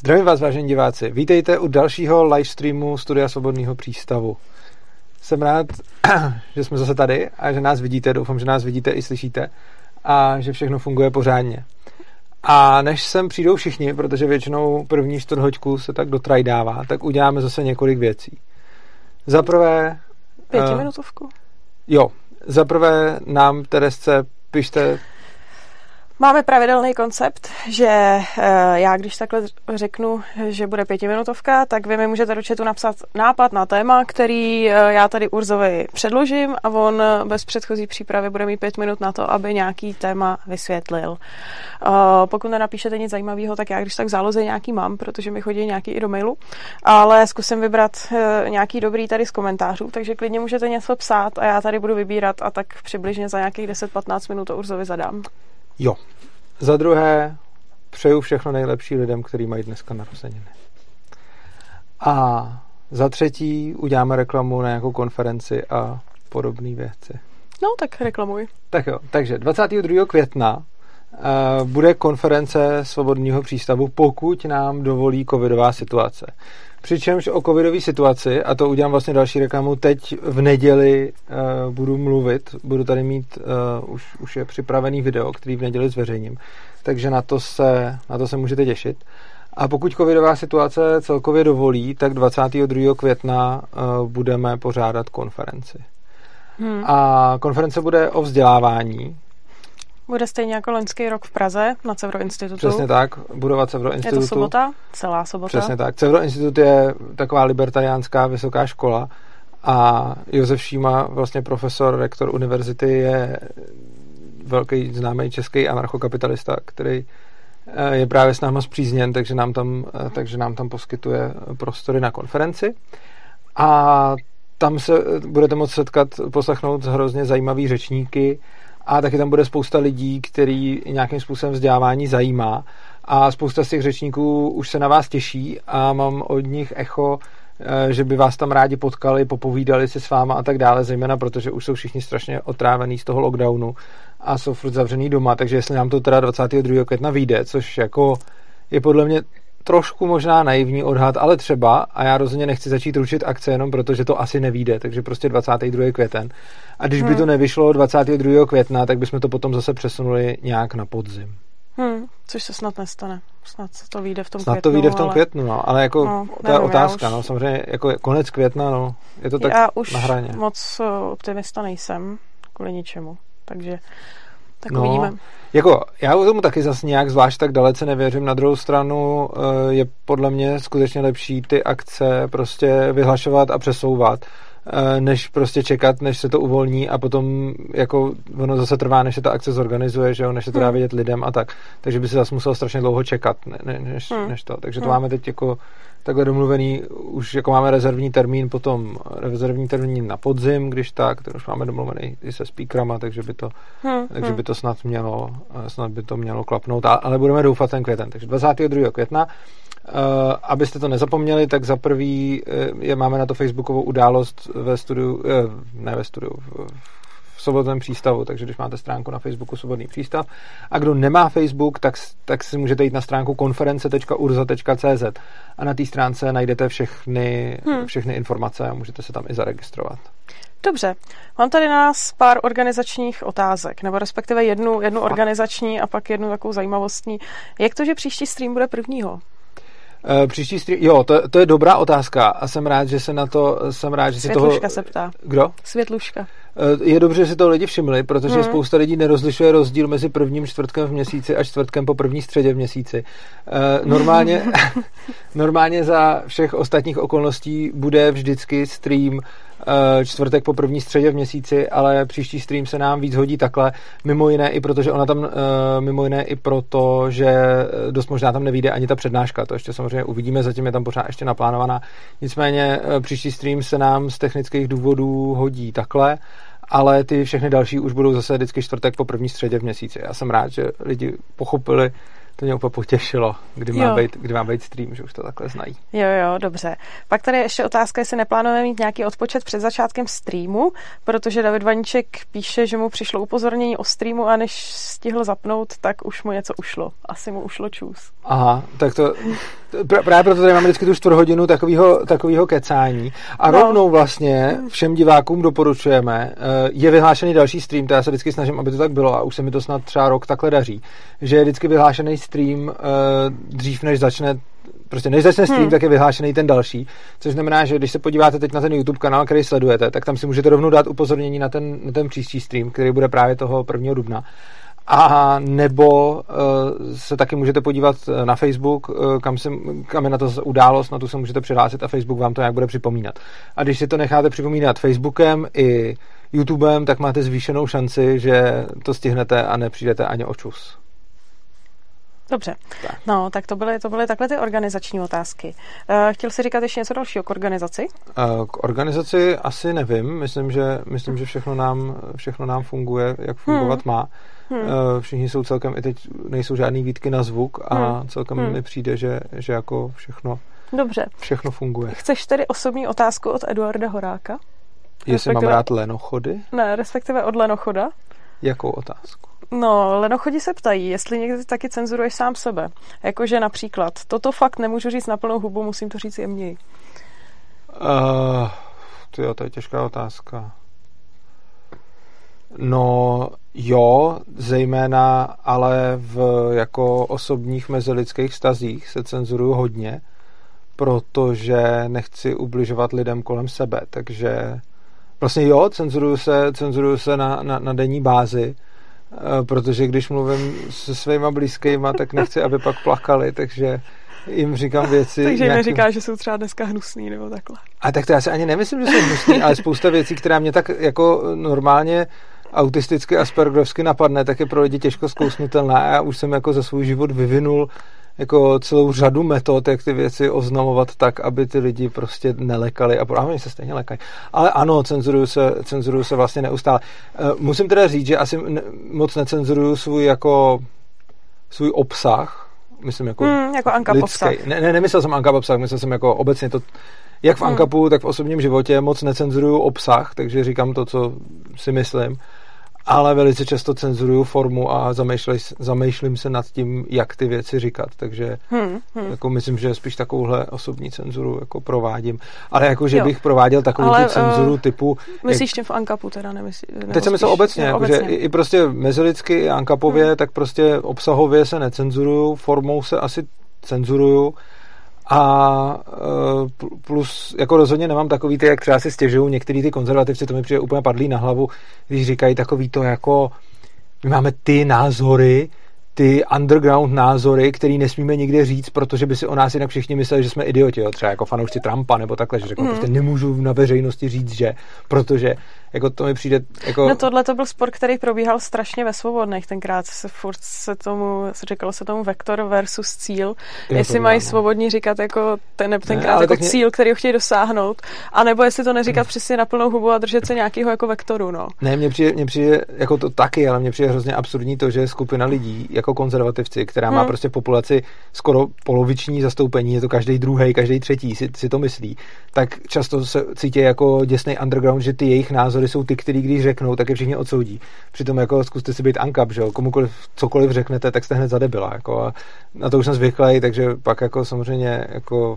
Zdravím vás, vážení diváci. Vítejte u dalšího livestreamu Studia Svobodného přístavu. Jsem rád, že jsme zase tady a že nás vidíte. Doufám, že nás vidíte i slyšíte a že všechno funguje pořádně. A než sem přijdou všichni, protože většinou první čtvrthoďku se tak dotrajdává, tak uděláme zase několik věcí. Za prvé... Pětiminutovku? Uh, jo. Za prvé nám, Teresce, pište Máme pravidelný koncept, že eh, já když takhle řeknu, že bude pětiminutovka, tak vy mi můžete do chatu napsat nápad na téma, který eh, já tady Urzovi předložím a on bez předchozí přípravy bude mít pět minut na to, aby nějaký téma vysvětlil. Eh, pokud nenapíšete nic zajímavého, tak já když tak záloze nějaký mám, protože mi chodí nějaký i do mailu, ale zkusím vybrat nějaký dobrý tady z komentářů, takže klidně můžete něco psát a já tady budu vybírat a tak přibližně za nějakých 10-15 minut to Urzovi zadám. Jo. Za druhé, přeju všechno nejlepší lidem, kteří mají dneska narozeniny. A za třetí, uděláme reklamu na nějakou konferenci a podobné věci. No, tak reklamuj. Tak jo, takže 22. května uh, bude konference Svobodného přístavu, pokud nám dovolí covidová situace. Přičemž o covidové situaci, a to udělám vlastně další reklamu, teď v neděli uh, budu mluvit, budu tady mít, uh, už, už je připravený video, který v neděli zveřejním, takže na to se, na to se můžete těšit. A pokud covidová situace celkově dovolí, tak 22. května uh, budeme pořádat konferenci. Hmm. A konference bude o vzdělávání, bude stejně jako loňský rok v Praze na Cevro institutu. Přesně tak, budovat Cevro institutu. Je to sobota? Celá sobota? Přesně tak. Cevro institut je taková libertariánská vysoká škola a Josef Šíma, vlastně profesor, rektor univerzity, je velký známý český anarchokapitalista, který eh, je právě s náma zpřízněn, takže nám tam, eh, takže nám tam poskytuje prostory na konferenci. A tam se budete moct setkat, poslechnout hrozně zajímavý řečníky, a taky tam bude spousta lidí, který nějakým způsobem vzdělávání zajímá a spousta z těch řečníků už se na vás těší a mám od nich echo, eh, že by vás tam rádi potkali, popovídali si s váma a tak dále, zejména protože už jsou všichni strašně otrávení z toho lockdownu a jsou furt zavřený doma, takže jestli nám to teda 22. května vyjde, což jako je podle mě trošku možná naivní odhad, ale třeba, a já rozhodně nechci začít ručit akce jenom proto, že to asi nevíde, takže prostě 22. květen. A když hmm. by to nevyšlo 22. května, tak bychom to potom zase přesunuli nějak na podzim. Hmm, což se snad nestane. Snad to vyjde v tom snad květnu. to vyjde v tom ale... květnu, no. Ale jako, no, to je otázka, už... no. Samozřejmě, jako konec května, no. Je to tak já už na hraně. moc eh, optimista nejsem kvůli ničemu. Takže tak no, uvidíme. Jako, já tomu taky zase nějak zvlášť tak dalece nevěřím. Na druhou stranu eh, je podle mě skutečně lepší ty akce prostě vyhlašovat a přesouvat eh, než prostě čekat, než se to uvolní a potom jako ono zase trvá, než se ta akce zorganizuje, že jo, než se to dá hmm. vědět lidem a tak. Takže by se zase muselo strašně dlouho čekat, ne, ne, než, hmm. než to. Takže to hmm. máme teď jako takhle domluvený, už jako máme rezervní termín, potom rezervní termín na podzim, když tak, ten už máme domluvený i se speakrama, takže by to, hmm, takže hmm. by to snad mělo, snad by to mělo klapnout, ale budeme doufat ten květen. Takže 22. května, uh, abyste to nezapomněli, tak za prvý uh, je, máme na to facebookovou událost ve studiu, uh, ne ve studiu, v, v Sobotném přístavu, takže když máte stránku na Facebooku Svobodný přístav a kdo nemá Facebook, tak, tak si můžete jít na stránku konference.urza.cz a na té stránce najdete všechny, hmm. všechny informace a můžete se tam i zaregistrovat. Dobře, mám tady na nás pár organizačních otázek, nebo respektive jednu, jednu organizační a pak jednu takovou zajímavostní. Jak to, že příští stream bude prvního? Uh, příští stream, jo, to, to je dobrá otázka a jsem rád, že se na to, jsem rád, že si toho... Světluška se ptá. Kdo? Světluška. Uh, je dobře, že si to lidi všimli, protože hmm. spousta lidí nerozlišuje rozdíl mezi prvním čtvrtkem v měsíci a čtvrtkem po první středě v měsíci. Uh, normálně, normálně za všech ostatních okolností bude vždycky stream Eh, čtvrtek po první středě v měsíci, ale příští stream se nám víc hodí takhle, mimo jiné i proto, že ona tam, eh, mimo jiné i proto, že dost možná tam nevíde ani ta přednáška, to ještě samozřejmě uvidíme, zatím je tam pořád ještě naplánovaná. Nicméně eh, příští stream se nám z technických důvodů hodí takhle, ale ty všechny další už budou zase vždycky čtvrtek po první středě v měsíci. Já jsem rád, že lidi pochopili, to mě úplně potěšilo, kdy má, být, kdy má být stream, že už to takhle znají. Jo, jo, dobře. Pak tady ještě otázka, jestli neplánujeme mít nějaký odpočet před začátkem streamu, protože David Vaníček píše, že mu přišlo upozornění o streamu a než stihl zapnout, tak už mu něco ušlo. Asi mu ušlo čus. Aha, tak to, právě proto tady máme vždycky tu čtvrthodinu takového, takového kecání. A no. rovnou vlastně všem divákům doporučujeme, eh, je vyhlášený další stream, to já se vždycky snažím, aby to tak bylo a už se mi to snad třeba rok takhle daří, že je vždycky vyhlášený stream uh, dřív, než začne Prostě než začne stream, hmm. tak je vyhlášený ten další. Což znamená, že když se podíváte teď na ten YouTube kanál, který sledujete, tak tam si můžete rovnou dát upozornění na ten, na ten příští stream, který bude právě toho 1. dubna. A nebo uh, se taky můžete podívat na Facebook, uh, kam, se, kam je na to událost, na to se můžete přihlásit a Facebook vám to nějak bude připomínat. A když si to necháte připomínat Facebookem i YouTubem, tak máte zvýšenou šanci, že to stihnete a nepřijdete ani o čus. Dobře. Tak. No, tak to byly, to byly takhle ty organizační otázky. Uh, chtěl jsi říkat ještě něco dalšího k organizaci? Uh, k organizaci asi nevím. Myslím, že, myslím, že všechno, nám, všechno nám funguje, jak fungovat hmm. má. Hmm. Uh, všichni jsou celkem, i teď nejsou žádný výtky na zvuk a hmm. celkem hmm. mi přijde, že, že jako všechno, Dobře. všechno funguje. Chceš tedy osobní otázku od Eduarda Horáka? Jestli mám rád lenochody? Ne, respektive od lenochoda. Jakou otázku? No, lenochodi se ptají, jestli někdy taky cenzuruješ sám sebe. Jakože například, toto fakt nemůžu říct na plnou hubu, musím to říct jemněji. Uh, to je těžká otázka. No jo, zejména ale v jako osobních mezilidských stazích se cenzuruju hodně, protože nechci ubližovat lidem kolem sebe, takže vlastně jo, cenzuruju se, cenzuruju se na, na, na denní bázi, protože když mluvím se svýma blízkýma, tak nechci, aby pak plakali, takže jim říkám věci. takže jim nějakým... neříká, že jsou třeba dneska hnusný nebo takhle. A tak to já si ani nemyslím, že jsou hnusný, ale spousta věcí, která mě tak jako normálně autisticky aspergerovsky napadne, tak je pro lidi těžko zkousnutelná. Já už jsem jako za svůj život vyvinul jako celou řadu metod, jak ty věci oznamovat tak, aby ty lidi prostě nelekali a, oni se stejně lekají. Ale ano, cenzuruju se, cenzuruju se vlastně neustále. Eh, musím teda říct, že asi moc necenzuruju svůj jako svůj obsah, myslím jako, mm, jako Anka lidský. Ne, ne, nemyslel jsem Anka obsah, myslel jsem jako obecně to, jak v hmm. Ankapu, tak v osobním životě moc necenzuruju obsah, takže říkám to, co si myslím ale velice často cenzuruju formu a zamýšlej, zamýšlím se nad tím, jak ty věci říkat, takže hmm, hmm. Jako myslím, že spíš takovouhle osobní cenzuru jako provádím, ale jako, že jo. bych prováděl takovou ale, tu cenzuru uh, typu... Myslíš jak, tím v Ankapu teda, nemyslí, Teď jsem myslel obecně, jako, obecně. že i, i prostě mezilidsky, i Ankapově, hmm. tak prostě obsahově se necenzuruju, formou se asi cenzuruju, a e, plus, jako rozhodně nemám takový ty, jak třeba si stěžují některý ty konzervativci, to mi přijde úplně padlý na hlavu, když říkají takový to jako my máme ty názory, ty underground názory, který nesmíme nikde říct, protože by si o nás jinak všichni mysleli, že jsme idioti, jo? třeba jako fanoušci Trumpa nebo takhle, že řeknu, mm. prostě nemůžu na veřejnosti říct, že, protože jako to mi přijde jako... No tohle to byl sport, který probíhal strašně ve svobodných, tenkrát se furt se tomu, se říkalo se tomu vektor versus cíl, jo, jestli mají no. svobodní říkat jako ten, tenkrát ne, jako mě... cíl, který ho chtějí dosáhnout, anebo jestli to neříkat přesně na plnou hubu a držet se nějakého jako vektoru, no. Ne, mně přijde, mně přijde jako to taky, ale mně přijde hrozně absurdní to, že skupina lidí jako konzervativci, která hmm. má prostě populaci skoro poloviční zastoupení, je to každý druhý, každý třetí si, si to myslí, tak často se cítí jako děsný underground, že ty jejich názory jsou ty, který když řeknou, tak je všichni odsoudí. Přitom jako zkuste si být ankap, že jo, komukoliv cokoliv řeknete, tak jste hned zadebila, jako a na to už jsem zvyklý, takže pak jako samozřejmě jako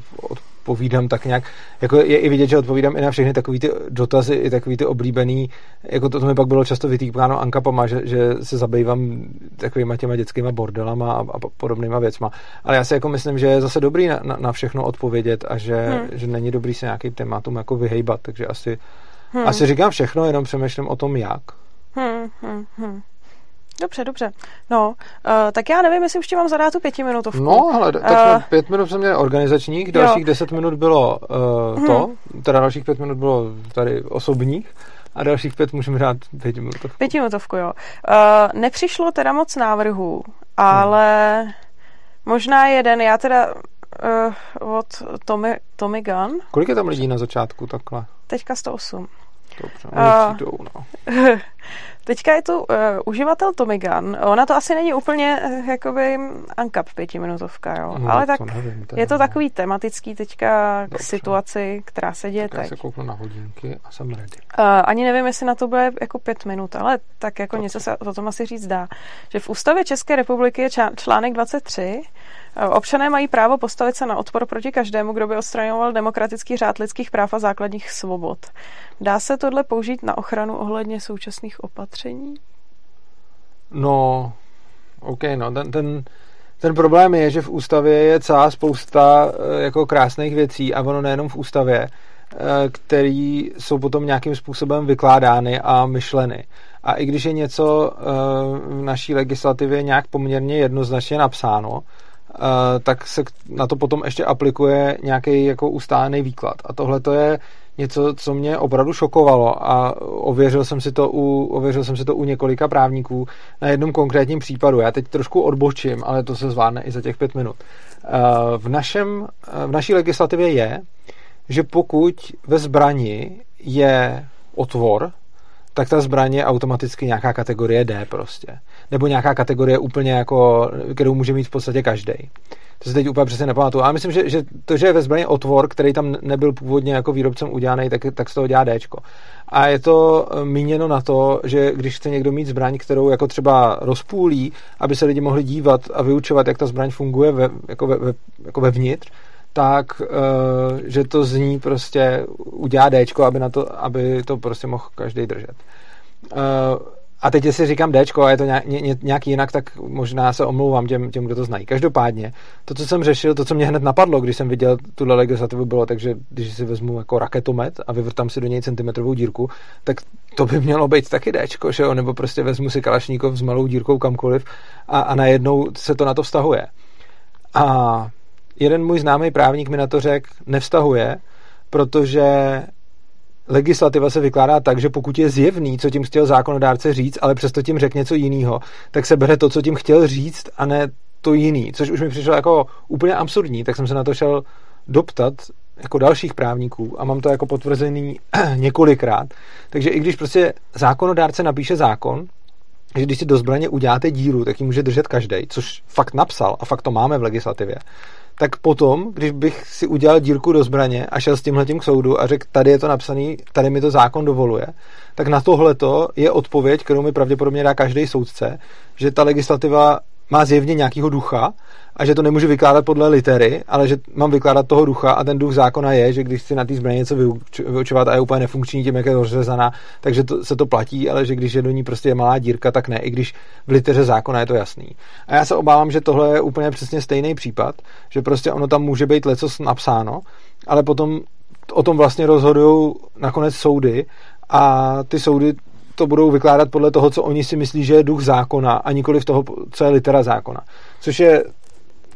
odpovídám tak nějak, jako je i vidět, že odpovídám i na všechny takové ty dotazy, i takový ty oblíbený, jako to, to mi pak bylo často vytýkáno ankapama, že, že se zabývám takovýma těma dětskýma bordelama a, a podobnýma věcma. Ale já si jako myslím, že je zase dobrý na, na, na všechno odpovědět a že, hmm. že není dobrý se nějakým tématům jako vyhejbat, takže asi, hmm. asi říkám všechno, jenom přemýšlím o tom, jak. Hmm, hmm, hmm. Dobře, dobře. No, uh, tak já nevím, jestli už ti mám zadat tu pětiminutovku. No, ale tak uh, pět minut jsem měl organizačních, dalších jo. deset minut bylo uh, hmm. to, teda dalších pět minut bylo tady osobních a dalších pět můžeme dát pětiminutovku. Pětiminutovku, jo. Uh, nepřišlo teda moc návrhů, ale hmm. možná jeden, já teda uh, od Tommy, Tommy Gun. Kolik je tam lidí na začátku takhle? Teďka 108. Dobře, uh, přijdou, no. Teďka je tu uh, uživatel Tomigan. Ona to asi není úplně uh, jakoby ankap pětiminutovka, jo. No, Ale tak nevím, je to takový tematický teďka k Dobře. situaci, která se děje tak já teď. se kouknu na hodinky a jsem ready. Uh, ani nevím, jestli na to bude jako pět minut, ale tak jako něco se o tom asi říct dá. Že v ústavě České republiky je článek 23. Občané mají právo postavit se na odpor proti každému, kdo by odstraňoval demokratický řád lidských práv a základních svobod. Dá se tohle použít na ochranu ohledně současných opatření? No, OK, no, ten, ten, ten problém je, že v ústavě je celá spousta eh, jako krásných věcí a ono nejenom v ústavě, eh, který jsou potom nějakým způsobem vykládány a myšleny. A i když je něco eh, v naší legislativě nějak poměrně jednoznačně napsáno, tak se na to potom ještě aplikuje nějaký jako ustálený výklad. A tohle to je něco, co mě opravdu šokovalo a ověřil jsem si to u, ověřil jsem si to u několika právníků na jednom konkrétním případu. Já teď trošku odbočím, ale to se zvládne i za těch pět minut. V, našem, v naší legislativě je, že pokud ve zbrani je otvor, tak ta zbraň je automaticky nějaká kategorie D prostě. Nebo nějaká kategorie úplně jako, kterou může mít v podstatě každý. To se teď úplně přesně nepamatuju. Ale myslím, že, že to, že je ve zbraně otvor, který tam nebyl původně jako výrobcem udělaný, tak, tak z toho dělá D. A je to míněno na to, že když chce někdo mít zbraň, kterou jako třeba rozpůlí, aby se lidi mohli dívat a vyučovat, jak ta zbraň funguje ve, jako, ve, ve, jako vevnitř, tak, uh, že to zní prostě udělá D, aby, na to, aby to prostě mohl každý držet. A teď, jestli říkám D a je to nějak, ně, nějak jinak, tak možná se omlouvám těm, těm, kdo to znají. Každopádně, to, co jsem řešil, to, co mě hned napadlo, když jsem viděl tuhle legislativu, bylo takže, když si vezmu jako raketomet a vyvrtám si do něj centimetrovou dírku, tak to by mělo být taky D, že jo? nebo prostě vezmu si kalašníkov s malou dírkou kamkoliv a, a najednou se to na to vztahuje. A jeden můj známý právník mi na to řekl, nevztahuje, protože legislativa se vykládá tak, že pokud je zjevný, co tím chtěl zákonodárce říct, ale přesto tím řekne něco jiného, tak se bere to, co tím chtěl říct a ne to jiný, což už mi přišlo jako úplně absurdní, tak jsem se na to šel doptat jako dalších právníků a mám to jako potvrzený několikrát. Takže i když prostě zákonodárce napíše zákon, že když si do zbraně uděláte díru, tak ji může držet každý, což fakt napsal a fakt to máme v legislativě, tak potom, když bych si udělal dírku do zbraně a šel s tímhle tím k soudu a řekl, tady je to napsaný, tady mi to zákon dovoluje, tak na tohleto je odpověď, kterou mi pravděpodobně dá každý soudce, že ta legislativa má zjevně nějakého ducha a že to nemůžu vykládat podle litery, ale že mám vykládat toho ducha a ten duch zákona je, že když si na té zbraně něco vyučovat a je úplně nefunkční tím, jak je rozřezaná, takže to, se to platí, ale že když je do ní prostě malá dírka, tak ne, i když v liteře zákona je to jasný. A já se obávám, že tohle je úplně přesně stejný případ, že prostě ono tam může být leco napsáno, ale potom o tom vlastně rozhodují nakonec soudy a ty soudy to budou vykládat podle toho, co oni si myslí, že je duch zákona a nikoli v toho, co je litera zákona. Což je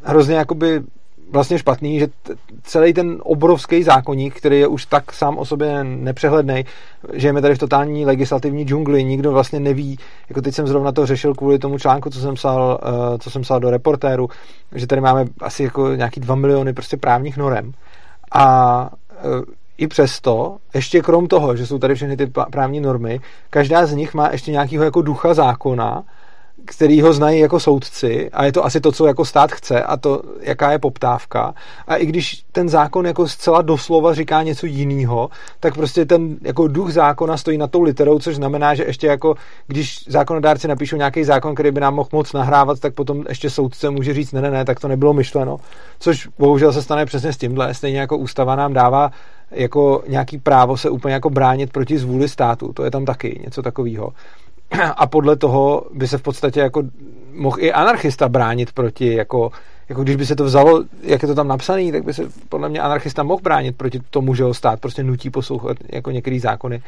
hrozně jakoby vlastně špatný, že celý ten obrovský zákonník, který je už tak sám o sobě nepřehledný, že je tady v totální legislativní džungli, nikdo vlastně neví, jako teď jsem zrovna to řešil kvůli tomu článku, co jsem psal, uh, co jsem psal do reportéru, že tady máme asi jako nějaký dva miliony prostě právních norem. A uh, i přesto, ještě krom toho, že jsou tady všechny ty právní normy, každá z nich má ještě nějakého jako ducha zákona, který ho znají jako soudci a je to asi to, co jako stát chce a to, jaká je poptávka. A i když ten zákon jako zcela doslova říká něco jiného, tak prostě ten jako duch zákona stojí na tou literou, což znamená, že ještě jako když zákonodárci napíšou nějaký zákon, který by nám mohl moc nahrávat, tak potom ještě soudce může říct, ne, ne, ne, tak to nebylo myšleno. Což bohužel se stane přesně s tímhle. Stejně jako ústava nám dává jako nějaký právo se úplně jako bránit proti zvůli státu. To je tam taky něco takového a podle toho by se v podstatě jako mohl i anarchista bránit proti, jako, jako když by se to vzalo, jak je to tam napsané, tak by se podle mě anarchista mohl bránit proti tomu, že ho stát prostě nutí poslouchat jako některé zákony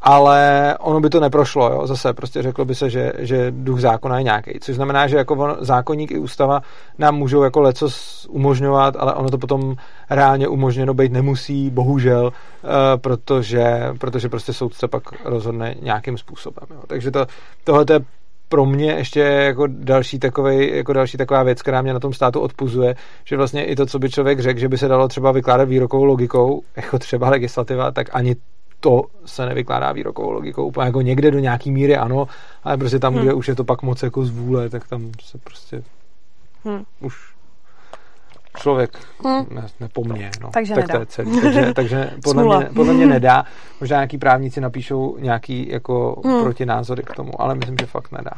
ale ono by to neprošlo, jo? zase prostě řeklo by se, že, že duch zákona je nějaký, což znamená, že jako on, zákonník i ústava nám můžou jako leco umožňovat, ale ono to potom reálně umožněno být nemusí, bohužel, uh, protože, protože prostě soudce pak rozhodne nějakým způsobem. Jo? Takže to, tohle je pro mě ještě jako další, takovej, jako další taková věc, která mě na tom státu odpuzuje, že vlastně i to, co by člověk řekl, že by se dalo třeba vykládat výrokovou logikou, jako třeba legislativa, tak ani to se nevykládá výrokovou logikou. Úplně jako někde do nějaký míry ano, ale prostě tam, hmm. kde už je to pak moc jako z vůle, tak tam se prostě hmm. už člověk hmm. ne, nepomně. No. Takže tak nedá. to je celý. Takže, takže podle, mě, podle mě nedá. Možná nějaký právníci napíšou nějaký jako hmm. protinázory k tomu, ale myslím, že fakt nedá.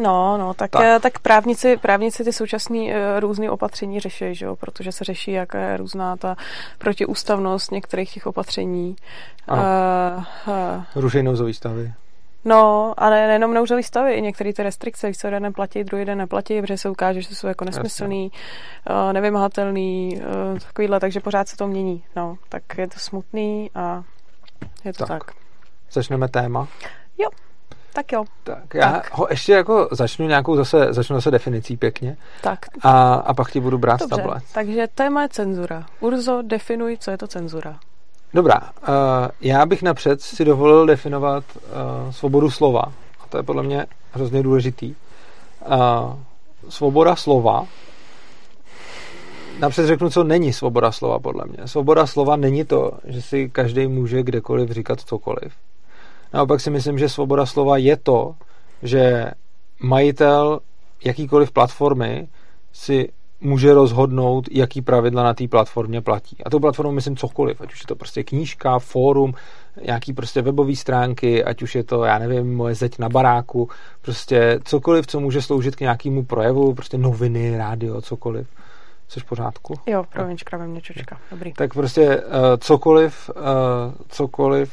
No, no, tak, tak. Eh, tak právníci, právníci ty současné uh, různé opatření řeší, že jo, protože se řeší, jaká je různá ta protiústavnost některých těch opatření. Uh, uh, Rušej nouzový stavy. No, a ne, nejenom nouzový stavy, i některé ty restrikce, co jeden neplatí, druhý den neplatí, protože se ukáže, že jsou jako nesmyslný, uh, nevymahatelný, uh, takovýhle, takže pořád se to mění. No, tak je to smutný a je to tak. tak. Začneme téma. Jo. Tak jo. Tak já tak. ho ještě jako začnu nějakou zase, začnu zase definicí pěkně. Tak. A, a pak ti budu brát Dobře, tablet. takže téma je cenzura. Urzo, definuj, co je to cenzura. Dobrá, uh, já bych napřed si dovolil definovat uh, svobodu slova. A to je podle mě hrozně důležitý. Uh, svoboda slova napřed řeknu, co není svoboda slova podle mě. Svoboda slova není to, že si každý může kdekoliv říkat cokoliv. Naopak si myslím, že svoboda slova je to, že majitel jakýkoliv platformy si může rozhodnout, jaký pravidla na té platformě platí. A tou platformou myslím cokoliv, ať už je to prostě knížka, fórum, nějaký prostě webové stránky, ať už je to, já nevím, moje zeď na baráku, prostě cokoliv, co může sloužit k nějakému projevu, prostě noviny, rádio, cokoliv. Jsi v pořádku? Jo, promiň, ve mě čočka. Dobrý. Tak prostě uh, cokoliv, uh, cokoliv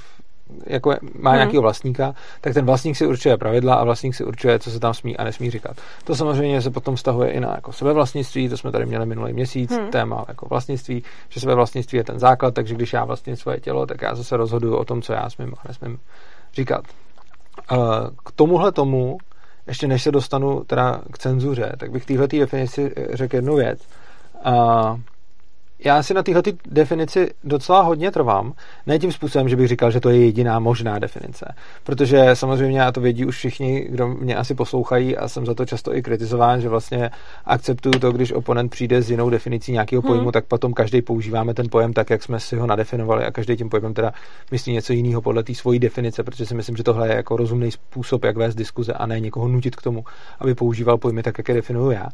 jako má hmm. nějakého vlastníka, tak ten vlastník si určuje pravidla a vlastník si určuje, co se tam smí a nesmí říkat. To samozřejmě se potom vztahuje i na jako sebevlastnictví, to jsme tady měli minulý měsíc, hmm. téma jako vlastnictví, že sebevlastnictví je ten základ, takže když já vlastním svoje tělo, tak já zase rozhoduju o tom, co já smím a nesmím říkat. K tomuhle tomu, ještě než se dostanu teda k cenzuře, tak bych téhle definici řekl jednu věc já si na téhle definici docela hodně trvám. Ne tím způsobem, že bych říkal, že to je jediná možná definice. Protože samozřejmě, a to vědí už všichni, kdo mě asi poslouchají a jsem za to často i kritizován, že vlastně akceptuju to, když oponent přijde s jinou definicí nějakého hmm. pojmu, tak potom každý používáme ten pojem tak, jak jsme si ho nadefinovali a každý tím pojmem teda myslí něco jiného podle té svojí definice, protože si myslím, že tohle je jako rozumný způsob, jak vést diskuze a ne někoho nutit k tomu, aby používal pojmy tak, jak je definuju já.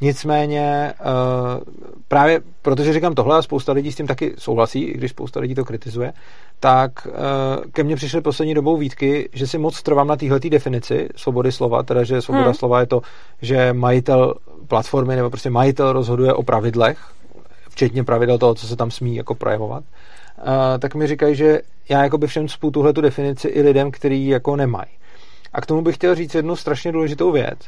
Nicméně eh, právě protože říkám tohle a spousta lidí s tím taky souhlasí, i když spousta lidí to kritizuje, tak eh, ke mně přišly poslední dobou výtky, že si moc trvám na téhle definici svobody slova, teda že svoboda hmm. slova je to, že majitel platformy nebo prostě majitel rozhoduje o pravidlech, včetně pravidel toho, co se tam smí jako projevovat, uh, tak mi říkají, že já jako by všem spolu tuhle tu definici i lidem, který jako nemají. A k tomu bych chtěl říct jednu strašně důležitou věc.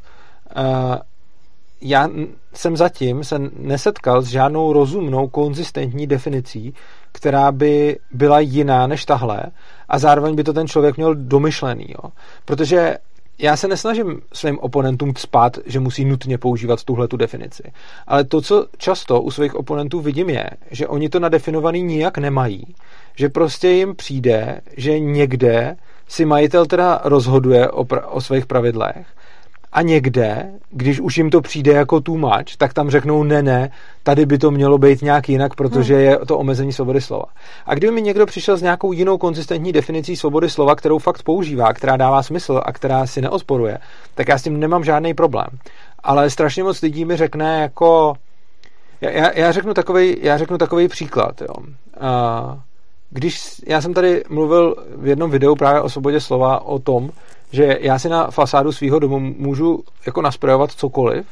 Já jsem zatím se nesetkal s žádnou rozumnou, konzistentní definicí, která by byla jiná než tahle a zároveň by to ten člověk měl domyšlený. Jo? Protože já se nesnažím svým oponentům spát, že musí nutně používat tuhle tu definici. Ale to, co často u svých oponentů vidím, je, že oni to nadefinovaný nijak nemají. Že prostě jim přijde, že někde si majitel teda rozhoduje o, pra- o svých pravidlech a někde, když už jim to přijde jako tlumač, tak tam řeknou ne, ne, tady by to mělo být nějak jinak, protože hmm. je to omezení svobody slova. A kdyby mi někdo přišel s nějakou jinou konzistentní definicí svobody slova, kterou fakt používá, která dává smysl a která si neodporuje, tak já s tím nemám žádný problém. Ale strašně moc lidí mi řekne jako... Já, já, já řeknu takový, já řeknu takový příklad. Jo. Když já jsem tady mluvil v jednom videu právě o svobodě slova o tom, že já si na fasádu svého domu můžu jako nasprejovat cokoliv,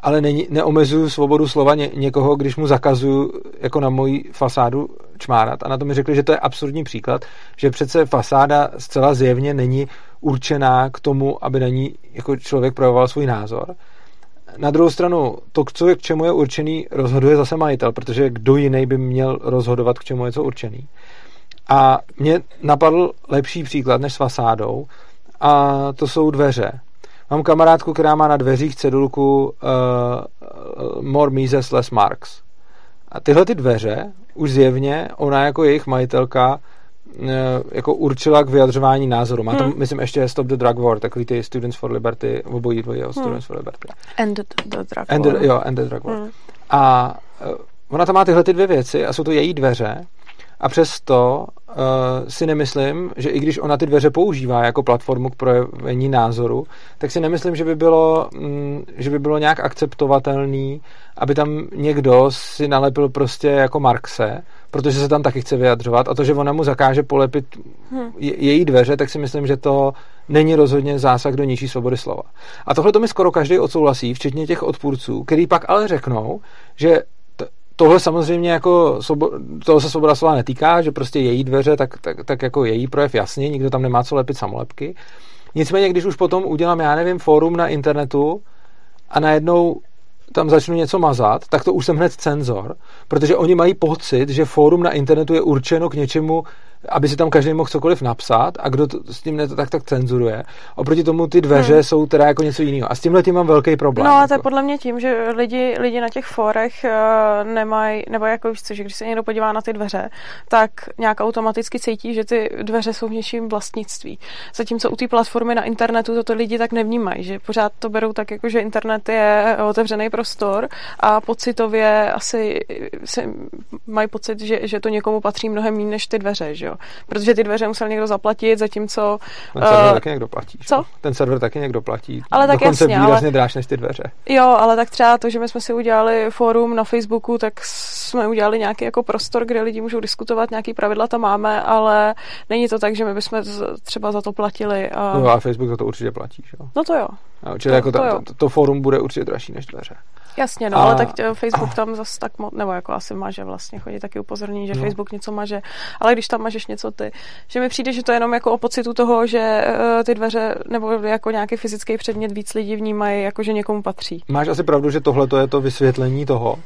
ale není, neomezuju svobodu slova ně, někoho, když mu zakazuju jako na moji fasádu čmárat. A na to mi řekli, že to je absurdní příklad, že přece fasáda zcela zjevně není určená k tomu, aby na ní jako člověk projevoval svůj názor. Na druhou stranu, to, co je, k čemu je určený, rozhoduje zase majitel, protože kdo jiný by měl rozhodovat, k čemu je co určený. A mě napadl lepší příklad než s fasádou, a to jsou dveře. Mám kamarádku, která má na dveřích cedulku uh, More Mises, Less Marks. A tyhle ty dveře už zjevně ona jako jejich majitelka uh, jako určila k vyjadřování názoru. Má tam, hmm. myslím, ještě Stop the Drug War, takový ty Students for Liberty, obojí dvojí hmm. Students for Liberty. End the Drug End War. The, jo, End the Drug War. Hmm. A ona tam má tyhle ty dvě věci a jsou to její dveře a přesto uh, si nemyslím, že i když ona ty dveře používá jako platformu k projevení názoru, tak si nemyslím, že by bylo, mm, že by bylo nějak akceptovatelný, aby tam někdo si nalepil prostě jako Marxe, protože se tam taky chce vyjadřovat a to, že ona mu zakáže polepit hmm. její dveře, tak si myslím, že to není rozhodně zásah do nižší svobody slova. A tohle to mi skoro každý odsouhlasí, včetně těch odpůrců, který pak ale řeknou, že tohle samozřejmě jako, toho se svoboda slova netýká, že prostě její dveře, tak, tak, tak jako její projev jasně, nikdo tam nemá co lepit samolepky. Nicméně, když už potom udělám, já nevím, fórum na internetu a najednou tam začnu něco mazat, tak to už jsem hned cenzor, protože oni mají pocit, že fórum na internetu je určeno k něčemu, aby si tam každý mohl cokoliv napsat a kdo to, s tím ne, to tak tak cenzuruje. Oproti tomu ty dveře hmm. jsou teda jako něco jiného. A s tímhle tím mám velký problém. No a to je jako. podle mě tím, že lidi, lidi na těch fórech uh, nemají, nebo jako víš co, že když se někdo podívá na ty dveře, tak nějak automaticky cítí, že ty dveře jsou v něčím vlastnictví. Zatímco u té platformy na internetu toto lidi tak nevnímají, že pořád to berou tak, jako že internet je otevřený prostor a pocitově asi si mají pocit, že, že to někomu patří mnohem méně než ty dveře, že jo? Protože ty dveře musel někdo zaplatit, zatímco... Ten server uh, taky někdo platí. Co? Ten server taky někdo platí. Ale tak Dokonce jasně, výrazně ale, dráž než ty dveře. Jo, ale tak třeba to, že my jsme si udělali fórum na Facebooku, tak jsme udělali nějaký jako prostor, kde lidi můžou diskutovat, nějaký pravidla tam máme, ale není to tak, že my bychom třeba za to platili. A... No a Facebook za to určitě platí, že jo? No to jo. No, čili to, jako to, to, to, to fórum bude určitě dražší než dveře. Jasně, no, a... ale tak eh, Facebook tam zase tak, mo- nebo jako asi maže vlastně, chodí taky upozornění, že no. Facebook něco maže, ale když tam mažeš něco ty, že mi přijde, že to je jenom jako o pocitu toho, že uh, ty dveře nebo jako nějaký fyzický předmět víc lidí vnímají, jako že někomu patří. Máš asi pravdu, že tohle je to vysvětlení toho.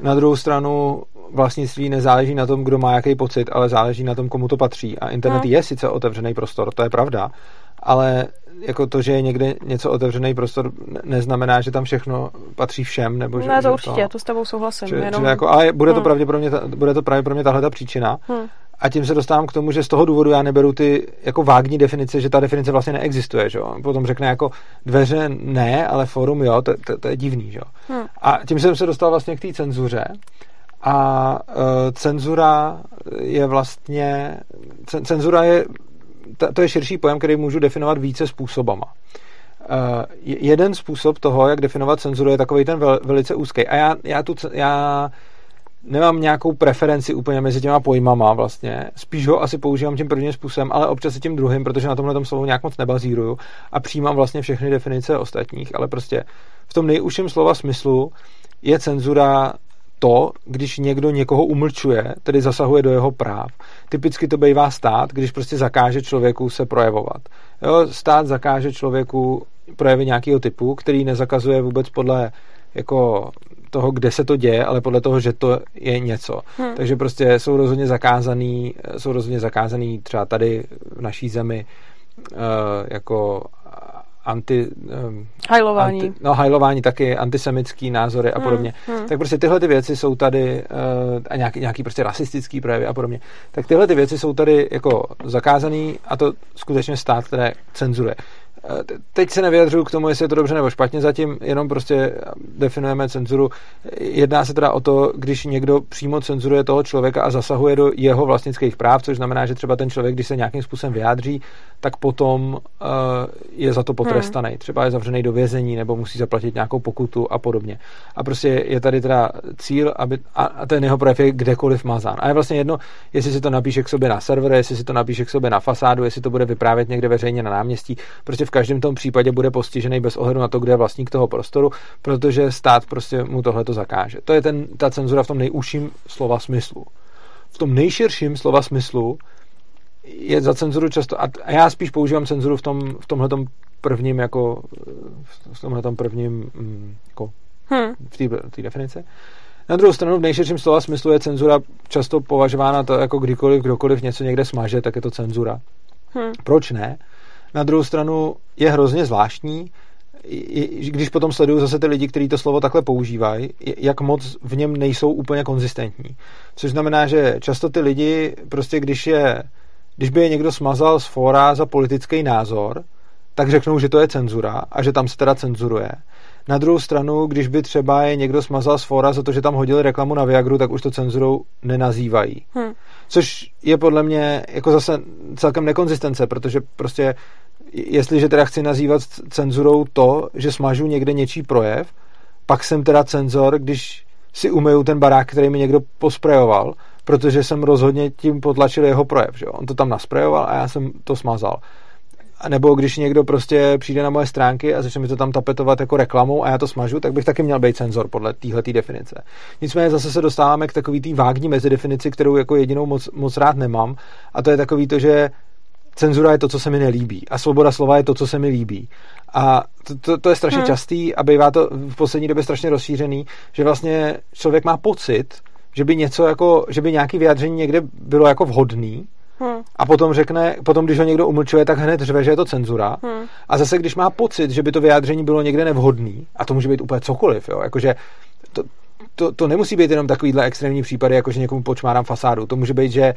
Na druhou stranu vlastnictví nezáleží na tom, kdo má jaký pocit, ale záleží na tom, komu to patří. A internet no. je sice otevřený prostor, to je pravda, ale jako to, že je někde něco otevřený prostor, neznamená, že tam všechno patří všem. Nebo že, ne, to že určitě, to, to s tebou souhlasím. Že, jenom... že jako, ale bude to, hmm. pravděpodobně, bude to pravděpodobně tahle ta příčina. Hmm. A tím se dostávám k tomu, že z toho důvodu já neberu ty jako vágní definice, že ta definice vlastně neexistuje. Že? Potom řekne jako dveře ne, ale forum jo, to, to, to je divný. Že? Hmm. A tím jsem se dostal vlastně k té cenzuře. A uh, cenzura je vlastně, cenzura je to je širší pojem, který můžu definovat více způsobama. Uh, jeden způsob toho, jak definovat cenzuru, je takový ten vel, velice úzký. A já, já, tu, já nemám nějakou preferenci úplně mezi těma pojmama vlastně. Spíš ho asi používám tím prvním způsobem, ale občas i tím druhým, protože na tomhle tom slovu nějak moc nebazíruju a přijímám vlastně všechny definice ostatních, ale prostě v tom nejužším slova smyslu je cenzura to, když někdo někoho umlčuje, tedy zasahuje do jeho práv. Typicky to bývá stát, když prostě zakáže člověku se projevovat. Jo, stát zakáže člověku projevy nějakého typu, který nezakazuje vůbec podle jako toho, kde se to děje, ale podle toho, že to je něco. Hmm. Takže prostě jsou rozhodně zakázaný, jsou rozhodně zakázaný třeba tady v naší zemi uh, jako anti... Um, hajlování. Anti, no, hajlování taky, antisemický názory a hmm, podobně. Hmm, hmm. Tak prostě tyhle ty věci jsou tady uh, a nějaký, nějaký prostě rasistický projevy a podobně. Tak tyhle ty věci jsou tady jako zakázaný a to skutečně stát, které cenzuruje. Teď se nevyjadřuju k tomu, jestli je to dobře nebo špatně, zatím jenom prostě definujeme cenzuru. Jedná se teda o to, když někdo přímo cenzuruje toho člověka a zasahuje do jeho vlastnických práv, což znamená, že třeba ten člověk, když se nějakým způsobem vyjádří, tak potom uh, je za to potrestaný. Hmm. Třeba je zavřený do vězení nebo musí zaplatit nějakou pokutu a podobně. A prostě je tady teda cíl, aby, a ten jeho projev je kdekoliv mazán. A je vlastně jedno, jestli si to napíše k sobě na server, jestli si to napíše k sobě na fasádu, jestli to bude vyprávět někde veřejně na náměstí. Prostě v každém tom případě bude postižený bez ohledu na to, kde je vlastník toho prostoru, protože stát prostě mu tohle to zakáže. To je ten, ta cenzura v tom nejúžším slova smyslu. V tom nejširším slova smyslu je za cenzuru často, a já spíš používám cenzuru v, tom, v tomhle prvním jako v tomhle prvním mm, jako hmm. v té definici. Na druhou stranu v nejširším slova smyslu je cenzura často považována to jako kdykoliv, kdokoliv něco někde smaže, tak je to cenzura. Hmm. Proč ne? Na druhou stranu je hrozně zvláštní, když potom sleduju zase ty lidi, kteří to slovo takhle používají, jak moc v něm nejsou úplně konzistentní. Což znamená, že často ty lidi, prostě když je, když by je někdo smazal z fóra za politický názor, tak řeknou, že to je cenzura a že tam se teda cenzuruje. Na druhou stranu, když by třeba je někdo smazal z fora za to, že tam hodili reklamu na Viagru, tak už to cenzurou nenazývají. Hmm. Což je podle mě jako zase celkem nekonzistence, protože prostě jestliže teda chci nazývat cenzurou to, že smažu někde něčí projev, pak jsem teda cenzor, když si umyju ten barák, který mi někdo posprejoval, protože jsem rozhodně tím potlačil jeho projev. Že? On to tam nasprejoval a já jsem to smazal. Nebo když někdo prostě přijde na moje stránky a začne mi to tam tapetovat jako reklamou a já to smažu, tak bych taky měl být cenzor podle téhle definice. Nicméně zase se dostáváme k takový té vágní mezidefinici, kterou jako jedinou moc, moc rád nemám. A to je takový to, že cenzura je to, co se mi nelíbí a svoboda slova je to, co se mi líbí. A to, to, to je strašně hmm. častý a bývá to v poslední době strašně rozšířený, že vlastně člověk má pocit, že by něco jako, že by nějaký vyjádření někde bylo jako vhodný, Hmm. A potom řekne, potom když ho někdo umlčuje, tak hned řve, že je to cenzura. Hmm. A zase, když má pocit, že by to vyjádření bylo někde nevhodný, a to může být úplně cokoliv, jo, jakože to, to, to nemusí být jenom takovýhle extrémní případy, jako že někomu počmárám fasádu. To může být, že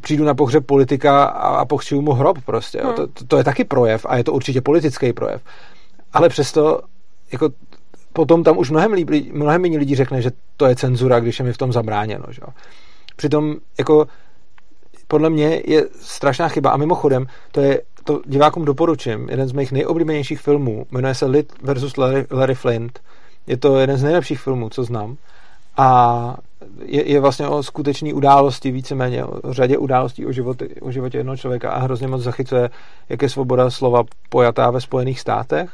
přijdu na pohřeb politika a, a pochřiju mu hrob prostě. Jo. Hmm. To, to, to je taky projev a je to určitě politický projev. Ale přesto jako potom tam už mnohem, mnohem méně lidí řekne, že to je cenzura, když je mi v tom zabráněno. Že? Přitom jako podle mě je strašná chyba a mimochodem to je to divákům doporučím. Jeden z mých nejoblíbenějších filmů jmenuje se Lit versus Larry, Larry Flint. Je to jeden z nejlepších filmů, co znám. A je, je vlastně o skutečné události, víceméně o řadě událostí o, životě, o životě jednoho člověka a hrozně moc zachycuje, jak je svoboda slova pojatá ve Spojených státech.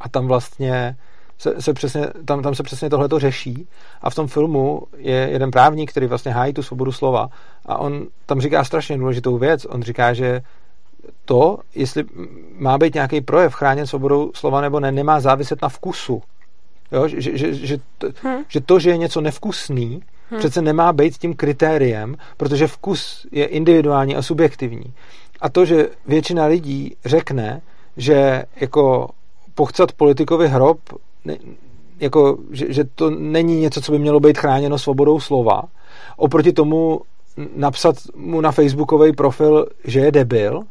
A tam vlastně se, se přesně, tam, tam se přesně tohle řeší a v tom filmu je jeden právník, který vlastně hájí tu svobodu slova a on tam říká strašně důležitou věc. On říká, že to, jestli má být nějaký projev chráněn svobodou slova nebo ne, nemá záviset na vkusu. Jo? Že, že, že, to, hmm. že to, že je něco nevkusný, hmm. přece nemá být tím kritériem, protože vkus je individuální a subjektivní. A to, že většina lidí řekne, že jako pochcat politikovi hrob ne, jako, že, že to není něco, co by mělo být chráněno svobodou slova. Oproti tomu napsat mu na facebookový profil, že je debil,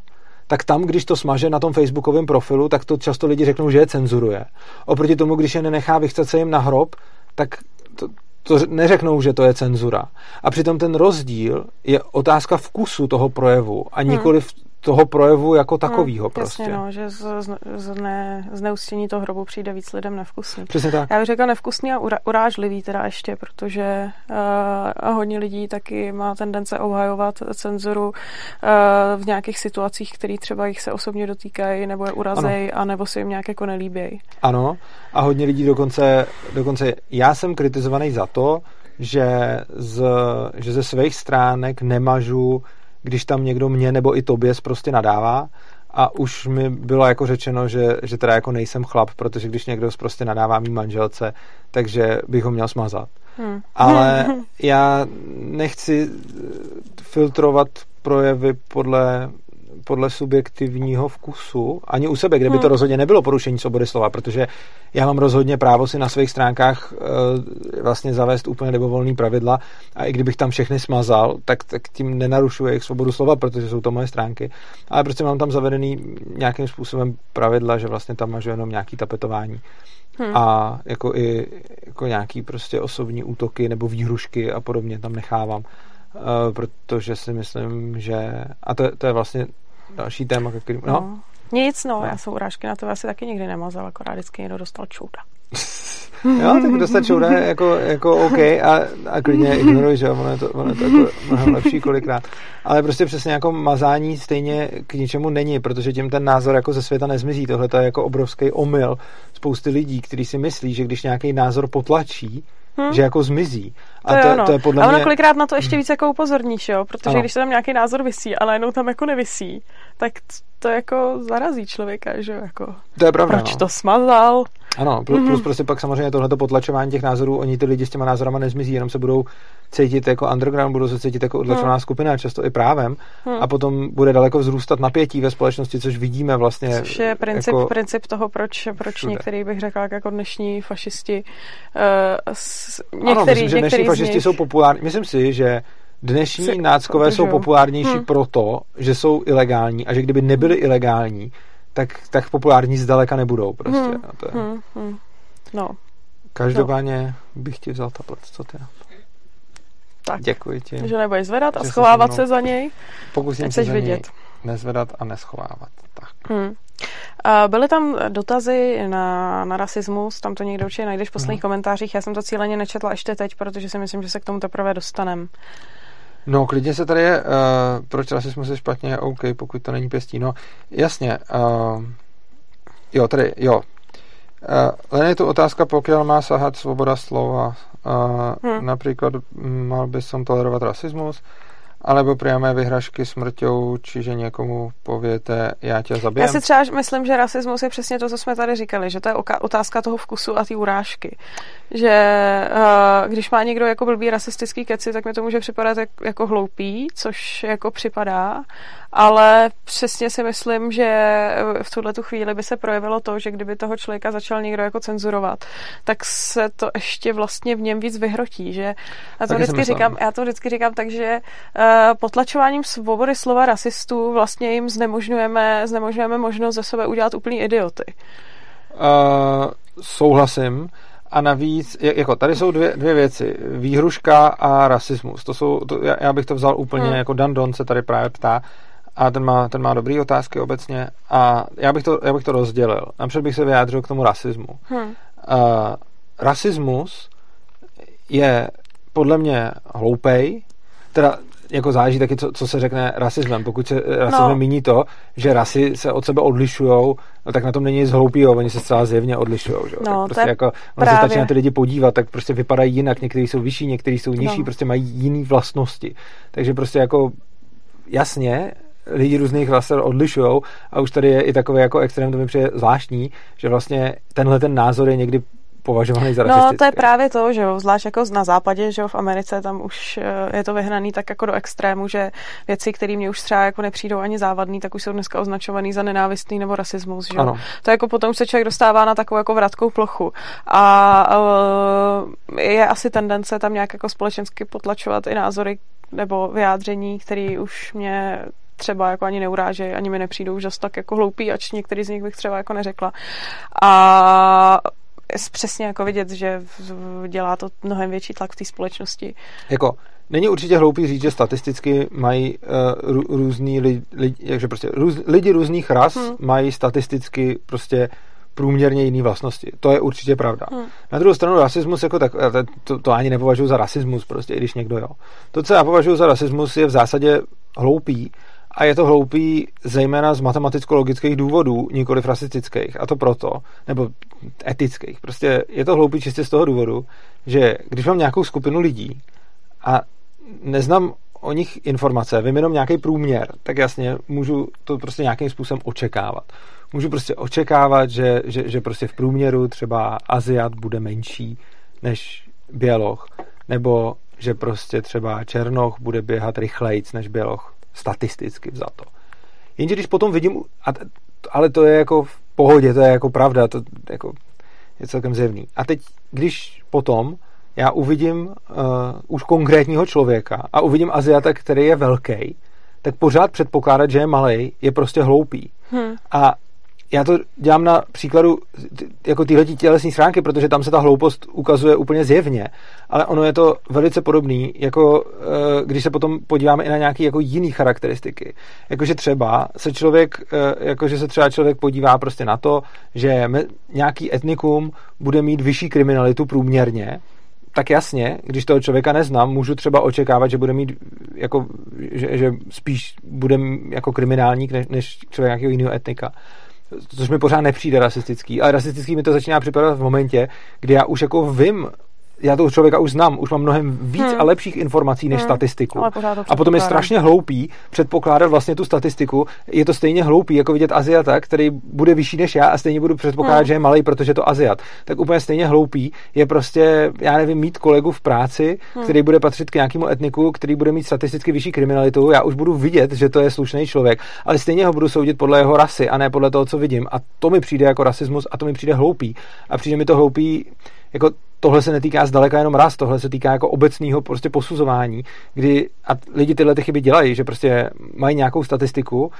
tak tam, když to smaže na tom facebookovém profilu, tak to často lidi řeknou, že je cenzuruje. Oproti tomu, když je nenechá vychcat se jim na hrob, tak to, to neřeknou, že to je cenzura. A přitom ten rozdíl je otázka vkusu toho projevu a nikoli hmm toho projevu jako takového hmm, prostě. Jasně, no, že z, z, ne, z neustění toho hrobu přijde víc lidem nevkusný. Přesně tak. Já bych řekla nevkusný a ura, urážlivý teda ještě, protože uh, hodně lidí taky má tendence obhajovat cenzuru uh, v nějakých situacích, které třeba jich se osobně dotýkají, nebo je urazej, a nebo se jim nějak jako nelíbějí. Ano, a hodně lidí dokonce, dokonce já jsem kritizovaný za to, že, z, že ze svých stránek nemažu když tam někdo mě nebo i tobě prostě nadává a už mi bylo jako řečeno, že, že teda jako nejsem chlap, protože když někdo prostě nadává mý manželce, takže bych ho měl smazat. Hmm. Ale já nechci filtrovat projevy podle podle subjektivního vkusu, ani u sebe, kde by to hmm. rozhodně nebylo porušení svobody slova, protože já mám rozhodně právo si na svých stránkách uh, vlastně zavést úplně libovolný pravidla a i kdybych tam všechny smazal, tak, tak tím nenarušuje jejich svobodu slova, protože jsou to moje stránky, ale prostě mám tam zavedený nějakým způsobem pravidla, že vlastně tam mažu jenom nějaký tapetování. Hmm. A jako i jako nějaký prostě osobní útoky nebo výhrušky a podobně tam nechávám. Uh, protože si myslím, že a to, to je vlastně další téma, který... No. no. Nic, no, no, já jsem urážky na to asi taky nikdy nemazal, akorát vždycky někdo dostal čouda. jo, tak dostat čouda je jako, jako OK a, a klidně ignoruj, že ono je to, ono je to jako mnohem lepší kolikrát. Ale prostě přesně jako mazání stejně k ničemu není, protože tím ten názor jako ze světa nezmizí. Tohle je jako obrovský omyl spousty lidí, kteří si myslí, že když nějaký názor potlačí, hmm. že jako zmizí. A to, to, je, to je podle a ono mě... kolikrát na to ještě víc jako upozorníš, jo? Protože ano. když se tam nějaký názor vysí, ale jenom tam jako nevisí, tak to jako zarazí člověka, že jako... To je pravda, Proč no. to smazal? Ano, plus, mm-hmm. plus prostě pak samozřejmě tohleto potlačování těch názorů, oni ty lidi s těma názorama nezmizí, jenom se budou cítit jako underground, budou se cítit jako odlačená mm. skupina, často i právem, mm. a potom bude daleko vzrůstat napětí ve společnosti, což vidíme vlastně. Což je princip, jako princip toho, proč, proč některý bych řekla, jako dnešní fašisti. Uh, s, některý, ano, myslím, že dnešní fašisti nich... jsou populární. Myslím si, že dnešní si, náckové jsou populárnější hmm. proto, že jsou ilegální a že kdyby nebyli ilegální, tak, tak populární zdaleka nebudou prostě. Hmm. A to je... hmm. Hmm. No. Každopádně no. bych ti vzal tablet, co ty? Tak. Děkuji ti. Že nebudeš zvedat a schovávat se za něj. Pokusím se za vidět. něj nezvedat a neschovávat. Tak. Hmm. Byly tam dotazy na, na rasismus, tam to někde určitě najdeš v posledních hmm. komentářích. Já jsem to cíleně nečetla ještě teď, protože si myslím, že se k tomu teprve dostanem. No, klidně se tady je, uh, proč rasismus je špatně, OK, pokud to není pěstí. No, jasně, uh, jo, tady, jo. Uh, len je tu otázka, pokud má sahat svoboda slova. Uh, hmm. Například, mal by som tolerovat rasismus? Alebo priame vyhražky smrťou, čiže někomu pověte, já tě zabijem. Já si třeba myslím, že rasismus je přesně to, co jsme tady říkali, že to je otázka toho vkusu a té urážky. Že uh, když má někdo jako blbý rasistický keci, tak mi to může připadat jak, jako hloupý, což jako připadá, ale přesně si myslím, že v tuhle tu chvíli by se projevilo to, že kdyby toho člověka začal někdo jako cenzurovat, tak se to ještě vlastně v něm víc vyhrotí, že já to, vždycky říkám, já to vždycky říkám tak, že uh, potlačováním svobody slova rasistů vlastně jim znemožňujeme, znemožňujeme možnost ze sebe udělat úplný idioty. Uh, souhlasím. A navíc, jako tady jsou dvě, dvě věci. Výhruška a rasismus. To jsou, to, já bych to vzal úplně hmm. jako Dan Don se tady právě ptá a ten má, ten má dobrý otázky obecně a já bych to, já bych to rozdělil. Napřed bych se vyjádřil k tomu rasismu. Hmm. Uh, rasismus je podle mě hloupej, teda jako záleží taky, co, co se řekne rasismem. Pokud se rasismem no. míní to, že rasy se od sebe odlišují, no, tak na tom není nic hloupýho, oni se zcela zjevně odlišují. No, prostě jako, právě... se stačí na ty lidi podívat, tak prostě vypadají jinak, někteří jsou vyšší, někteří jsou nižší, no. prostě mají jiné vlastnosti. Takže prostě jako jasně, lidi různých ras odlišují a už tady je i takový jako extrém, to mi přijde zvláštní, že vlastně tenhle ten názor je někdy považovaný za No to je právě to, že jo, zvlášť jako na západě, že jo, v Americe tam už eh, je to vyhnaný tak jako do extrému, že věci, které mě už třeba jako nepřijdou ani závadný, tak už jsou dneska označovaný za nenávistný nebo rasismus, že jo. To jako potom se člověk dostává na takovou jako vratkou plochu. A uh, je asi tendence tam nějak jako společensky potlačovat i názory nebo vyjádření, které už mě třeba jako ani neurážejí, ani mi nepřijdou už tak jako hloupý, ač některý z nich bych třeba jako neřekla. A přesně jako vidět, že dělá to mnohem větší tlak v té společnosti. Jako, není určitě hloupý říct, že statisticky mají uh, různý lidi, lidi, jakže prostě růz, lidi různých ras hmm. mají statisticky prostě průměrně jiné vlastnosti. To je určitě pravda. Hmm. Na druhou stranu rasismus jako tak, to, to ani nepovažuji za rasismus, prostě, i když někdo jo. To, co já považuji za rasismus, je v zásadě hloupý, a je to hloupý zejména z matematicko-logických důvodů, nikoli rasistických. A to proto, nebo etických. Prostě je to hloupý čistě z toho důvodu, že když mám nějakou skupinu lidí a neznám o nich informace, vím jenom nějaký průměr, tak jasně můžu to prostě nějakým způsobem očekávat. Můžu prostě očekávat, že, že, že prostě v průměru třeba Aziat bude menší než Běloch, nebo že prostě třeba Černoch bude běhat rychlejc než Běloch statisticky vzato. Jenže když potom vidím, a, ale to je jako v pohodě, to je jako pravda, to jako je celkem zjevný. A teď, když potom já uvidím uh, už konkrétního člověka a uvidím Aziata, který je velký, tak pořád předpokládat, že je malý, je prostě hloupý. Hmm. A já to dělám na příkladu jako tyhle tělesní stránky, protože tam se ta hloupost ukazuje úplně zjevně, ale ono je to velice podobný, jako eh, když se potom podíváme i na nějaké jako jiné charakteristiky. Jakože třeba se člověk, eh, jakože se třeba člověk podívá prostě na to, že nějaký etnikum bude mít vyšší kriminalitu průměrně, tak jasně, když toho člověka neznám, můžu třeba očekávat, že bude mít jako, že, že spíš bude jako kriminálník než, než člověk nějakého jiného etnika což mi pořád nepřijde rasistický, ale rasistický mi to začíná připadat v momentě, kdy já už jako vím, já toho člověka už znám, už mám mnohem víc hmm. a lepších informací než hmm. statistiku. A potom je strašně hloupý předpokládat vlastně tu statistiku. Je to stejně hloupý, jako vidět Aziata, který bude vyšší než já a stejně budu předpokládat, hmm. že je malý, protože je to Aziat. Tak úplně stejně hloupý je prostě, já nevím, mít kolegu v práci, hmm. který bude patřit k nějakému etniku, který bude mít statisticky vyšší kriminalitu. Já už budu vidět, že to je slušný člověk, ale stejně ho budu soudit podle jeho rasy a ne podle toho, co vidím. A to mi přijde jako rasismus a to mi přijde hloupý. A přijde mi to hloupý jako tohle se netýká zdaleka jenom raz, tohle se týká jako obecného prostě posuzování, kdy a lidi tyhle ty chyby dělají, že prostě mají nějakou statistiku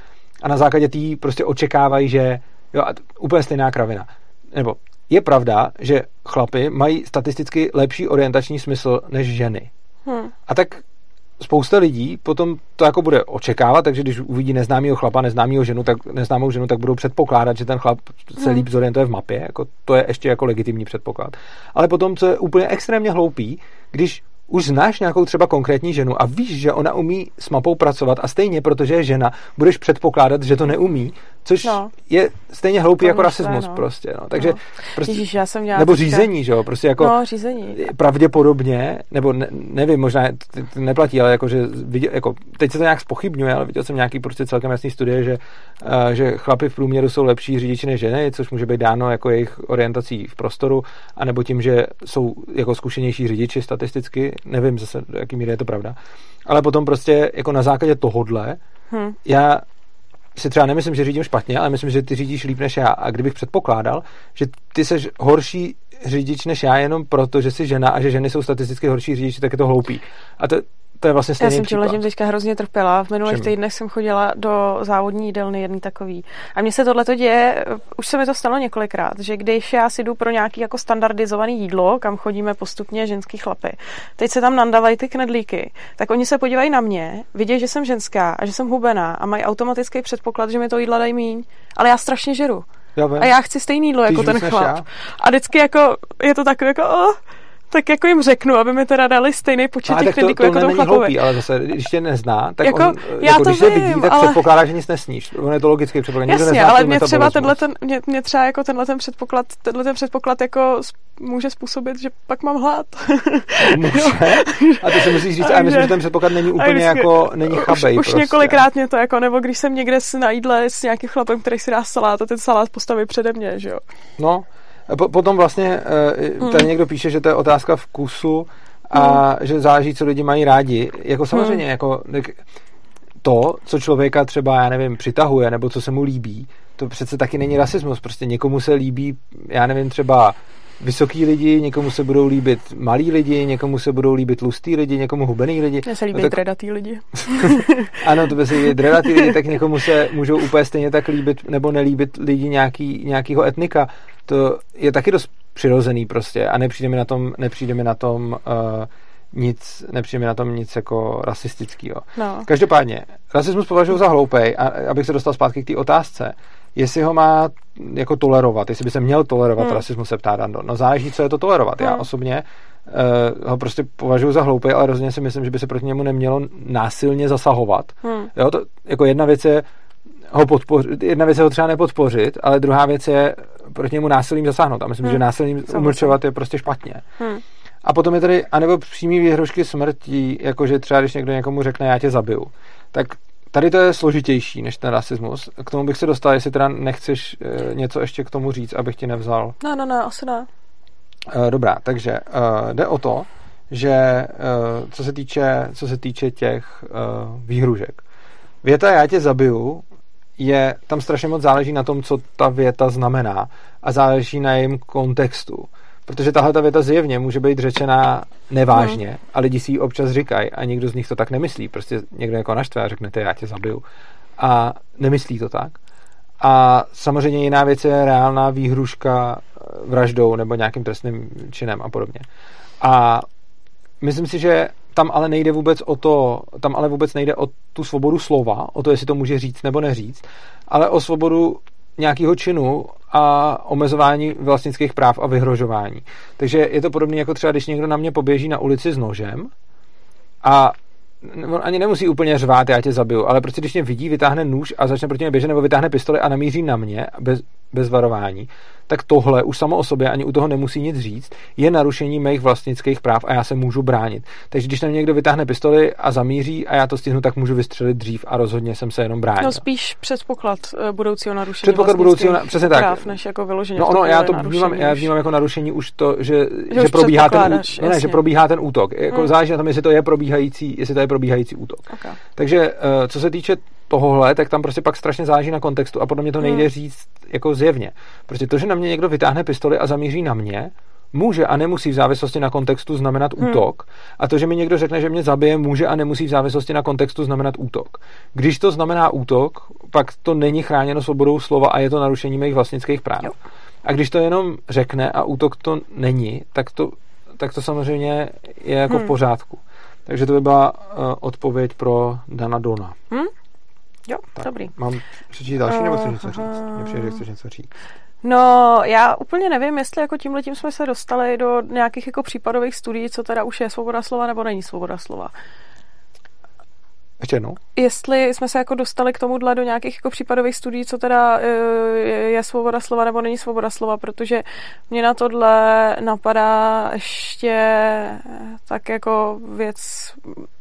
a na základě té prostě očekávají, že jo, a úplně stejná kravina. Nebo je pravda, že chlapy mají statisticky lepší orientační smysl než ženy. Hmm. A tak spousta lidí potom to jako bude očekávat, takže když uvidí neznámého chlapa, neznámého ženu, tak neznámou ženu, tak budou předpokládat, že ten chlap se Hmm. líp zorientuje v mapě, jako to je ještě jako legitimní předpoklad. Ale potom, co je úplně extrémně hloupý, když už znáš nějakou třeba konkrétní ženu a víš, že ona umí s mapou pracovat a stejně, protože je žena, budeš předpokládat, že to neumí, což No. je stejně hloupý jako rasismus no. prostě. No. Takže No. prostě, Ježíš, já jsem nebo teďka- řízení, že jo, prostě jako No, řízení. pravděpodobně, nebo ne, nevím, možná to, neplatí, ale jako, že viděl, jako, teď se to nějak spochybňuje, ale viděl jsem nějaký prostě celkem jasný studie, že, uh, že chlapi v průměru jsou lepší řidiči než ženy, což může být dáno jako jejich orientací v prostoru, anebo tím, že jsou jako zkušenější řidiči statisticky, nevím zase, do jaký míry je to pravda, ale potom prostě jako na základě tohodle Hm. já si třeba nemyslím, že řídím špatně, ale myslím, že ty řídíš líp než já. A kdybych předpokládal, že ty seš horší řidič než já jenom proto, že jsi žena a že ženy jsou statisticky horší řidiči, tak je to hloupý. A to, to je vlastně Já stejný jsem tímhle příklad. tím teďka hrozně trpěla. V minulých Čím? týdnech jsem chodila do závodní jídelny jedný takový. A mně se tohle děje, už se mi to stalo několikrát, že když já si jdu pro nějaký jako standardizovaný jídlo, kam chodíme postupně ženský chlapy, teď se tam nandávají ty knedlíky, tak oni se podívají na mě, vidí, že jsem ženská a že jsem hubená a mají automatický předpoklad, že mi to jídla dají míň. Ale já strašně žeru. Já. A já chci stejný jídlo Ty jako ten chlap. já? A vždycky jako, je to takové jako, oh, tak jako jim řeknu, aby mi teda dali stejný počet No, a těch to, knedlíků to jako tomu chlapovi. hloupý, ale zase, když tě nezná, tak Jako, on, já jako, to když se vím, vidí, tak ale- předpokládá, že nic nesníš. On je to logický předpoklad. Jasně, nezná ale mě třeba tenhle ten, mě, mě třeba jako tenhle ten předpoklad, tenhle ten předpoklad jako může způsobit, že pak mám hlad. Může. A to si musíš říct, a já myslím, že ten předpoklad není A úplně vždycky- jako, není chabej Už, už prostě. několikrát mě to jako, nebo když jsem někde na jídle s nějakým chlapem, který si dá salát a ten salát postaví přede mě, že jo. No, a po, potom vlastně Hmm. tady někdo píše, že to je otázka vkusu a že záleží, co lidi mají rádi. Jako samozřejmě, Hmm. jako to, co člověka třeba, já nevím, přitahuje, nebo co se mu líbí, to přece taky není rasismus. Prostě někomu se líbí, já nevím, třeba vysoký lidi, někomu se budou líbit malí lidi, někomu se budou líbit tlustý lidi, někomu hubený lidi. Mně se líbí No no, tak- dredatý lidi. Ano, to by se líbit dredatý lidi, tak někomu se můžou úplně stejně tak líbit nebo nelíbit lidi nějaký, nějakýho etnika. To je taky dost přirozený prostě a nepřijde mi na tom, nepřijde mi na tom uh, nic, nepřijde mi na tom nic jako rasistického. No. Každopádně, rasismus považuji za hloupej, a abych se dostal zpátky k té otázce, jestli ho má jako tolerovat, jestli by se měl tolerovat Hmm. rasismus, se ptá Dando. No záleží, co je to tolerovat. Já Hmm. osobně uh, ho prostě považuji za hloupej, ale rozhodně si myslím, že by se proti němu nemělo násilně zasahovat. Hm. Jo, to, jako jedna věc je ho podpořit, jedna věc je ho třeba nepodpořit, ale druhá věc je proti němu násilím zasáhnout. A myslím, Hmm. že násilím umlčovat je prostě špatně. Hm. A potom je tady, anebo přímý výhrožky smrtí, jakože třeba když někdo někomu řekne, já tě zabiju. Tak tady to je složitější než ten rasismus. K tomu bych se dostal, jestli teda nechceš e, něco ještě k tomu říct, abych ti nevzal. No, no, no, asi ne. E, dobrá, takže e, jde o to, že co se týče, co se týče těch výhružek. Věta já tě zabiju je, tam strašně moc záleží na tom, co ta věta znamená a záleží na jejím kontextu. Protože tahle ta věta zjevně může být řečená nevážně Hmm. a lidi si ji občas říkají a nikdo z nich to tak nemyslí. Prostě někdo jako naštve a řekne, já tě zabiju. A nemyslí to tak. A samozřejmě jiná věc je reálná výhruška eh, vraždou nebo nějakým trestným činem a podobně. A myslím si, že tam ale nejde vůbec o to, tam ale vůbec nejde o tu svobodu slova, o to, jestli to může říct nebo neříct, ale o svobodu nějakého činu a omezování vlastnických práv a vyhrožování. Takže je to podobné jako třeba, když někdo na mě poběží na ulici s nožem a on ani nemusí úplně řvát, já tě zabiju, ale prostě když mě vidí, vytáhne nůž a začne proti mě běžet, nebo vytáhne pistoli a namíří na mě bez, bez varování, tak tohle už samo o sobě ani u toho nemusí nic říct, je narušení mých vlastnických práv a já se můžu bránit. Takže když na mě někdo vytáhne pistoli a zamíří a já to stihnu, tak můžu vystřelit dřív a rozhodně jsem se jenom bránil. No spíš předpoklad eh, budoucího narušení Předpoklad budoucího, na- přesně tak. práv, než jako vyloženě No ono, já to vnímám, já vnímám jako narušení už to, že, že, už probíhá ten, ú- no ne, že probíhá ten útok. Jako Hmm. záleží na tom, jestli to je probíhající, jestli to je probíhající útok. Okay. Takže eh, co se týče tohohle, tak tam prostě pak strašně záleží na kontextu a podle mě to nejde Hmm. říct jako zjevně. Protože to, že na mě někdo vytáhne pistoli a zamíří na mě, může a nemusí v závislosti na kontextu znamenat Hmm. útok. A to, že mi někdo řekne, že mě zabije, může a nemusí v závislosti na kontextu znamenat útok. Když to znamená útok, pak to není chráněno svobodou slova a je to narušení mých vlastnických práv. Jo. A když to jenom řekne a útok to není, tak to, tak to samozřejmě je jako hmm. v pořádku. Takže to by byla uh, odpověď pro Dana Dona. Hmm? Jo, tak, dobrý. Mám přečíst další, nebo chceš něco říct? Mně přijde, že chceš něco říct. No, já úplně nevím, jestli jako tímhle tím jsme se dostali do nějakých jako případových studií, co teda už je svoboda slova nebo není svoboda slova. Ještě jednou? Jestli jsme se jako dostali k tomuhle do nějakých jako případových studií, co teda e, je svoboda slova nebo není svoboda slova, protože mě na tohle napadá ještě tak jako věc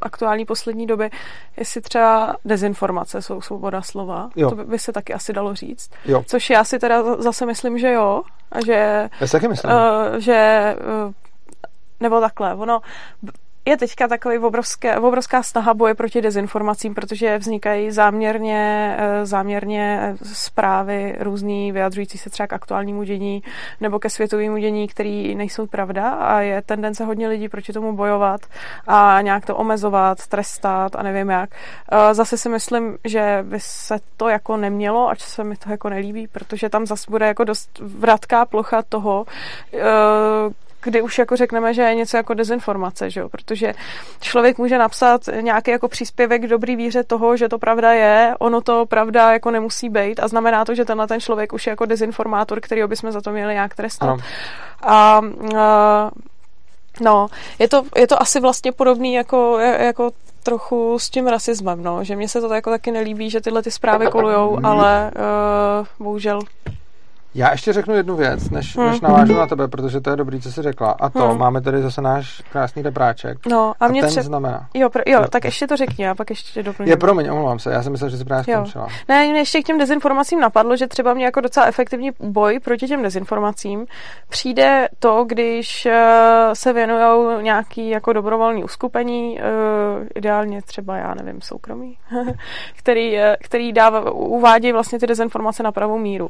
aktuální poslední doby, jestli třeba dezinformace jsou svoboda slova. Jo. To by se taky asi dalo říct. Jo. Což já si teda zase myslím, že jo. A že, já si taky myslím. Uh, že uh, nebo takhle, ono je teďka takový obrovské, obrovská snaha boje proti dezinformacím, protože vznikají záměrně, eh, záměrně zprávy různý, vyjadřující se třeba k aktuálnímu dění nebo ke světovému dění, který nejsou pravda a je tendence hodně lidí proti tomu bojovat a nějak to omezovat, trestat a nevím jak. Eh, zase si myslím, že by se to jako nemělo, ač se mi to jako nelíbí, protože tam zase bude jako dost vratká plocha toho, eh, kdy už jako řekneme, že je něco jako dezinformace, že jo? protože člověk může napsat nějaký jako příspěvek k dobrý víře toho, že to pravda je, ono to pravda jako nemusí být a znamená to, že tenhle ten člověk už je jako dezinformátor, který bychom za to měli nějak trestat. Ano. A, a No, je to, je to asi vlastně podobný jako, jako trochu s tím rasismem, no, že mně se to jako taky nelíbí, že tyhle ty zprávy kolujou, mm. ale uh, bohužel já ještě řeknu jednu věc, než, hmm. než navážu na tebe, protože to je dobrý, co jsi řekla. A to, hmm. máme tady zase náš krásný repráček. No, a, a mě ten tře... znamená. Jo, pr- jo, tak ještě to řekni, a pak ještě doplním. Je, promiň, omlouvám se, já jsem myslel, že jsi právě skončila. Ne, mě ještě k těm dezinformacím napadlo, že třeba mě jako docela efektivní boj proti těm dezinformacím přijde to, když uh, se věnují nějaký jako dobrovolný uskupení, uh, ideálně třeba, já nevím, soukromí, který, uh, který dává, uvádí vlastně ty dezinformace na pravou míru.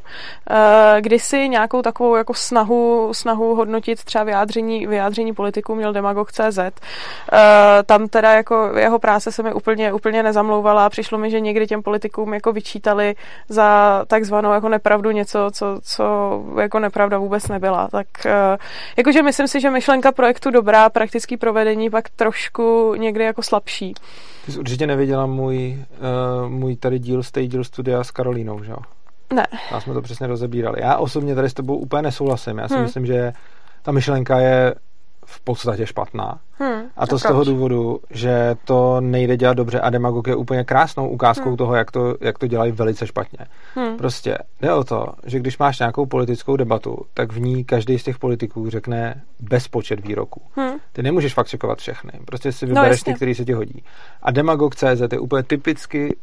Kdysi nějakou takovou jako snahu, snahu hodnotit třeba vyjádření, vyjádření politiků měl Demagog CZ. Uh, tam teda jako jeho práce se mi úplně, úplně nezamlouvala a přišlo mi, že někdy těm politikům jako vyčítali za takzvanou jako nepravdu něco, co, co jako nepravda vůbec nebyla. Tak uh, jakože myslím si, že myšlenka projektu dobrá, praktický provedení pak trošku někdy jako slabší. Ty jsi určitě neviděla můj, uh, můj tady díl té díl studia s Karolínou, že jo? Ne. Já jsme to přesně rozebírali. Já osobně tady s tebou úplně nesouhlasím. Já si hmm. myslím, že ta myšlenka je v podstatě špatná. Hmm, a to a z toho důvodu, že to nejde dělat dobře a demagog je úplně krásnou ukázkou hmm. toho, jak to, jak to dělají velice špatně. Hmm. Prostě jde o to, že když máš nějakou politickou debatu, tak v ní každý z těch politiků řekne bezpočet výroků. Hmm. Ty nemůžeš fakt čekovat všechny. Prostě si no, vybereš no, ty, který se ti hodí. A demagog.cz je úplně typicky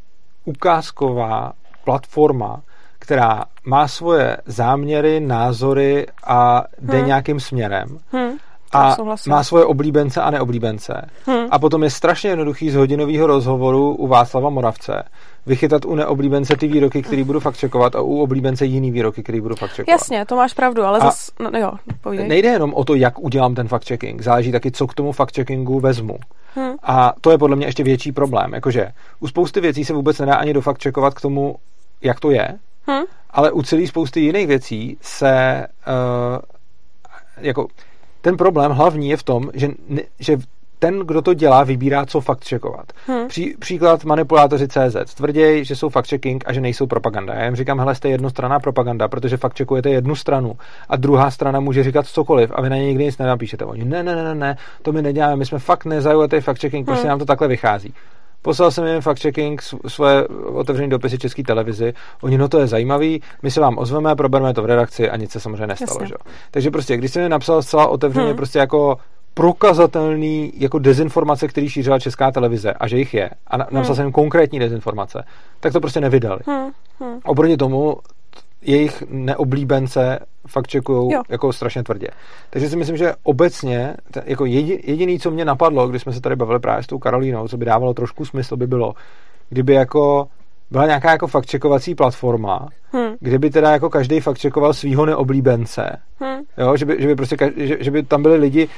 ukázková platforma, která má svoje záměry, názory a jde hmm. nějakým směrem. Hmm. A má svoje oblíbence a neoblíbence. Hmm. A potom je strašně jednoduchý z hodinového rozhovoru u Václava Moravce vychytat u neoblíbence ty výroky, který budu fakt čekovat a u oblíbence jiný výroky, který budu fakt čekovat. Jasně, to máš pravdu, ale zase, no, jo, povídej. Nejde jenom o to, jak udělám ten fact checking, záleží taky, co k tomu fact checkingu vezmu. Hmm. A to je podle mě ještě větší problém, jakože u spousty věcí se vůbec nedá ani do fakt checkovat k tomu, jak to je, hmm ale u celé spousty jiných věcí se uh, jako ten problém hlavní je v tom, že, ne, že ten, kdo to dělá, vybírá, co fakt checkovat. Hmm. Pří, příklad manipulátoři CZ tvrdějí, že jsou fact checking a že nejsou propaganda. Já jim říkám, hele, jste jednostranná propaganda, protože fakt checkujete jednu stranu a druhá strana může říkat cokoliv a vy na ně nikdy nic nenapíšete. Oni, ne, ne, ne, ne, to my neděláme, my jsme fakt nezajujete fact checking, prostě hmm. nám to takhle vychází. Poslal jsem jim fact-checking, svoje otevřené dopisy České televizi. Oni, no to je zajímavý, my se vám ozveme, probereme to v redakci a nic se samozřejmě nestalo. Že? Takže prostě, když jsem mi napsal zcela otevřeně, hmm. prostě jako prokazatelný jako dezinformace, který šířila česká televize a že jich je a napsal hmm. jsem konkrétní dezinformace, tak to prostě nevydali. Hmm. Hmm. Oproti tomu jejich neoblíbence fakt čekují jako strašně tvrdě. Takže si myslím, že obecně jako jediný, co mě napadlo, když jsme se tady bavili právě s tou Karolínou, co by dávalo trošku smysl, by bylo, kdyby jako byla nějaká jako faktčekovací platforma, hmm. kde by teda jako každý faktčekoval svého neoblíbence. Hmm. Jo, že by, že by prostě, že, že by tam byli lidi,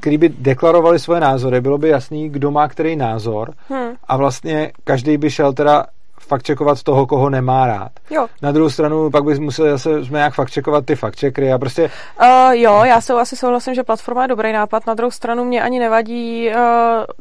kteří by deklarovali svoje názory, bylo by jasný, kdo má který názor hmm. a vlastně každý by šel teda fakt čekovat toho, koho nemá rád. Jo. Na druhou stranu pak bys musel zase jsme nějak fakt čekovat ty fakt čekry a prostě... Uh, jo, já se asi souhlasím, že platforma je dobrý nápad. Na druhou stranu mě ani nevadí uh,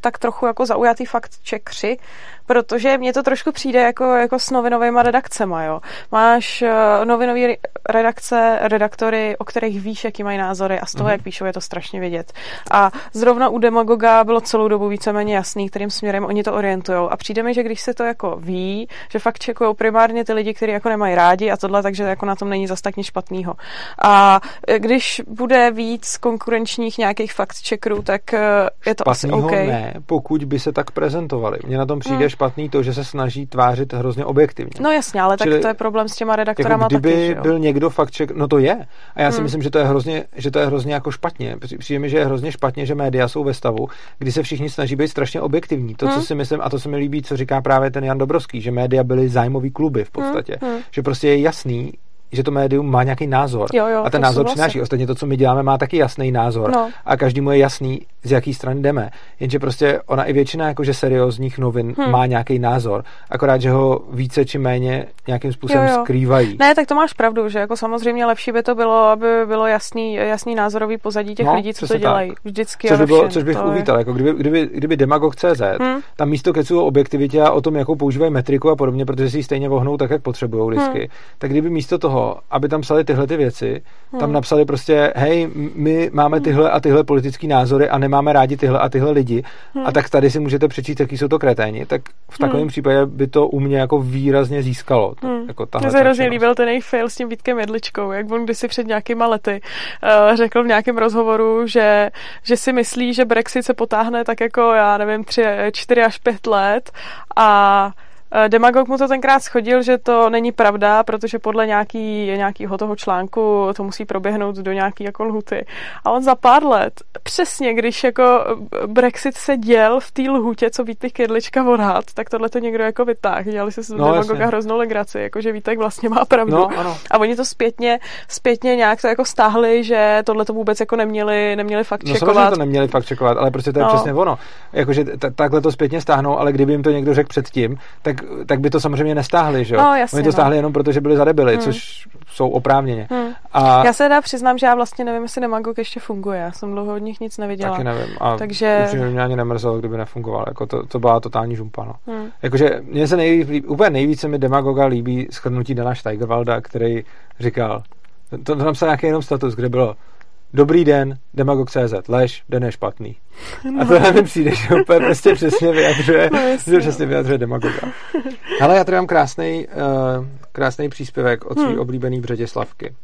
tak trochu jako zaujatý fakt čekři, protože mně to trošku přijde jako, jako s novinovými redakcemi. Jo. Máš uh, novinové redakce, redaktory, o kterých víš, jaký mají názory a z toho, mm-hmm. jak píšou, je to strašně vidět. A zrovna u Demagoga bylo celou dobu víceméně jasný, kterým směrem oni to orientují. A přijde mi, že když se to jako ví, že fakt čekují primárně ty lidi, kteří jako nemají rádi a tohle, takže jako na tom není zas tak nic špatného. A když bude víc konkurenčních nějakých fakt checkerů, tak eh, je to Špatnýho asi OK. ne, pokud by se tak prezentovali. Mně na tom přijde hmm. Špatný to, že se snaží tvářit hrozně objektivně. No jasně, ale Čili, tak to je problém s těma redaktorama jako kdyby taky, že jo? byl někdo fakt check, no to je. A já si hmm. myslím, že to je hrozně, že to je hrozně jako špatně. Přijde mi, že je hrozně špatně, že média jsou ve stavu, kdy se všichni snaží být strašně objektivní. To, hmm. co si myslím, a to se mi líbí, co říká právě ten Jan Dobrovský, že média byly zájmový kluby v podstatě. Hmm. Že prostě je jasný, že to médium má nějaký názor jo, jo, a ten názor přináší. Ostatně to, co my děláme, má taky jasný názor no. a každému je jasný, z jaký strany jdeme. Jenže prostě ona i většina jakože seriózních novin hmm. má nějaký názor, akorát, že ho více či méně nějakým způsobem jo, jo. skrývají. Ne, tak to máš pravdu, že jako samozřejmě lepší by to bylo, aby bylo jasný, jasný názorový pozadí těch no, lidí, co to dělají. Tak. Vždycky což, by bylo, všem, což bych to uvítal, je... jako kdyby, kdyby, kdyby Demagog.cz, hmm. tam místo keců o objektivitě a o tom, jakou používají metriku a podobně, protože si ji stejně vohnou tak, jak potřebují vždycky, hmm. tak kdyby místo toho, aby tam psali tyhle ty věci, hmm. tam napsali prostě, hej, my máme tyhle a tyhle politické názory a nemáme rádi tyhle a tyhle lidi hmm. a tak tady si můžete přečíst, jaký jsou to kreténi, tak v takovém hmm. případě by to u mě jako výrazně získalo. Hmm. Jako Mně se hrozně líbil ten jejich fail s tím Vítkem Jedličkou, jak on kdysi před nějakýma lety uh, řekl v nějakém rozhovoru, že, že si myslí, že Brexit se potáhne tak jako, já nevím, tři, čtyři až pět let a Demagog mu to tenkrát schodil, že to není pravda, protože podle nějaký, nějakého toho článku to musí proběhnout do nějaký jako lhuty. A on za pár let, přesně když jako eh, Brexit se děl v té lhutě, co Vítek Kedlička odhad, tak tohle to někdo jako vytáhl. Dělali se z no, Demagoga jasně. hroznou legraci, jako že Vítek vlastně má pravdu. No, ano. A oni to zpětně, zpětně nějak to jako stáhli, že tohle to vůbec jako neměli, neměli fakt no, čekovat. to neměli fakt čekovat, ale prostě to je No. přesně ono. Jakože takhle to zpětně stáhnou, ale kdyby jim to někdo řekl předtím, tak, tak by to samozřejmě nestáhli, že jo? No, jasně, Oni to no. stáhli jenom proto, že byli zadebili, Hmm. což jsou oprávněně. Hmm. A Já se teda přiznám, že já vlastně nevím, jestli Demagog ještě funguje. Já jsem dlouho od nich nic neviděla. taky nevím. A Takže- určitě mě ani nemrzelo, kdyby nefungoval. Jako to, to byla totální žumpa, no. Hmm. Jakože mně se nejvíc, úplně nejvíce mi Demagoga líbí schrnutí Dana Steigerwalda, který říkal, to, to napsal nějaký jenom status, kde bylo Dobrý den, Demagog.cz, lež, den je špatný. A to mi přijde, že úplně prostě přesně vyjadřuje, No, jasně, že přesně vyjadřuje Demagoga. Ale já tady mám krásný, uh, krásný příspěvek od svý Hmm. oblíbený Břetěslavky.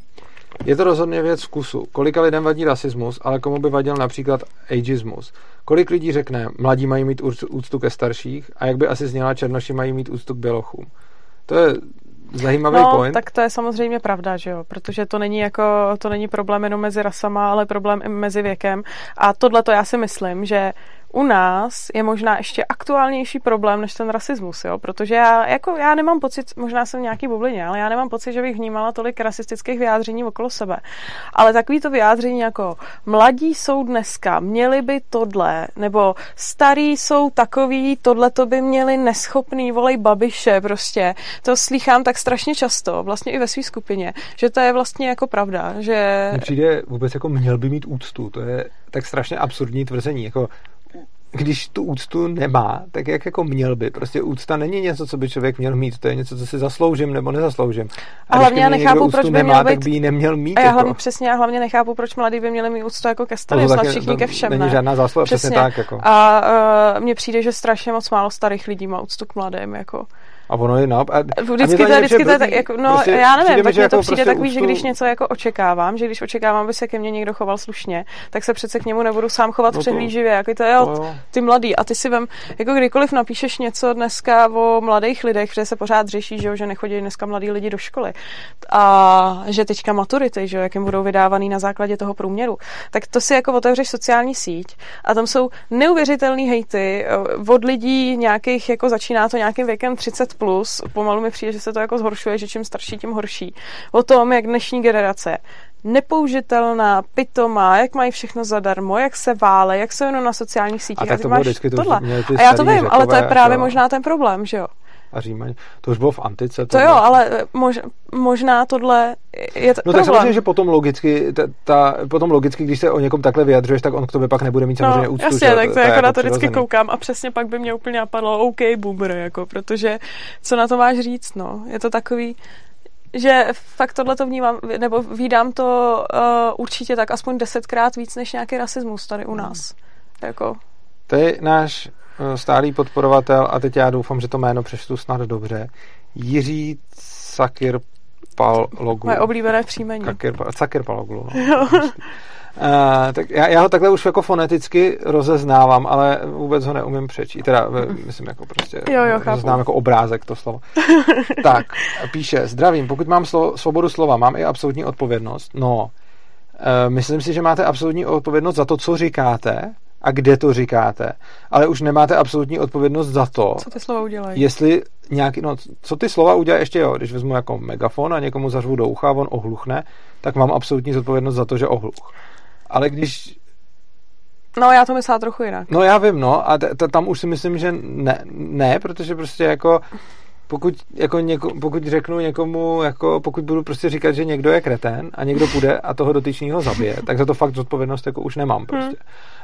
Je to rozhodně věc vkusu. Kolika lidem vadí rasismus, ale komu by vadil například ageismus? Kolik lidí řekne, mladí mají mít úc- úctu ke starších a jak by asi zněla černoši mají mít úctu k bělochům? To je zajímavý no, point. tak to je samozřejmě pravda, že jo, protože to není jako, to není problém jenom mezi rasama, ale problém i mezi věkem a tohle to já si myslím, že u nás je možná ještě aktuálnější problém než ten rasismus, jo? protože já, jako, já nemám pocit, možná jsem v nějaký bublině, ale já nemám pocit, že bych vnímala tolik rasistických vyjádření okolo sebe. Ale takový to vyjádření jako mladí jsou dneska, měli by tohle, nebo starí jsou takový, tohle to by měli neschopný, volej babiše prostě. To slýchám tak strašně často, vlastně i ve své skupině, že to je vlastně jako pravda, že... Mně přijde vůbec jako měl by mít úctu. To je tak strašně absurdní tvrzení. Jako když tu úctu nemá, tak jak jako měl by. Prostě úcta není něco, co by člověk měl mít, to je něco, co si zasloužím nebo nezasloužím. A když hlavně já nechápu, proč by nemá, měl tak být- by ji neměl mít. A já jako. hlavně přesně, já hlavně nechápu, proč mladí by měli mít úctu jako ke starým, snad taky- všichni ke všem, Není ne? žádná zásluha, přesně, Přesně. tak. Jako. A uh, mně přijde, že strašně moc málo starých lidí má úctu k mladým, jako. A ono je naopak. a- a mě Vždycky to, je, vždycky to je tak, jako, no prostě já nevím, mi, tak že mně to jako přijde prostě takový, že úctu- když něco jako očekávám, že když očekávám, aby se ke mně někdo choval slušně, tak se přece k němu nebudu sám chovat No to- přehlíživě, jako to jo, to jo. ty mladý. A ty si vem, jako kdykoliv napíšeš něco dneska o mladých lidech, protože se pořád řeší, že, jo, že nechodí dneska mladí lidi do školy a že teďka maturity, že jo, jak jim budou vydávaný na základě toho průměru, tak to si jako otevřeš sociální síť a tam jsou neuvěřitelný hejty eh, od lidí nějakých, jako začíná to nějakým věkem 30 plus, pomalu mi přijde, že se to jako zhoršuje, že čím starší, tím horší. O tom, jak dnešní generace nepoužitelná, pitomá, jak mají všechno zadarmo, jak se vále, jak jsou jenom na sociálních sítích. A tak ty to bylo máš vždycky, to tohle. A já to vím, ale to je právě jako- možná ten problém, že jo. A Římaň. To už bylo v antice. To jo, ale mož, možná tohle je t- No tak samozřejmě, že potom logicky, ta, ta, potom logicky, když se o někom takhle vyjadřuješ, tak on k tobě pak nebude mít samozřejmě no, úctu. Jasně, že? tak to, to jako na to vždycky koukám a přesně pak by mě úplně napadlo, OK, boomer, jako, protože co na to máš říct, no. Je to takový, že fakt tohle to vnímám, nebo vídám to uh, určitě tak aspoň desetkrát víc než nějaký rasismus tady u nás. Jako, To je náš stálý podporovatel a teď já doufám, že to jméno přečtu snad dobře. Jiří Sakir Paloglu. moje oblíbené příjmení. Sakir Paloglu. No. Uh, tak já, já ho takhle už jako foneticky rozeznávám, ale vůbec ho neumím přečíst. Teda, ve- myslím, jako prostě Jo, jo, chápu. rozeznám jako obrázek to slovo. tak, píše, zdravím, pokud mám slo, svobodu slova, mám i absolutní odpovědnost. No, uh, myslím si, že máte absolutní odpovědnost za to, co říkáte a kde to říkáte, ale už nemáte absolutní odpovědnost za to, Co ty slova udělají? jestli nějaký, no, co ty slova udělají ještě jo, když vezmu jako megafon a někomu zařvu do ucha on ohluchne, tak mám absolutní zodpovědnost za to, že ohluch. Ale když, No, já to myslela trochu jinak. no já vím, no, a t- t- tam už si myslím, že ne, ne, protože prostě jako pokud, jako něko, pokud řeknu někomu, jako pokud budu prostě říkat, že někdo je kretén a někdo půjde a toho dotyčního zabije, tak za to fakt zodpovědnost jako už nemám prostě.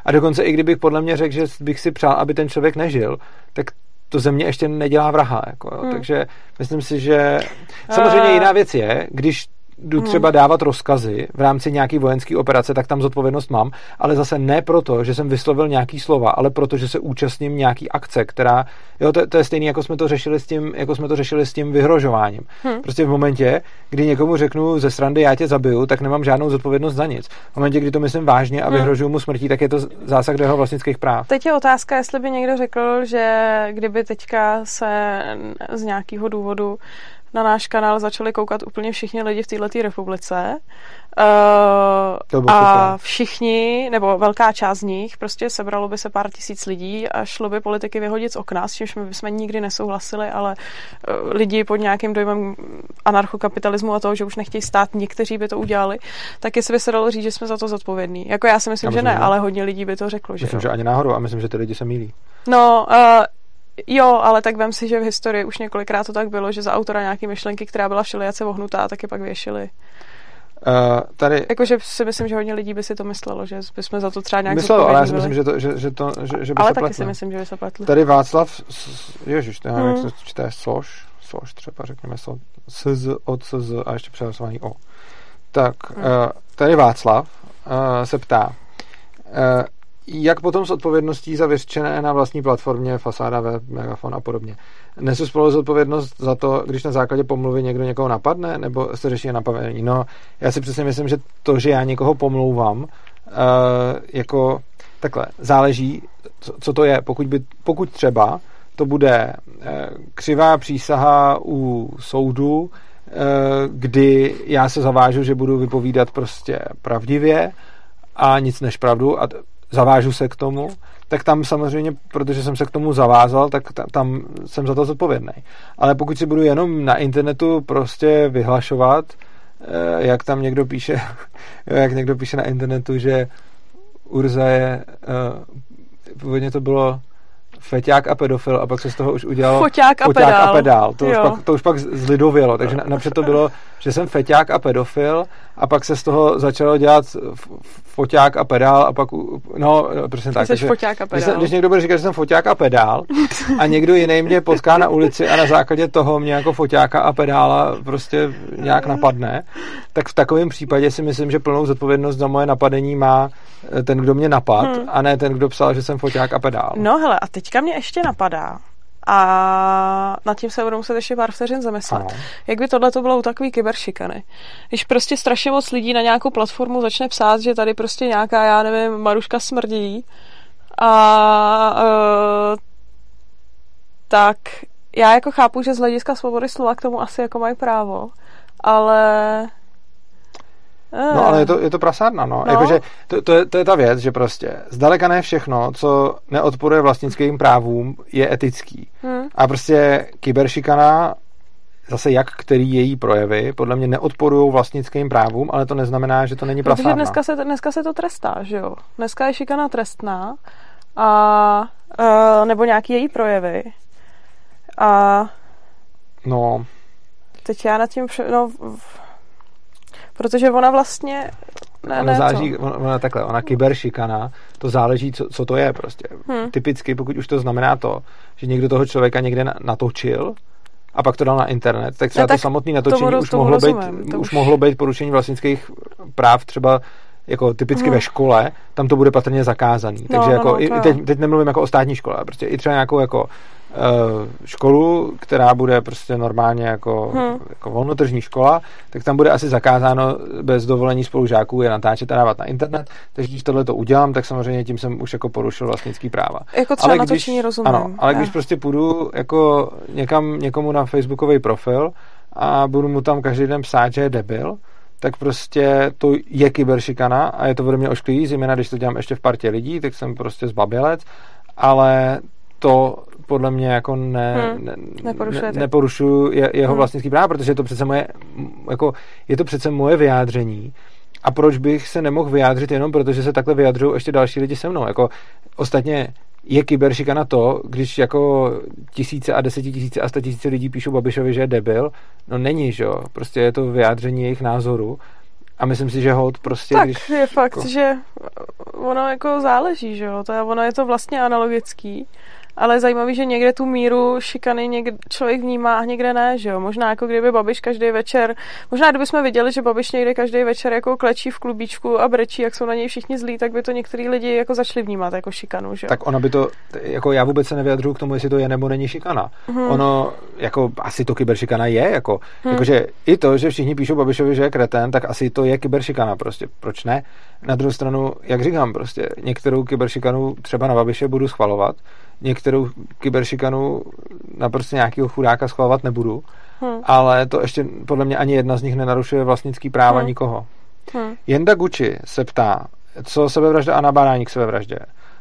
A dokonce i kdybych podle mě řekl, že bych si přál, aby ten člověk nežil, tak to ze mě ještě nedělá vraha. Jako, jo. Hmm. Takže myslím si, že samozřejmě Eh. jiná věc je, když jdu třeba dávat rozkazy v rámci nějaký vojenské operace, tak tam zodpovědnost mám, ale zase ne proto, že jsem vyslovil nějaký slova, ale proto, že se účastním nějaký akce, která, jo, to, to je stejné, jako jsme to řešili s tím, jako jsme to řešili s tím vyhrožováním. Hm. Prostě v momentě, kdy někomu řeknu ze srandy, já tě zabiju, tak nemám žádnou zodpovědnost za nic. V momentě, kdy to myslím vážně a Hm. vyhrožuju mu smrtí, tak je to zásah do jeho vlastnických práv. Teď je otázka, jestli by někdo řekl, že kdyby teďka se z nějakého důvodu na náš kanál začali koukat úplně všichni lidi v této republice uh, a super. všichni, nebo velká část z nich, prostě sebralo by se pár tisíc lidí a šlo by politiky vyhodit z okna, s čímž my bychom nikdy nesouhlasili, ale uh, lidi pod nějakým dojmem anarchokapitalismu a toho, že už nechtějí stát, někteří by to udělali, tak jestli by se dalo říct, že jsme za to zodpovědní. Jako já si myslím, Já že myslím, ne, že ne. ale hodně lidí by to řeklo, že Myslím, jo. že ani náhodou a myslím, že ty lidi se mílí. No, uh, jo, ale tak vem si, že v historii už několikrát to tak bylo, že za autora nějaké myšlenky, která byla všelijace ohnutá, tak je pak věšili. Uh, tady Jakože si myslím, že hodně lidí by si to myslelo, že bychom za to třeba nějak myslel, ale já si myslím, že, to, že, že, to, že, že by Ale se taky pletl. si myslím, že by se pletli. Tady Václav, ježiš, to nevím, Hmm. jak se čte, soš, soš třeba, řekněme, so, SZ, od SZ a ještě přehlasovaný O. Tak, Hmm. uh, tady Václav uh, se ptá, uh, jak potom s odpovědností za vyřčené na vlastní platformě, fasáda, web, megafon a podobně. Nesu spolu zodpovědnost za to, když na základě pomluvy někdo někoho napadne, nebo se řeší napadení? No, já si přesně myslím, že to, že já někoho pomlouvám, uh, jako takhle, záleží, co, co to je. Pokud, by, pokud třeba to bude eh, křivá přísaha u soudu, eh, kdy já se zavážu, že budu vypovídat prostě pravdivě a nic než pravdu a zavážu se k tomu, tak tam samozřejmě, protože jsem se k tomu zavázal, tak ta, tam jsem za to zodpovědný. Ale pokud si budu jenom na internetu prostě vyhlašovat, eh, jak tam někdo píše, jak někdo píše na internetu, že Urza je, eh, původně to bylo feťák a pedofil a pak se z toho už udělalo Foťák a foťák pedál. a pedál. To už, Jo. pak, to už pak zlidovělo, takže na- napřed to bylo, že jsem feťák a pedofil a pak se z toho začalo dělat foťák a pedál a pak, no, přesně tak. Jsi foťák a když, pedál. když někdo bude říkat, že jsem foťák a pedál a někdo jiný mě potká na ulici a na základě toho mě jako foťáka a pedála prostě nějak napadne, tak v takovém případě si myslím, že plnou zodpovědnost za moje napadení má eh, ten, kdo mě napad Hmm. a ne ten, kdo psal, že jsem foťák a pedál. No hele, a teďka mě ještě napadá, a nad tím se budu muset ještě pár vteřin zamyslet. Ano. Jak by tohle to bylo u takový kyberšikany? Když prostě strašně moc lidí na nějakou platformu začne psát, že tady prostě nějaká, já nevím, Maruška smrdí a uh, tak já jako chápu, že z hlediska svobody slova k tomu asi jako mají právo, ale No, ale je to, je to prasárna, no. No. no. Jakože to, to, je, to je ta věc, že prostě zdaleka ne všechno, co neodporuje vlastnickým právům, je etický. Hmm. A prostě kyberšikana, zase jak který její projevy, podle mě neodporují vlastnickým právům, ale to neznamená, že to není Protože prasárna. dneska se, dneska se to trestá, že jo? Dneska je šikana trestná a uh, nebo nějaký její projevy. A No. Teď já nad tím, pře- no, protože ona vlastně ne, ona ne, záleží, ona, ona takhle, ona kyberšikana, to záleží, co, co to je prostě. Hmm. Typicky, pokud už to znamená to, že někdo toho člověka někde natočil, a pak to dal na internet, tak třeba ne, tak to samotné natočení tomu, už, mohlo rozumím, být, už, už mohlo být porušení vlastnických práv třeba jako typicky hmm. ve škole, tam to bude patrně zakázaný. No, Takže no, jako no, i, teď, teď nemluvím jako o státní škole, prostě i třeba nějakou jako školu, která bude prostě normálně jako, hmm. jako volnotržní škola, tak tam bude asi zakázáno bez dovolení spolužáků je natáčet a dávat na internet. Takže když tohle to udělám, tak samozřejmě tím jsem už jako porušil vlastnický práva. Jako třeba ale když, rozumím. Ano, ale když prostě půjdu jako někam někomu na facebookový profil a budu mu tam každý den psát, že je debil, tak prostě to je kyberšikana a je to ode mě ošklivý, zejména když to dělám ještě v partě lidí, tak jsem prostě zbabělec, ale to podle mě jako ne, hmm, ne, neporušuju je, jeho hmm. vlastnický práva, protože je to přece moje, jako, je to přece moje vyjádření. A proč bych se nemohl vyjádřit jenom protože se takhle vyjadřují ještě další lidi se mnou. Jako, ostatně je kyberšikana to, když jako tisíce a desetitisíce a tisíce lidí píšou Babišovi, že je debil, no není, že jo, prostě je to vyjádření jejich názoru. A myslím si, že hod prostě... Tak když, je fakt, jako... že ono jako záleží, že jo, to je, ono je to vlastně analogický ale je zajímavý, že někde tu míru šikany někde člověk vnímá a někde ne, že jo. Možná jako kdyby Babiš každý večer, možná kdyby jsme viděli, že Babiš někde každý večer jako klečí v klubíčku a brečí, jak jsou na něj všichni zlí, tak by to některý lidi jako začali vnímat jako šikanu, že jo. Tak ona by to, jako já vůbec se nevyjadřuju k tomu, jestli to je nebo není šikana. Hmm. Ono, jako asi to kyberšikana je, jako, hmm. jakože i to, že všichni píšou Babišovi, že je kreten, tak asi to je kyberšikana prostě. Proč ne? Na druhou stranu, jak říkám, prostě některou kyberšikanu třeba na Babiše budu schvalovat, některou kyberšikanu na prostě nějakého chudáka schvalovat nebudu, hmm. ale to ještě podle mě ani jedna z nich nenarušuje vlastnický práva hmm. nikoho. Hmm. Jenda Gucci se ptá, co sebevražda a nabádání k sebevraždě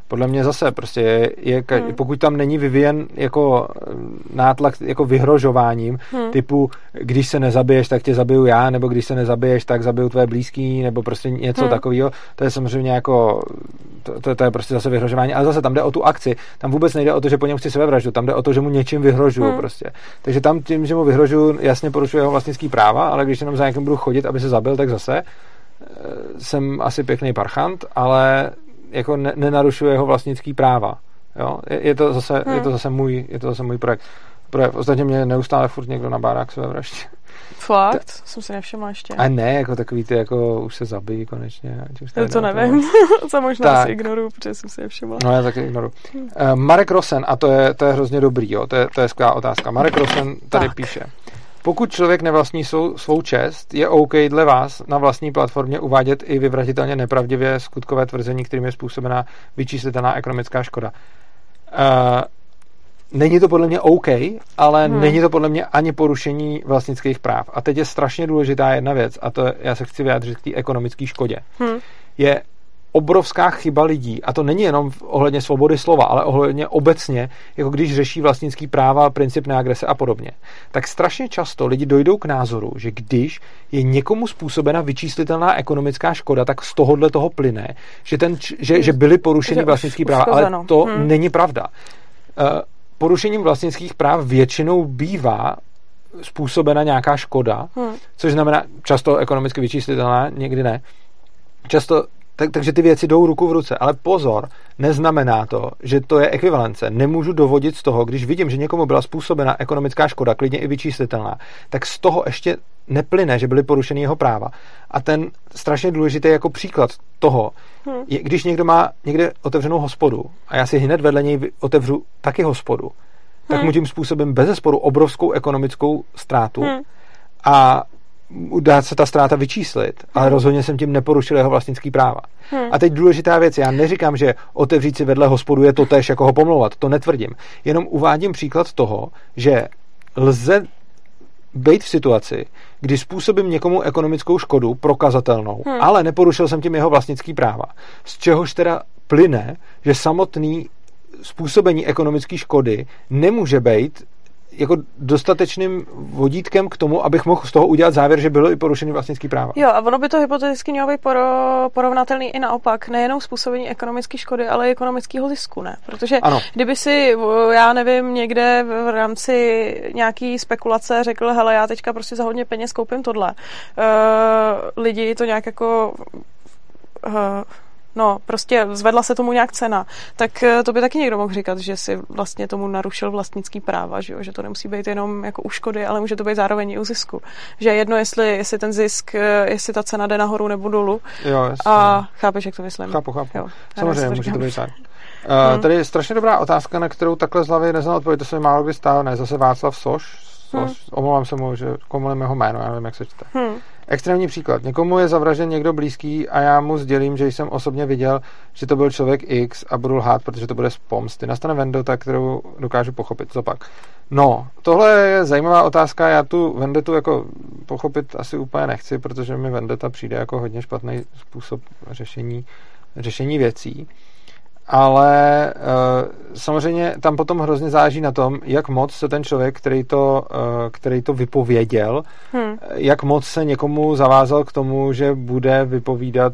podle mě zase prostě je, je hmm. pokud tam není vyvíjen jako eh, nátlak jako vyhrožováním hmm. typu, když se nezabiješ, tak tě zabiju já, nebo když se nezabiješ, tak zabiju tvoje blízký, nebo prostě něco hmm. takového, to je samozřejmě jako to, to, to, je prostě zase vyhrožování, ale zase tam jde o tu akci, tam vůbec nejde o to, že po něm chci sebevraždu, tam jde o to, že mu něčím vyhrožuju hmm. prostě. Takže tam tím, že mu vyhrožuju, jasně porušuje jeho vlastnický práva, ale když jenom za někým budu chodit, aby se zabil, tak zase eh, jsem asi pěkný parchant, ale jako ne, nenarušuje jeho vlastnický práva. Jo? Je, je, to zase, hmm. je to zase můj, je to zase můj projekt. projev. Ostatně mě neustále furt někdo nabádá k své vraždě. Fakt? Ta, jsem se nevšimla ještě. A ne, jako takový ty, jako už se zabijí konečně. Už to, to nevím. to možná tak. si ignoruju, protože jsem si nevšimla. No já taky ignoruju. Uh, Marek Rosen, a to je, to je hrozně dobrý, jo? To, je, to je skvělá otázka. Marek Rosen tady tak. píše. Pokud člověk nevlastní svou, svou čest, je OK dle vás na vlastní platformě uvádět i vyvratitelně nepravdivě skutkové tvrzení, kterým je způsobená vyčíslitelná ekonomická škoda. Uh, není to podle mě OK, ale hmm. není to podle mě ani porušení vlastnických práv. A teď je strašně důležitá jedna věc, a to je, já se chci vyjádřit k té ekonomické škodě. Hmm. Je obrovská chyba lidí, a to není jenom ohledně svobody slova, ale ohledně obecně, jako když řeší vlastnický práva, princip neagrese a podobně, tak strašně často lidi dojdou k názoru, že když je někomu způsobena vyčíslitelná ekonomická škoda, tak z tohohle toho plyne, že, ten, že, že byly porušeny vlastnický práva, ale to hmm. není pravda. Uh, porušením vlastnických práv většinou bývá způsobena nějaká škoda, hmm. což znamená často ekonomicky vyčíslitelná, někdy ne. Často tak, takže ty věci jdou ruku v ruce. Ale pozor, neznamená to, že to je ekvivalence. Nemůžu dovodit z toho, když vidím, že někomu byla způsobena ekonomická škoda, klidně i vyčíslitelná, tak z toho ještě neplyne, že byly porušeny jeho práva. A ten strašně důležitý jako příklad toho, hmm. je, když někdo má někde otevřenou hospodu a já si hned vedle něj otevřu taky hospodu, tak hmm. mu tím způsobem bez sporu obrovskou ekonomickou ztrátu hmm. a dá se ta ztráta vyčíslit, ale rozhodně jsem tím neporušil jeho vlastnický práva. Hmm. A teď důležitá věc, já neříkám, že otevřít si vedle hospodu je to tež, jako ho pomlouvat, to netvrdím. Jenom uvádím příklad toho, že lze být v situaci, kdy způsobím někomu ekonomickou škodu prokazatelnou, hmm. ale neporušil jsem tím jeho vlastnický práva. Z čehož teda plyne, že samotný způsobení ekonomické škody nemůže být jako dostatečným vodítkem k tomu, abych mohl z toho udělat závěr, že bylo i porušený vlastnický práva. Jo, a ono by to hypoteticky mělo být poro, porovnatelný i naopak, nejenom způsobení ekonomické škody, ale i ekonomického zisku, ne? Protože ano. kdyby si, já nevím, někde v rámci nějaký spekulace řekl, hele, já teďka prostě za hodně peněz koupím tohle, uh, lidi to nějak jako uh, no prostě zvedla se tomu nějak cena, tak eh, to by taky někdo mohl říkat, že si vlastně tomu narušil vlastnický práva, že, jo? že to nemusí být jenom jako u škody, ale může to být zároveň i u zisku. Že jedno, jestli, jestli ten zisk, eh, jestli ta cena jde nahoru nebo dolů. Jo, jasně. A chápeš, jak to myslím? Chápu, chápu. Jo, Samozřejmě, může to být tak. Uh, hmm. Tady je strašně dobrá otázka, na kterou takhle z hlavy neznám odpověď, to se mi málo kdy stalo, ne, zase Václav Soš, Soš hmm. omlouvám se mu, že komulím jeho jméno, já nevím, jak se čte. Hmm. Extrémní příklad. Někomu je zavražen někdo blízký a já mu sdělím, že jsem osobně viděl, že to byl člověk X a budu lhát, protože to bude z pomsty. Nastane vendota, kterou dokážu pochopit. Co pak? No, tohle je zajímavá otázka. Já tu vendetu jako pochopit asi úplně nechci, protože mi vendeta přijde jako hodně špatný způsob řešení, řešení věcí ale uh, samozřejmě tam potom hrozně záleží na tom, jak moc se ten člověk, který to, uh, který to vypověděl, hmm. jak moc se někomu zavázal k tomu, že bude vypovídat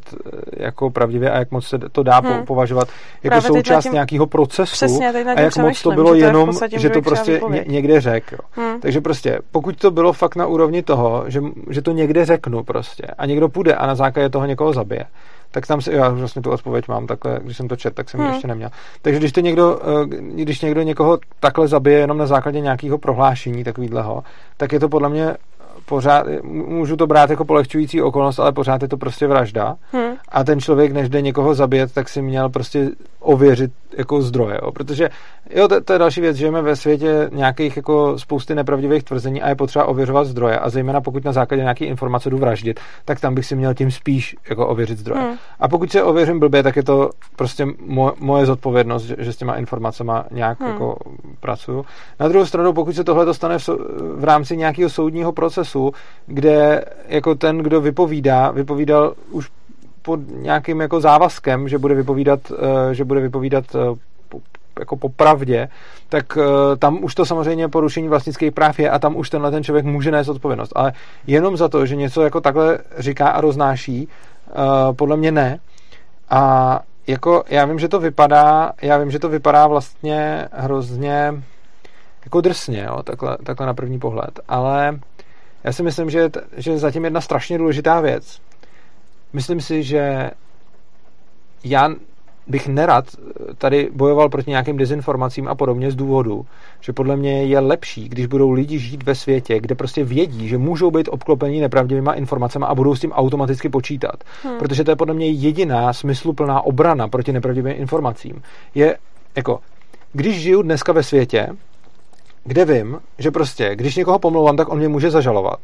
jako pravdivě a jak moc se to dá hmm. považovat jako Právě součást tím... nějakého procesu Přesně, a jak moc to bylo že jenom, to že to prostě ně, někde řekl. Hmm. Takže prostě, pokud to bylo fakt na úrovni toho, že, že to někde řeknu prostě a někdo půjde a na základě toho někoho zabije, tak tam si, já vlastně tu odpověď mám takhle, když jsem to čet, tak jsem hmm. ji ještě neměl. Takže když to někdo, eh, když někdo někoho takhle zabije jenom na základě nějakého prohlášení takovýhleho, tak je to podle mě pořád, můžu to brát jako polehčující okolnost, ale pořád je to prostě vražda. Hmm. A ten člověk, než jde někoho zabít, tak si měl prostě ověřit jako zdroje. Jo. Protože jo, to, to, je další věc, žijeme ve světě nějakých jako spousty nepravdivých tvrzení a je potřeba ověřovat zdroje. A zejména pokud na základě nějaké informace jdu vraždit, tak tam bych si měl tím spíš jako ověřit zdroje. Hmm. A pokud se ověřím blbě, tak je to prostě moje, moje zodpovědnost, že, že s těma informacemi nějak hmm. jako pracuju. Na druhou stranu, pokud se tohle dostane v, v rámci nějakého soudního procesu, kde jako ten, kdo vypovídá, vypovídal už pod nějakým jako závazkem, že bude vypovídat, eh, že bude vypovídat eh, jako po pravdě, tak uh, tam už to samozřejmě porušení vlastnických práv je a tam už tenhle ten člověk může nést odpovědnost. Ale jenom za to, že něco jako takhle říká a roznáší, podle mě ne. A jako já vím, že to vypadá, já vím, že to vypadá vlastně hrozně jako drsně, jo, takhle, takhle na první pohled, ale já si myslím, že, že zatím jedna strašně důležitá věc. Myslím si, že já bych nerad tady bojoval proti nějakým dezinformacím a podobně z důvodu, že podle mě je lepší, když budou lidi žít ve světě, kde prostě vědí, že můžou být obklopení nepravdivýma informacemi a budou s tím automaticky počítat. Hmm. Protože to je podle mě jediná smysluplná obrana proti nepravdivým informacím. Je jako, když žiju dneska ve světě, kde vím, že prostě, když někoho pomlouvám, tak on mě může zažalovat,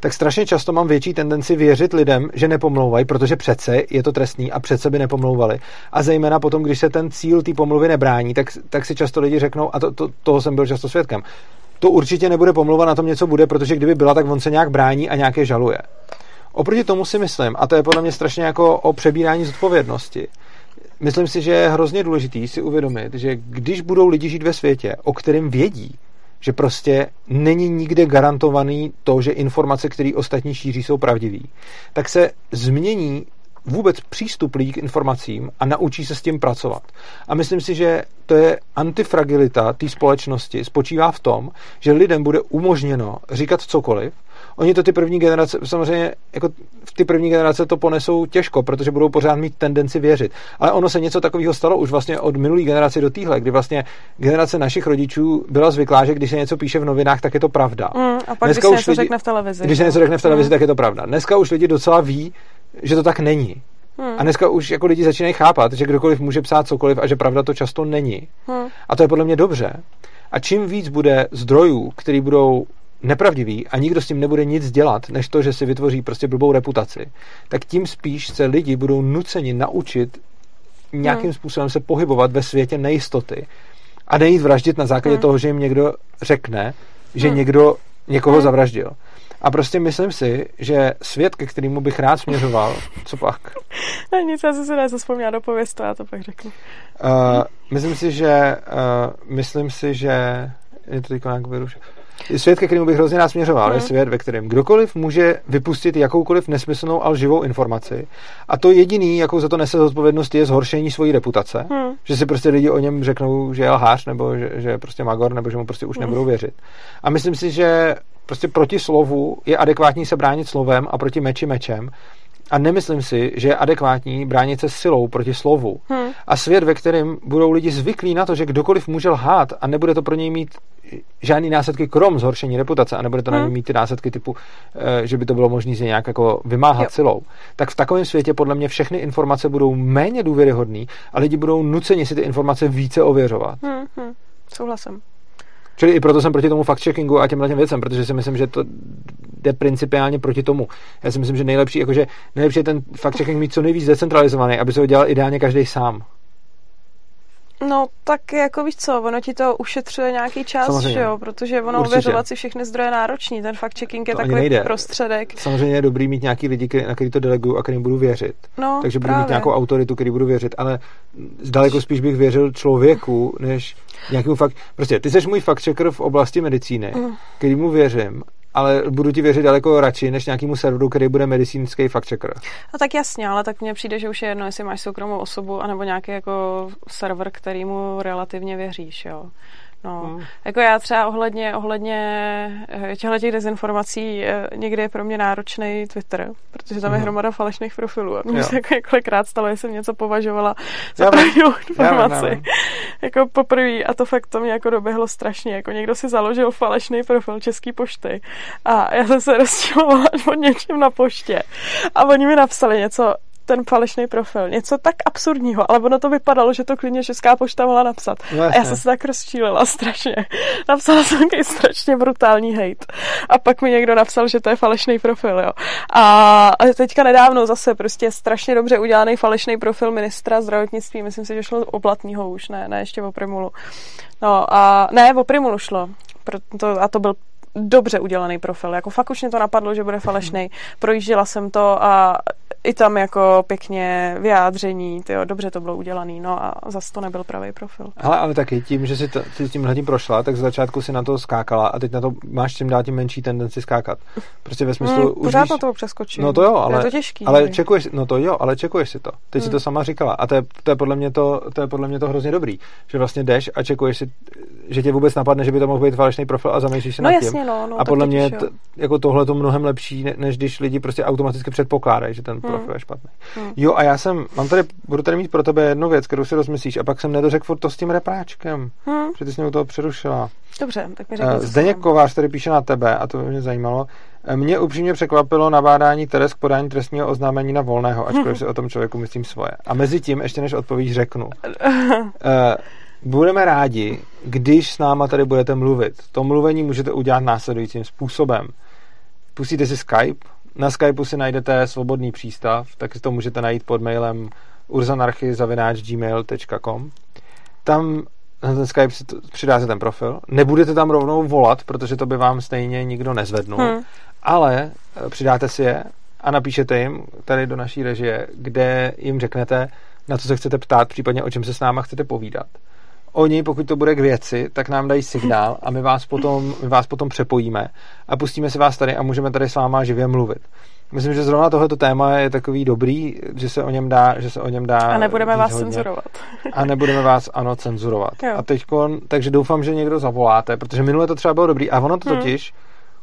tak strašně často mám větší tendenci věřit lidem, že nepomlouvají, protože přece je to trestný a přece by nepomlouvali. A zejména potom, když se ten cíl té pomluvy nebrání, tak, tak si často lidi řeknou, a to, to, toho jsem byl často svědkem, to určitě nebude pomluva, na tom něco bude, protože kdyby byla, tak on se nějak brání a nějaké žaluje. Oproti tomu si myslím, a to je podle mě strašně jako o přebírání zodpovědnosti, myslím si, že je hrozně důležitý si uvědomit, že když budou lidi žít ve světě, o kterém vědí, že prostě není nikde garantovaný to, že informace, které ostatní šíří, jsou pravdivý, tak se změní vůbec přístup lidí k informacím a naučí se s tím pracovat. A myslím si, že to je antifragilita té společnosti spočívá v tom, že lidem bude umožněno říkat cokoliv, Oni to ty první generace, samozřejmě jako v ty první generace to ponesou těžko, protože budou pořád mít tendenci věřit. Ale ono se něco takového stalo už vlastně od minulé generace do téhle, kdy vlastně generace našich rodičů byla zvyklá, že když se něco píše v novinách, tak je to pravda. Mm, a pak Dneska když se něco lidi, řekne v televizi. Když se něco řekne v televizi, mm. tak je to pravda. Dneska už lidi docela ví, že to tak není. Hmm. A dneska už jako lidi začínají chápat, že kdokoliv může psát cokoliv a že pravda to často není. Hmm. A to je podle mě dobře. A čím víc bude zdrojů, které budou nepravdivý a nikdo s tím nebude nic dělat, než to, že si vytvoří prostě blbou reputaci, tak tím spíš se lidi budou nuceni naučit nějakým hmm. způsobem se pohybovat ve světě nejistoty a nejít vraždit na základě hmm. toho, že jim někdo řekne, že hmm. někdo někoho hmm. zavraždil. A prostě myslím si, že svět, ke kterému bych rád směřoval, co pak? Ne, nic, já jsem se nezapomněla do pověstu, já to pak řeknu. Uh, myslím si, že uh, myslím si, že je to nějak vyrušené Svět, ke kterému bych hrozně rád směřoval, hmm. je Hmm. svět, ve kterém kdokoliv může vypustit jakoukoliv nesmyslnou a lživou informaci. A to jediný, jakou za to nese zodpovědnost, je zhoršení svojí reputace. Hmm. Že si prostě lidi o něm řeknou, že je lhář, nebo že, že je prostě magor, nebo že mu prostě už Hmm. nebudou věřit. A myslím si, že prostě proti slovu je adekvátní se bránit slovem a proti meči mečem. A nemyslím si, že je adekvátní bránit se silou proti slovu. Hmm. A svět, ve kterém budou lidi zvyklí na to, že kdokoliv může lhát a nebude to pro něj mít žádný následky krom zhoršení reputace a nebude to na Hmm. něj mít ty následky typu, eh, že by to bylo možné se nějak jako vymáhat Jo. silou. Tak v takovém světě podle mě všechny informace budou méně důvěryhodné a lidi budou nuceni si ty informace více ověřovat. Hmm. Hmm. Souhlasím. Čili i proto jsem proti tomu fact-checkingu a těmhle těm věcem, protože si myslím, že to jde principiálně proti tomu. Já si myslím, že nejlepší, jakože nejlepší je ten fact-checking mít co nejvíc decentralizovaný, aby se ho dělal ideálně každý sám. No tak jako víš co, ono ti to ušetřuje nějaký čas, Samozřejmě. že jo, protože ono Určitě. ověřovat si všechny zdroje je náročný, ten fact checking je To takový nejde. prostředek. Samozřejmě je dobrý mít nějaký lidi, který- na který to deleguju a kterým budu věřit. No, Takže budu právě. mít nějakou autoritu, který budu věřit, ale zdaleko spíš bych věřil člověku, než nějakému fakt. Prostě ty jsi můj fakt checker v oblasti medicíny, Mm. kterýmu věřím, ale budu ti věřit daleko radši, než nějakému serveru, který bude medicínský fakt checker. A tak jasně, ale tak mně přijde, že už je jedno, jestli máš soukromou osobu, anebo nějaký jako server, kterýmu relativně věříš, jo. No, Hmm. jako já třeba ohledně, ohledně eh, těchto těch dezinformací eh, někdy je pro mě náročný Twitter, protože tam je Mhm. hromada falešných profilů a mně Jo. se jako několikrát stalo, že jsem něco považovala za Já pravdivou Já vím, já informaci. vím. jako poprvé a to fakt to mě jako doběhlo strašně, jako někdo si založil falešný profil České pošty a já jsem se rozčilovala od něčem na poště a oni mi napsali něco ten falešný profil. Něco tak absurdního, ale ono to vypadalo, že to klidně Česká pošta mohla napsat. No a já jsem se tak rozčílila strašně. Napsala jsem takový strašně brutální hate. A pak mi někdo napsal, že to je falešný profil, jo. A a teďka nedávno zase prostě strašně dobře udělaný falešný profil ministra zdravotnictví. Myslím si, že šlo o Blatního už, ne, ne ještě o Primulu. No a ne, o Primulu šlo. Proto, a to byl dobře udělaný profil. Jako fakt už mě to napadlo, že bude falešný. Projížděla jsem to a i tam jako pěkně vyjádření, tyjo, dobře to bylo udělaný, no a zase to nebyl pravý profil. Hele, ale taky tím, že si, to, si tímhle tím prošla, tak z začátku si na to skákala a teď na to máš čím dál tím menší tendenci skákat. Prostě ve smyslu, Hmm, už pořád víš, na to přeskočím. No to jo, ale, je to těžký. ale někdy. čekuješ, no to jo, ale čekuješ si to. Teď si Hmm. to sama říkala a to je, to je, podle mě to, to je podle mě to hrozně dobrý, že vlastně jdeš a čekuješ si, že tě vůbec napadne, že by to mohl být falešný profil a zamýšlíš se No nad jasně, tím. no. no a podle mě t, jako tohle to mnohem lepší, ne- než když lidi prostě automaticky předpokládají, že ten Hmm. profil je špatný. Hmm. Jo, a já jsem, mám tady, budu tady mít pro tebe jednu věc, kterou si rozmyslíš, a pak jsem nedořekl furt to s tím repráčkem, Hm, že ty jsi mě u toho přerušila. dobře, tak mi řekni, Uh, co Zdeněk. Kovář tady píše na tebe, a to by mě zajímalo. Eh, Mě upřímně překvapilo nabádání Teres k podání trestního oznámení na volného, ačkoliv si o tom člověku myslím svoje. A mezi tím, ještě než odpovíš, řeknu. Eh, Budeme rádi, když s náma tady budete mluvit. To mluvení můžete udělat následujícím způsobem. Pustíte si Skype, na Skypeu si najdete svobodný přístav, tak si to můžete najít pod mailem urzanarchy.gmail.com Tam na ten Skype si to, přidáte ten profil. Nebudete tam rovnou volat, protože to by vám stejně nikdo nezvednul. Hm. Ale eh, přidáte si je a napíšete jim tady do naší režie, kde jim řeknete, na co se chcete ptát, případně o čem se s náma chcete povídat. Oni, pokud to bude k věci, tak nám dají signál a my vás potom, my vás potom přepojíme a pustíme si vás tady a můžeme tady s váma živě mluvit. Myslím, že zrovna tohleto téma je takový dobrý, že se o něm dá, že se o něm dá A nebudeme vás hodně. cenzurovat. A nebudeme vás, ano, cenzurovat. Jo. A teďko, takže doufám, že někdo zavoláte, protože minule to třeba bylo dobrý. A ono to Hmm. totiž,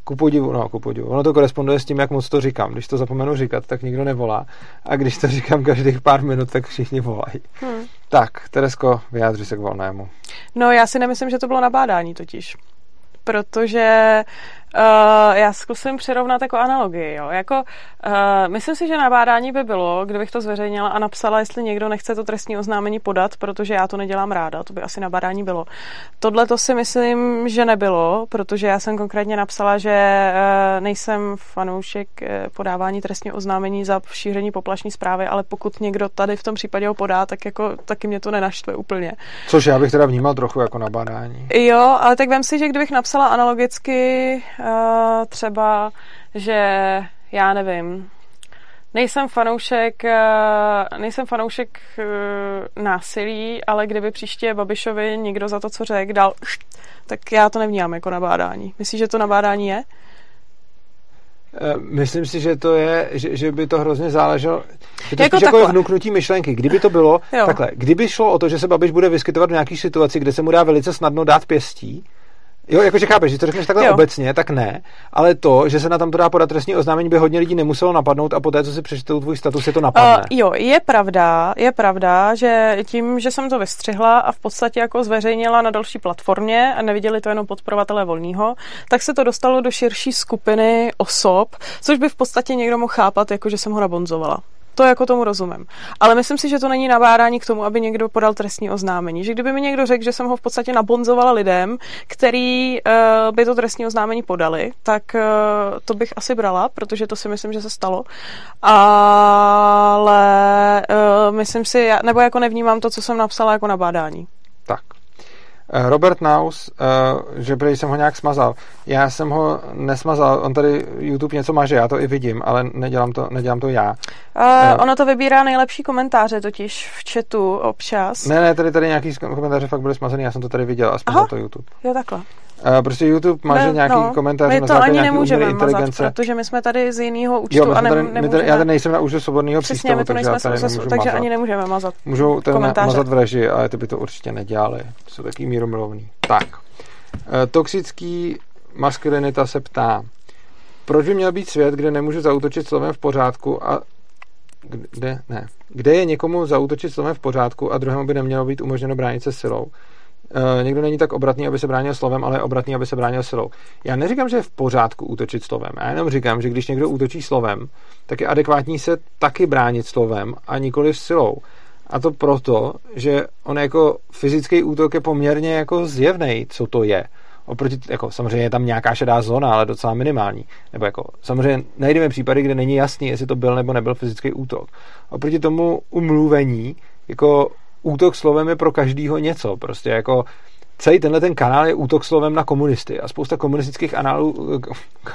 ku podivu, no, ku podivu, ono to koresponduje s tím, jak moc to říkám. Když to zapomenu říkat, tak nikdo nevolá. A když to říkám každých pár minut, tak všichni volají. Hm. Tak, Teresko, vyjádři se k volnému. No já si nemyslím, že to bylo nabádání totiž. Protože uh, já zkusím přirovnat jako analogii. Jo. Jako, uh, myslím si, že nabádání by bylo, kdybych to zveřejnila a napsala, jestli někdo nechce to trestní oznámení podat, protože já to nedělám ráda. To by asi nabádání bylo. Tohle to si myslím, že nebylo, protože já jsem konkrétně napsala, že uh, nejsem fanoušek podávání trestního oznámení za šíření poplašní zprávy, ale pokud někdo tady v tom případě ho podá, tak jako taky mě to nenaštve úplně. Což já bych teda vnímal trochu jako nabádání. Jo, ale tak vem si, že kdybych napsala analogicky uh, třeba, že já nevím, nejsem fanoušek, nejsem fanoušek násilí, ale kdyby příště Babišovi někdo za to, co řekl, dal tak já to nevnímám jako nabádání. Myslíš, že to nabádání je? Eh, myslím si, že to je, že, že by to hrozně záleželo. Je to jako, jako vnuknutí myšlenky. Kdyby to bylo jo. takhle, kdyby šlo o to, že se Babiš bude vyskytovat v nějaké situaci, kde se mu dá velice snadno dát pěstí, Jo, jakože chápeš, že to řekneš takhle jo. obecně, tak ne, ale to, že se na tam to dá podat trestní oznámení, by hodně lidí nemuselo napadnout a poté, co si přečtou tvůj status, je to napadne. Uh, jo, je pravda, je pravda, že tím, že jsem to vystřihla a v podstatě jako zveřejnila na další platformě a neviděli to jenom podporovatelé volného, tak se to dostalo do širší skupiny osob, což by v podstatě někdo mohl chápat, jako že jsem ho nabonzovala. To jako tomu rozumím. Ale myslím si, že to není nabádání k tomu, aby někdo podal trestní oznámení. Že kdyby mi někdo řekl, že jsem ho v podstatě nabonzovala lidem, který uh, by to trestní oznámení podali, tak uh, to bych asi brala, protože to si myslím, že se stalo. Ale uh, myslím si, nebo jako nevnímám to, co jsem napsala jako nabádání. Eh, Robert Naus, uh, že prý jsem ho nějak smazal. Já jsem ho nesmazal, on tady YouTube něco maže, já to i vidím, ale nedělám to, nedělám to já. Uh, uh, ono to vybírá nejlepší komentáře totiž v chatu občas. Ne, ne, tady, tady nějaký komentáře fakt byly smazený, já jsem to tady viděl a smazal to YouTube. Jo, takhle. Uh, prostě YouTube má no, nějaký no, komentář my to na ani nemůžeme mazat, protože my jsme tady z jiného účtu jo, a ne, tady, nemůžeme. Tady, já tady nejsem na účtu svobodného přístavu, takže já tady nemůžu takže mazat. ani nemůžeme mazat Můžou to mazat v režii, ale ty by to určitě nedělali. Jsou taky míromilovní. Tak. Uh, toxický maskulinita se ptá, proč by měl být svět, kde nemůžu zautočit slovem v pořádku a kde, ne, kde je někomu zautočit slovem v pořádku a druhému by nemělo být umožněno bránit se silou. Uh, někdo není tak obratný, aby se bránil slovem, ale je obratný, aby se bránil silou. Já neříkám, že je v pořádku útočit slovem. Já jenom říkám, že když někdo útočí slovem, tak je adekvátní se taky bránit slovem a nikoli silou. A to proto, že on jako fyzický útok je poměrně jako zjevný, co to je. Oproti, jako samozřejmě je tam nějaká šedá zóna, ale docela minimální. Nebo jako, samozřejmě najdeme případy, kde není jasný, jestli to byl nebo nebyl fyzický útok. Oproti tomu umluvení, jako útok slovem je pro každýho něco. Prostě jako celý tenhle ten kanál je útok slovem na komunisty a spousta komunistických kanálů,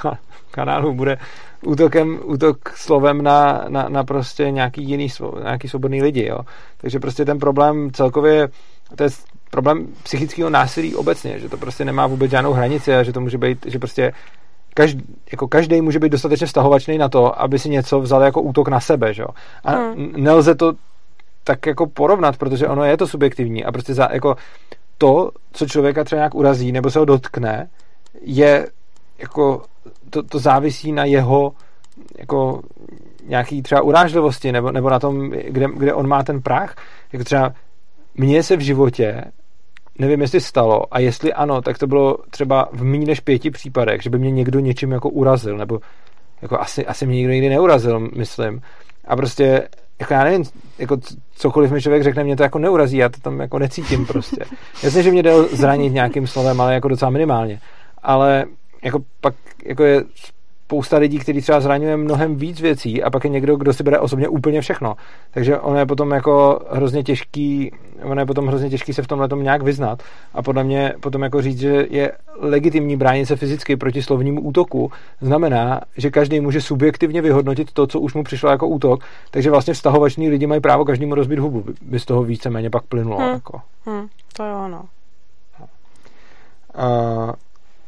kanálů bude útokem, útok slovem na, na, na prostě nějaký jiný, nějaký svobodný lidi, jo. Takže prostě ten problém celkově, to je problém psychického násilí obecně, že to prostě nemá vůbec žádnou hranici a že to může být, že prostě každý, jako každý může být dostatečně stahovačný na to, aby si něco vzal jako útok na sebe, že? A hmm. nelze to tak jako porovnat, protože ono je to subjektivní a prostě za, jako to, co člověka třeba nějak urazí nebo se ho dotkne, je jako to, to závisí na jeho jako nějaký třeba urážlivosti nebo, nebo na tom, kde, kde on má ten prach. Jako třeba mně se v životě nevím, jestli stalo a jestli ano, tak to bylo třeba v méně než pěti případech, že by mě někdo něčím jako urazil, nebo jako asi, asi mě nikdo nikdy neurazil, myslím. A prostě jako já nevím, jako cokoliv mi člověk řekne, mě to jako neurazí, já to tam jako necítím prostě. Jasně, že mě jde zranit nějakým slovem, ale jako docela minimálně. Ale jako pak jako je spousta lidí, kteří třeba zraňuje mnohem víc věcí a pak je někdo, kdo si bere osobně úplně všechno. Takže ono je potom jako hrozně těžký, ono je potom hrozně těžký se v tomhle tom nějak vyznat a podle mě potom jako říct, že je legitimní bránit se fyzicky proti slovnímu útoku, znamená, že každý může subjektivně vyhodnotit to, co už mu přišlo jako útok, takže vlastně vztahovační lidi mají právo každému rozbít hubu, by z toho víceméně pak plynulo. Hmm. Jako. Hmm, to je ono. Uh,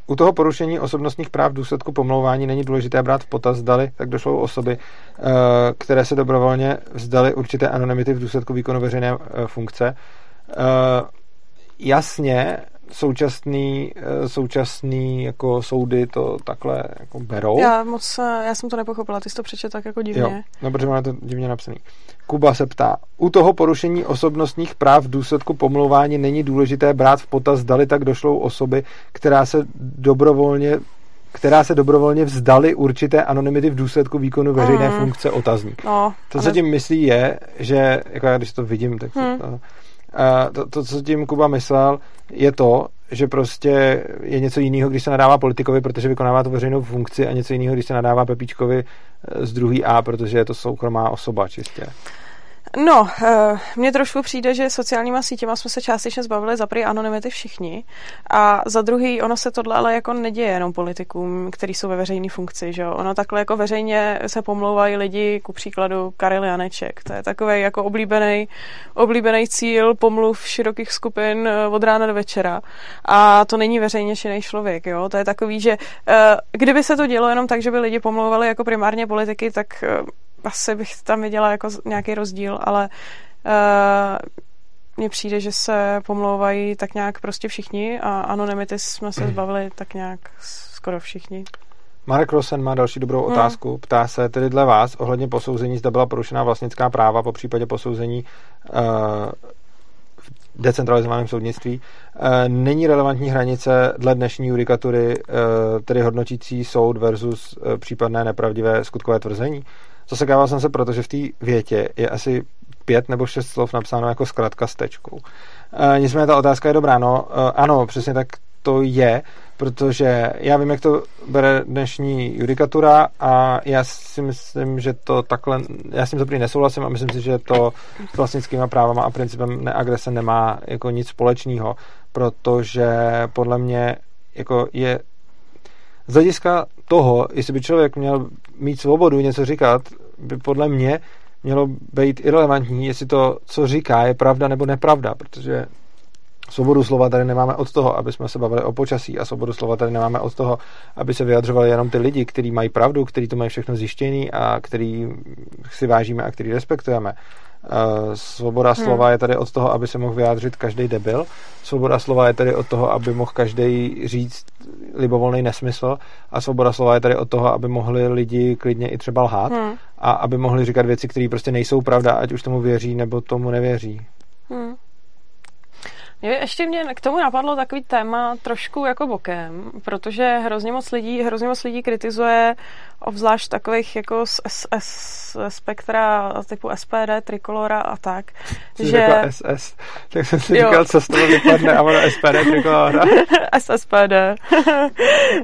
u toho porušení osobnostních práv v důsledku pomlouvání není důležité brát v potaz, zdali tak došlo u osoby, eh, které se dobrovolně vzdali určité anonymity v důsledku výkonu veřejné eh, funkce. Eh, jasně, současný, eh, současný jako soudy to takhle jako berou. Já moc, eh, já jsem to nepochopila, ty jsi to přečet tak jako divně. Jo, no protože máme to divně napsaný. Kuba se ptá, u toho porušení osobnostních práv v důsledku pomlouvání není důležité brát v potaz, zdali tak došlou osoby, která se dobrovolně která se dobrovolně vzdali určité anonymity v důsledku výkonu veřejné mm. funkce otazník. No, to, co ale... tím myslí, je, že, jako já když to vidím, tak hmm. to, to, to, co tím Kuba myslel, je to, že prostě je něco jiného, když se nadává politikovi, protože vykonává tu veřejnou funkci a něco jiného, když se nadává Pepíčkovi z druhý A, protože je to soukromá osoba čistě. No, uh, mně trošku přijde, že sociálníma sítěma jsme se částečně zbavili za prý anonymity všichni a za druhý ono se tohle ale jako neděje jenom politikům, kteří jsou ve veřejné funkci, že jo? Ono takhle jako veřejně se pomlouvají lidi, ku příkladu Karel Janeček. To je takový jako oblíbený, oblíbený cíl pomluv širokých skupin eh, od rána do večera. A to není veřejně činný člověk, jo? To je takový, že uh, kdyby se to dělo jenom tak, že by lidi pomlouvali jako primárně politiky, tak asi bych tam viděla jako nějaký rozdíl, ale uh, mně přijde, že se pomlouvají tak nějak prostě všichni a anonymity jsme se zbavili tak nějak skoro všichni. Marek Rosen má další dobrou hmm. otázku. Ptá se tedy dle vás ohledně posouzení, zda byla porušená vlastnická práva po případě posouzení uh, v decentralizovaném soudnictví. Uh, není relevantní hranice dle dnešní judikatury, uh, tedy hodnotící soud versus uh, případné nepravdivé skutkové tvrzení? Zasekával jsem se, protože v té větě je asi pět nebo šest slov napsáno jako zkratka s tečkou. E, nicméně ta otázka je dobrá. No, e, ano, přesně tak to je, protože já vím, jak to bere dnešní judikatura a já si myslím, že to takhle, já s tím zaprý nesouhlasím a myslím si, že to s vlastnickými právama a principem neagrese nemá jako nic společného, protože podle mě jako je z hlediska toho, jestli by člověk měl mít svobodu něco říkat, by podle mě mělo být irrelevantní, jestli to, co říká, je pravda nebo nepravda, protože Svobodu slova tady nemáme od toho, aby jsme se bavili o počasí a svobodu slova tady nemáme od toho, aby se vyjadřovali jenom ty lidi, kteří mají pravdu, kteří to mají všechno zjištěný a který si vážíme a který respektujeme. Eh, svoboda hmm. slova je tady od toho, aby se mohl vyjádřit každý debil. Svoboda slova je tady od toho, aby mohl každý říct libovolný nesmysl. A svoboda slova je tady od toho, aby mohli lidi klidně i třeba lhát hmm. a aby mohli říkat věci, které prostě nejsou pravda, ať už tomu věří nebo tomu nevěří. Hmm. Ještě mě k tomu napadlo takový téma trošku jako bokem, protože hrozně moc lidí, hrozně moc lidí kritizuje obzvlášť takových jako z, z, z spektra typu SPD, Trikolora a tak. Jsi že... SS, tak jsem si jo. říkal, co z toho vypadne a ono SPD, Trikolora. SSPD.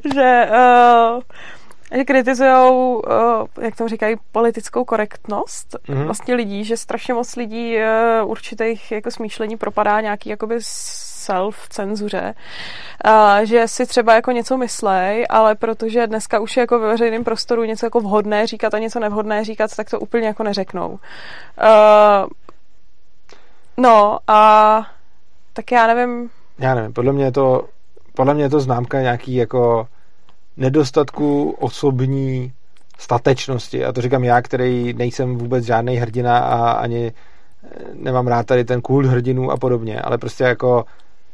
že uh, že kritizují, uh, jak to říkají, politickou korektnost mm-hmm. vlastně lidí, že strašně moc lidí uh, určitých jako smýšlení propadá nějaký jakoby self-cenzuře, uh, že si třeba jako něco myslej, ale protože dneska už je jako ve veřejném prostoru něco jako vhodné říkat a něco nevhodné říkat, tak to úplně jako neřeknou. No a tak já nevím. Já nevím, podle mě je to, podle mě je to známka nějaký jako nedostatku osobní statečnosti. A to říkám já, který nejsem vůbec žádný hrdina a ani eh, nemám rád tady ten kult hrdinů a podobně, ale prostě jako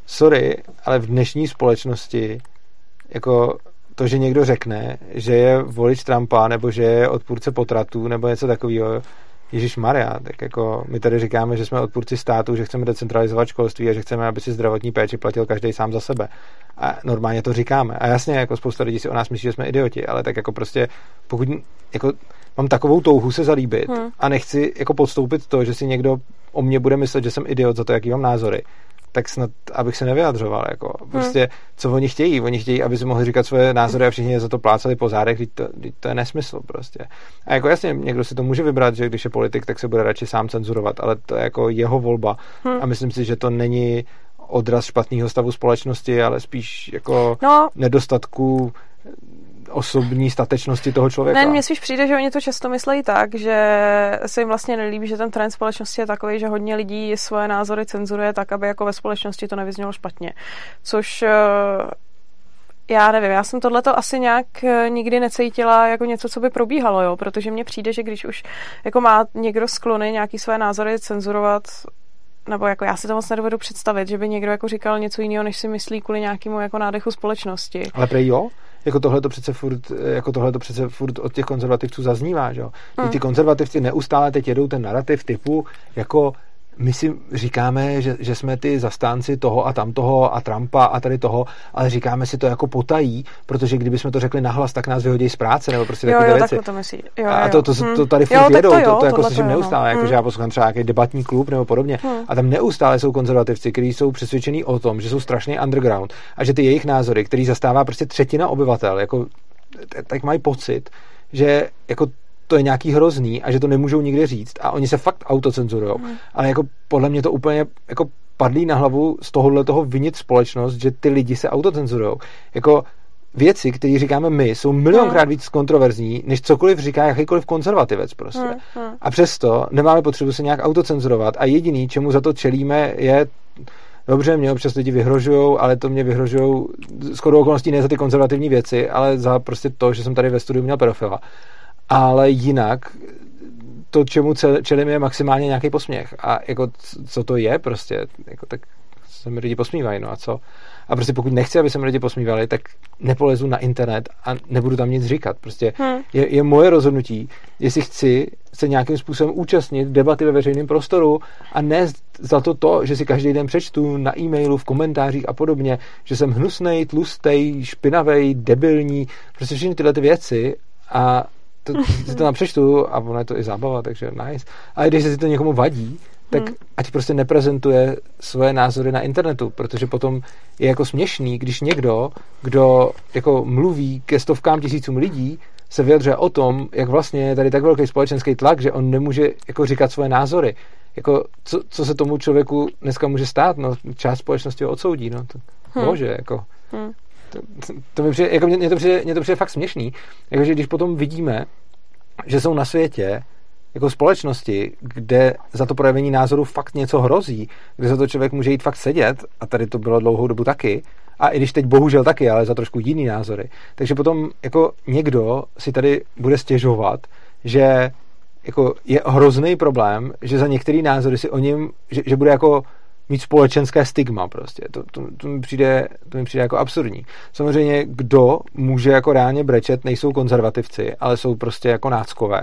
sorry, ale v dnešní společnosti jako to, že někdo řekne, že je volič Trumpa nebo že je odpůrce potratů nebo něco takového, Ježíš Maria, tak jako my tady říkáme, že jsme odpůrci státu, že chceme decentralizovat školství a že chceme, aby si zdravotní péči platil každý sám za sebe. A normálně to říkáme. A jasně, jako spousta lidí si o nás myslí, že jsme idioti, ale tak jako prostě, pokud jako mám takovou touhu se zalíbit hmm. a nechci jako podstoupit to, že si někdo o mě bude myslet, že jsem idiot za to, jaký mám názory, tak snad, abych se nevyjadřoval. Jako. Prostě, hmm. co oni chtějí? Oni chtějí, aby si mohli říkat svoje názory a všichni za to plácali po zádech, to, to je nesmysl prostě. A jako jasně, někdo si to může vybrat, že když je politik, tak se bude radši sám cenzurovat, ale to je jako jeho volba. Hmm. A myslím si, že to není odraz špatného stavu společnosti, ale spíš jako no. nedostatku osobní statečnosti toho člověka. Ne, mně spíš přijde, že oni to často myslí tak, že se jim vlastně nelíbí, že ten trend společnosti je takový, že hodně lidí svoje názory cenzuruje tak, aby jako ve společnosti to nevyznělo špatně. Což eh, já nevím, já jsem tohleto asi nějak eh, nikdy necítila jako něco, co by probíhalo, jo, protože mně přijde, že když už jako má někdo sklony nějaký své názory cenzurovat, nebo jako já si to moc nedovedu představit, že by někdo jako říkal něco jiného, než si myslí kvůli nějakému jako nádechu společnosti. Ale prej jo? Jako tohle to přece furt, jako tohle to přece furt od těch konzervativců zaznívá, že jo. Hmm. Ty konzervativci neustále teď jedou ten narrativ typu, jako my si říkáme, že, že jsme ty zastánci toho a tamtoho a Trumpa a tady toho, ale říkáme si to jako potají, protože kdyby jsme to řekli nahlas, tak nás vyhodí z práce nebo prostě takové věci. to myslí. Jo, a to, to, to, to tady furt jo, jedou, to, jo, to, to jako slyším neustále, jako, hmm. že já poslouchám třeba nějaký debatní klub nebo podobně hmm. a tam neustále jsou konzervativci, kteří jsou přesvědčení o tom, že jsou strašný underground a že ty jejich názory, který zastává prostě třetina obyvatel, jako tak mají pocit, že jako to je nějaký hrozný a že to nemůžou nikdy říct a oni se fakt autocenzurují. Hmm. Ale jako podle mě to úplně jako padlí na hlavu z tohohle toho vinit společnost, že ty lidi se autocenzurují. Jako věci, které říkáme my, jsou milionkrát hmm. víc kontroverzní, než cokoliv říká jakýkoliv konzervativec prostě. Hmm. Hmm. A přesto nemáme potřebu se nějak autocenzurovat a jediný, čemu za to čelíme, je dobře, mě občas lidi vyhrožují, ale to mě vyhrožují skoro okolností ne za ty konzervativní věci, ale za prostě to, že jsem tady ve studiu měl pedofila. Ale jinak to, čemu čelím, je maximálně nějaký posměch. A jako, co to je prostě, jako, tak se mi lidi posmívají, no a co? A prostě pokud nechci, aby se mi lidi posmívali, tak nepolezu na internet a nebudu tam nic říkat. Prostě hmm. je, je moje rozhodnutí, jestli chci se nějakým způsobem účastnit debaty ve veřejném prostoru a ne za to to, že si každý den přečtu na e-mailu, v komentářích a podobně, že jsem hnusnej, tlustej, špinavej, debilní, prostě všechny tyhle ty věci a to, to, to tam přečtu a ono je to i zábava, takže nice. A když se si to někomu vadí, tak hmm. ať prostě neprezentuje svoje názory na internetu, protože potom je jako směšný, když někdo, kdo jako mluví ke stovkám tisícům lidí, se vyjadřuje o tom, jak vlastně je tady tak velký společenský tlak, že on nemůže jako říkat svoje názory. Jako, co, co se tomu člověku dneska může stát? No, část společnosti ho odsoudí, no, to hmm. může, jako. Hmm. To, to, mi přijde, jako mě, mě, to přijde, mě to přijde fakt směšný. Jakože když potom vidíme, že jsou na světě jako společnosti, kde za to projevení názoru fakt něco hrozí, kde za to člověk může jít fakt sedět, a tady to bylo dlouhou dobu taky, a i když teď bohužel taky, ale za trošku jiný názory. Takže potom jako někdo si tady bude stěžovat, že jako je hrozný problém, že za některý názory si o něm, že, že bude jako mít společenské stigma prostě. To, to, to, mi přijde, to mi přijde jako absurdní. Samozřejmě, kdo může jako reálně brečet, nejsou konzervativci, ale jsou prostě jako náckové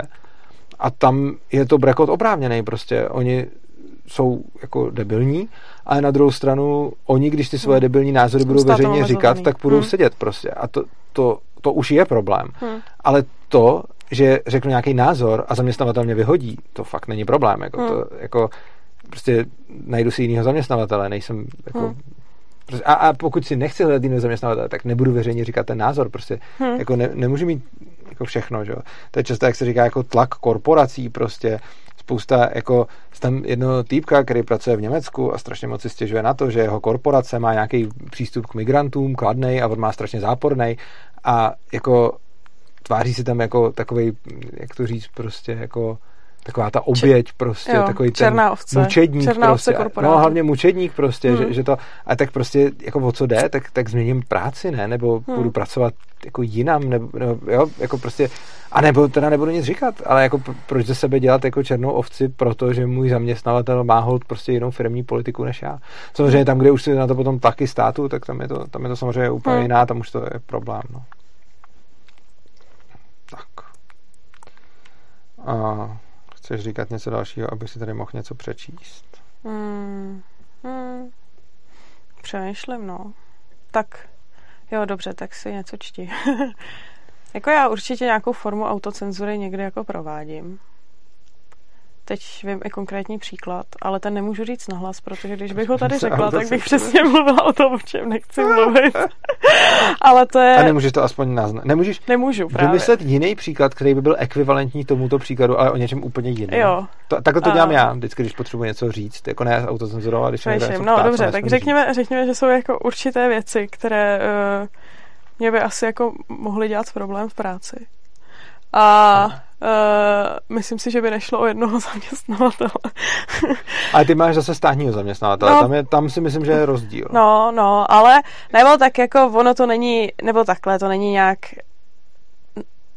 a tam je to brekot oprávněný prostě. Oni jsou jako debilní, ale na druhou stranu oni, když ty svoje hmm. debilní názory budou veřejně říkat, tak budou hmm. sedět prostě. A to, to, to už je problém. Hmm. Ale to, že řeknu nějaký názor a zaměstnavatel mě vyhodí, to fakt není problém. Jako, hmm. to, jako, prostě najdu si jinýho zaměstnavatele, nejsem jako, hmm. Prostě, a, a pokud si nechci hledat jiného zaměstnavatele, tak nebudu veřejně říkat ten názor. Prostě hmm. jako ne, nemůžu mít jako všechno, že? To je často, jak se říká, jako tlak korporací prostě, spousta, jako tam jedno týpka, který pracuje v Německu a strašně moc si stěžuje na to, že jeho korporace má nějaký přístup k migrantům, kladnej a on má strašně záporný a jako tváří se tam jako takový, jak to říct, prostě jako taková ta oběť prostě, jo, takový ten ovce. mučedník černá prostě. Ovce no hlavně mučedník prostě, hmm. že, že, to, a tak prostě jako o co jde, tak, tak změním práci, ne, nebo hmm. budu pracovat jako jinam, nebo, nebo jo, jako prostě, a nebo teda nebudu nic říkat, ale jako proč ze sebe dělat jako černou ovci, protože můj zaměstnavatel má hold prostě jinou firmní politiku než já. Samozřejmě tam, kde už si na to potom taky státu, tak tam je to, tam je to samozřejmě úplně hmm. jiná, tam už to je problém, no. Tak. A Chceš říkat něco dalšího, abych si tady mohl něco přečíst? Hmm. Hmm. Přemýšlím, no. Tak, jo, dobře, tak si něco čti. jako já určitě nějakou formu autocenzury někdy jako provádím. Teď vím i konkrétní příklad, ale ten nemůžu říct nahlas, protože když bych ho tady řekla, tak bych přesně mluvila o tom, o čem nechci mluvit. ale to je... A nemůžeš to aspoň naznat. Nemůžeš Nemůžu, právě. vymyslet jiný příklad, který by byl ekvivalentní tomuto příkladu, ale o něčem úplně jiném. Jo. To, takhle to dělám a... já, vždycky, když potřebuji něco říct, jako ne autocenzurovat, když něco No ptát, dobře, tak řekněme, řekněme, že jsou jako určité věci, které uh, mě by asi jako mohly dělat problém v práci. A uh, myslím si, že by nešlo o jednoho zaměstnavatele. ale ty máš zase státního zaměstnavatele, no, tam, je, tam si myslím, že je rozdíl. No, no, ale nebo tak jako ono to není, nebo takhle, to není nějak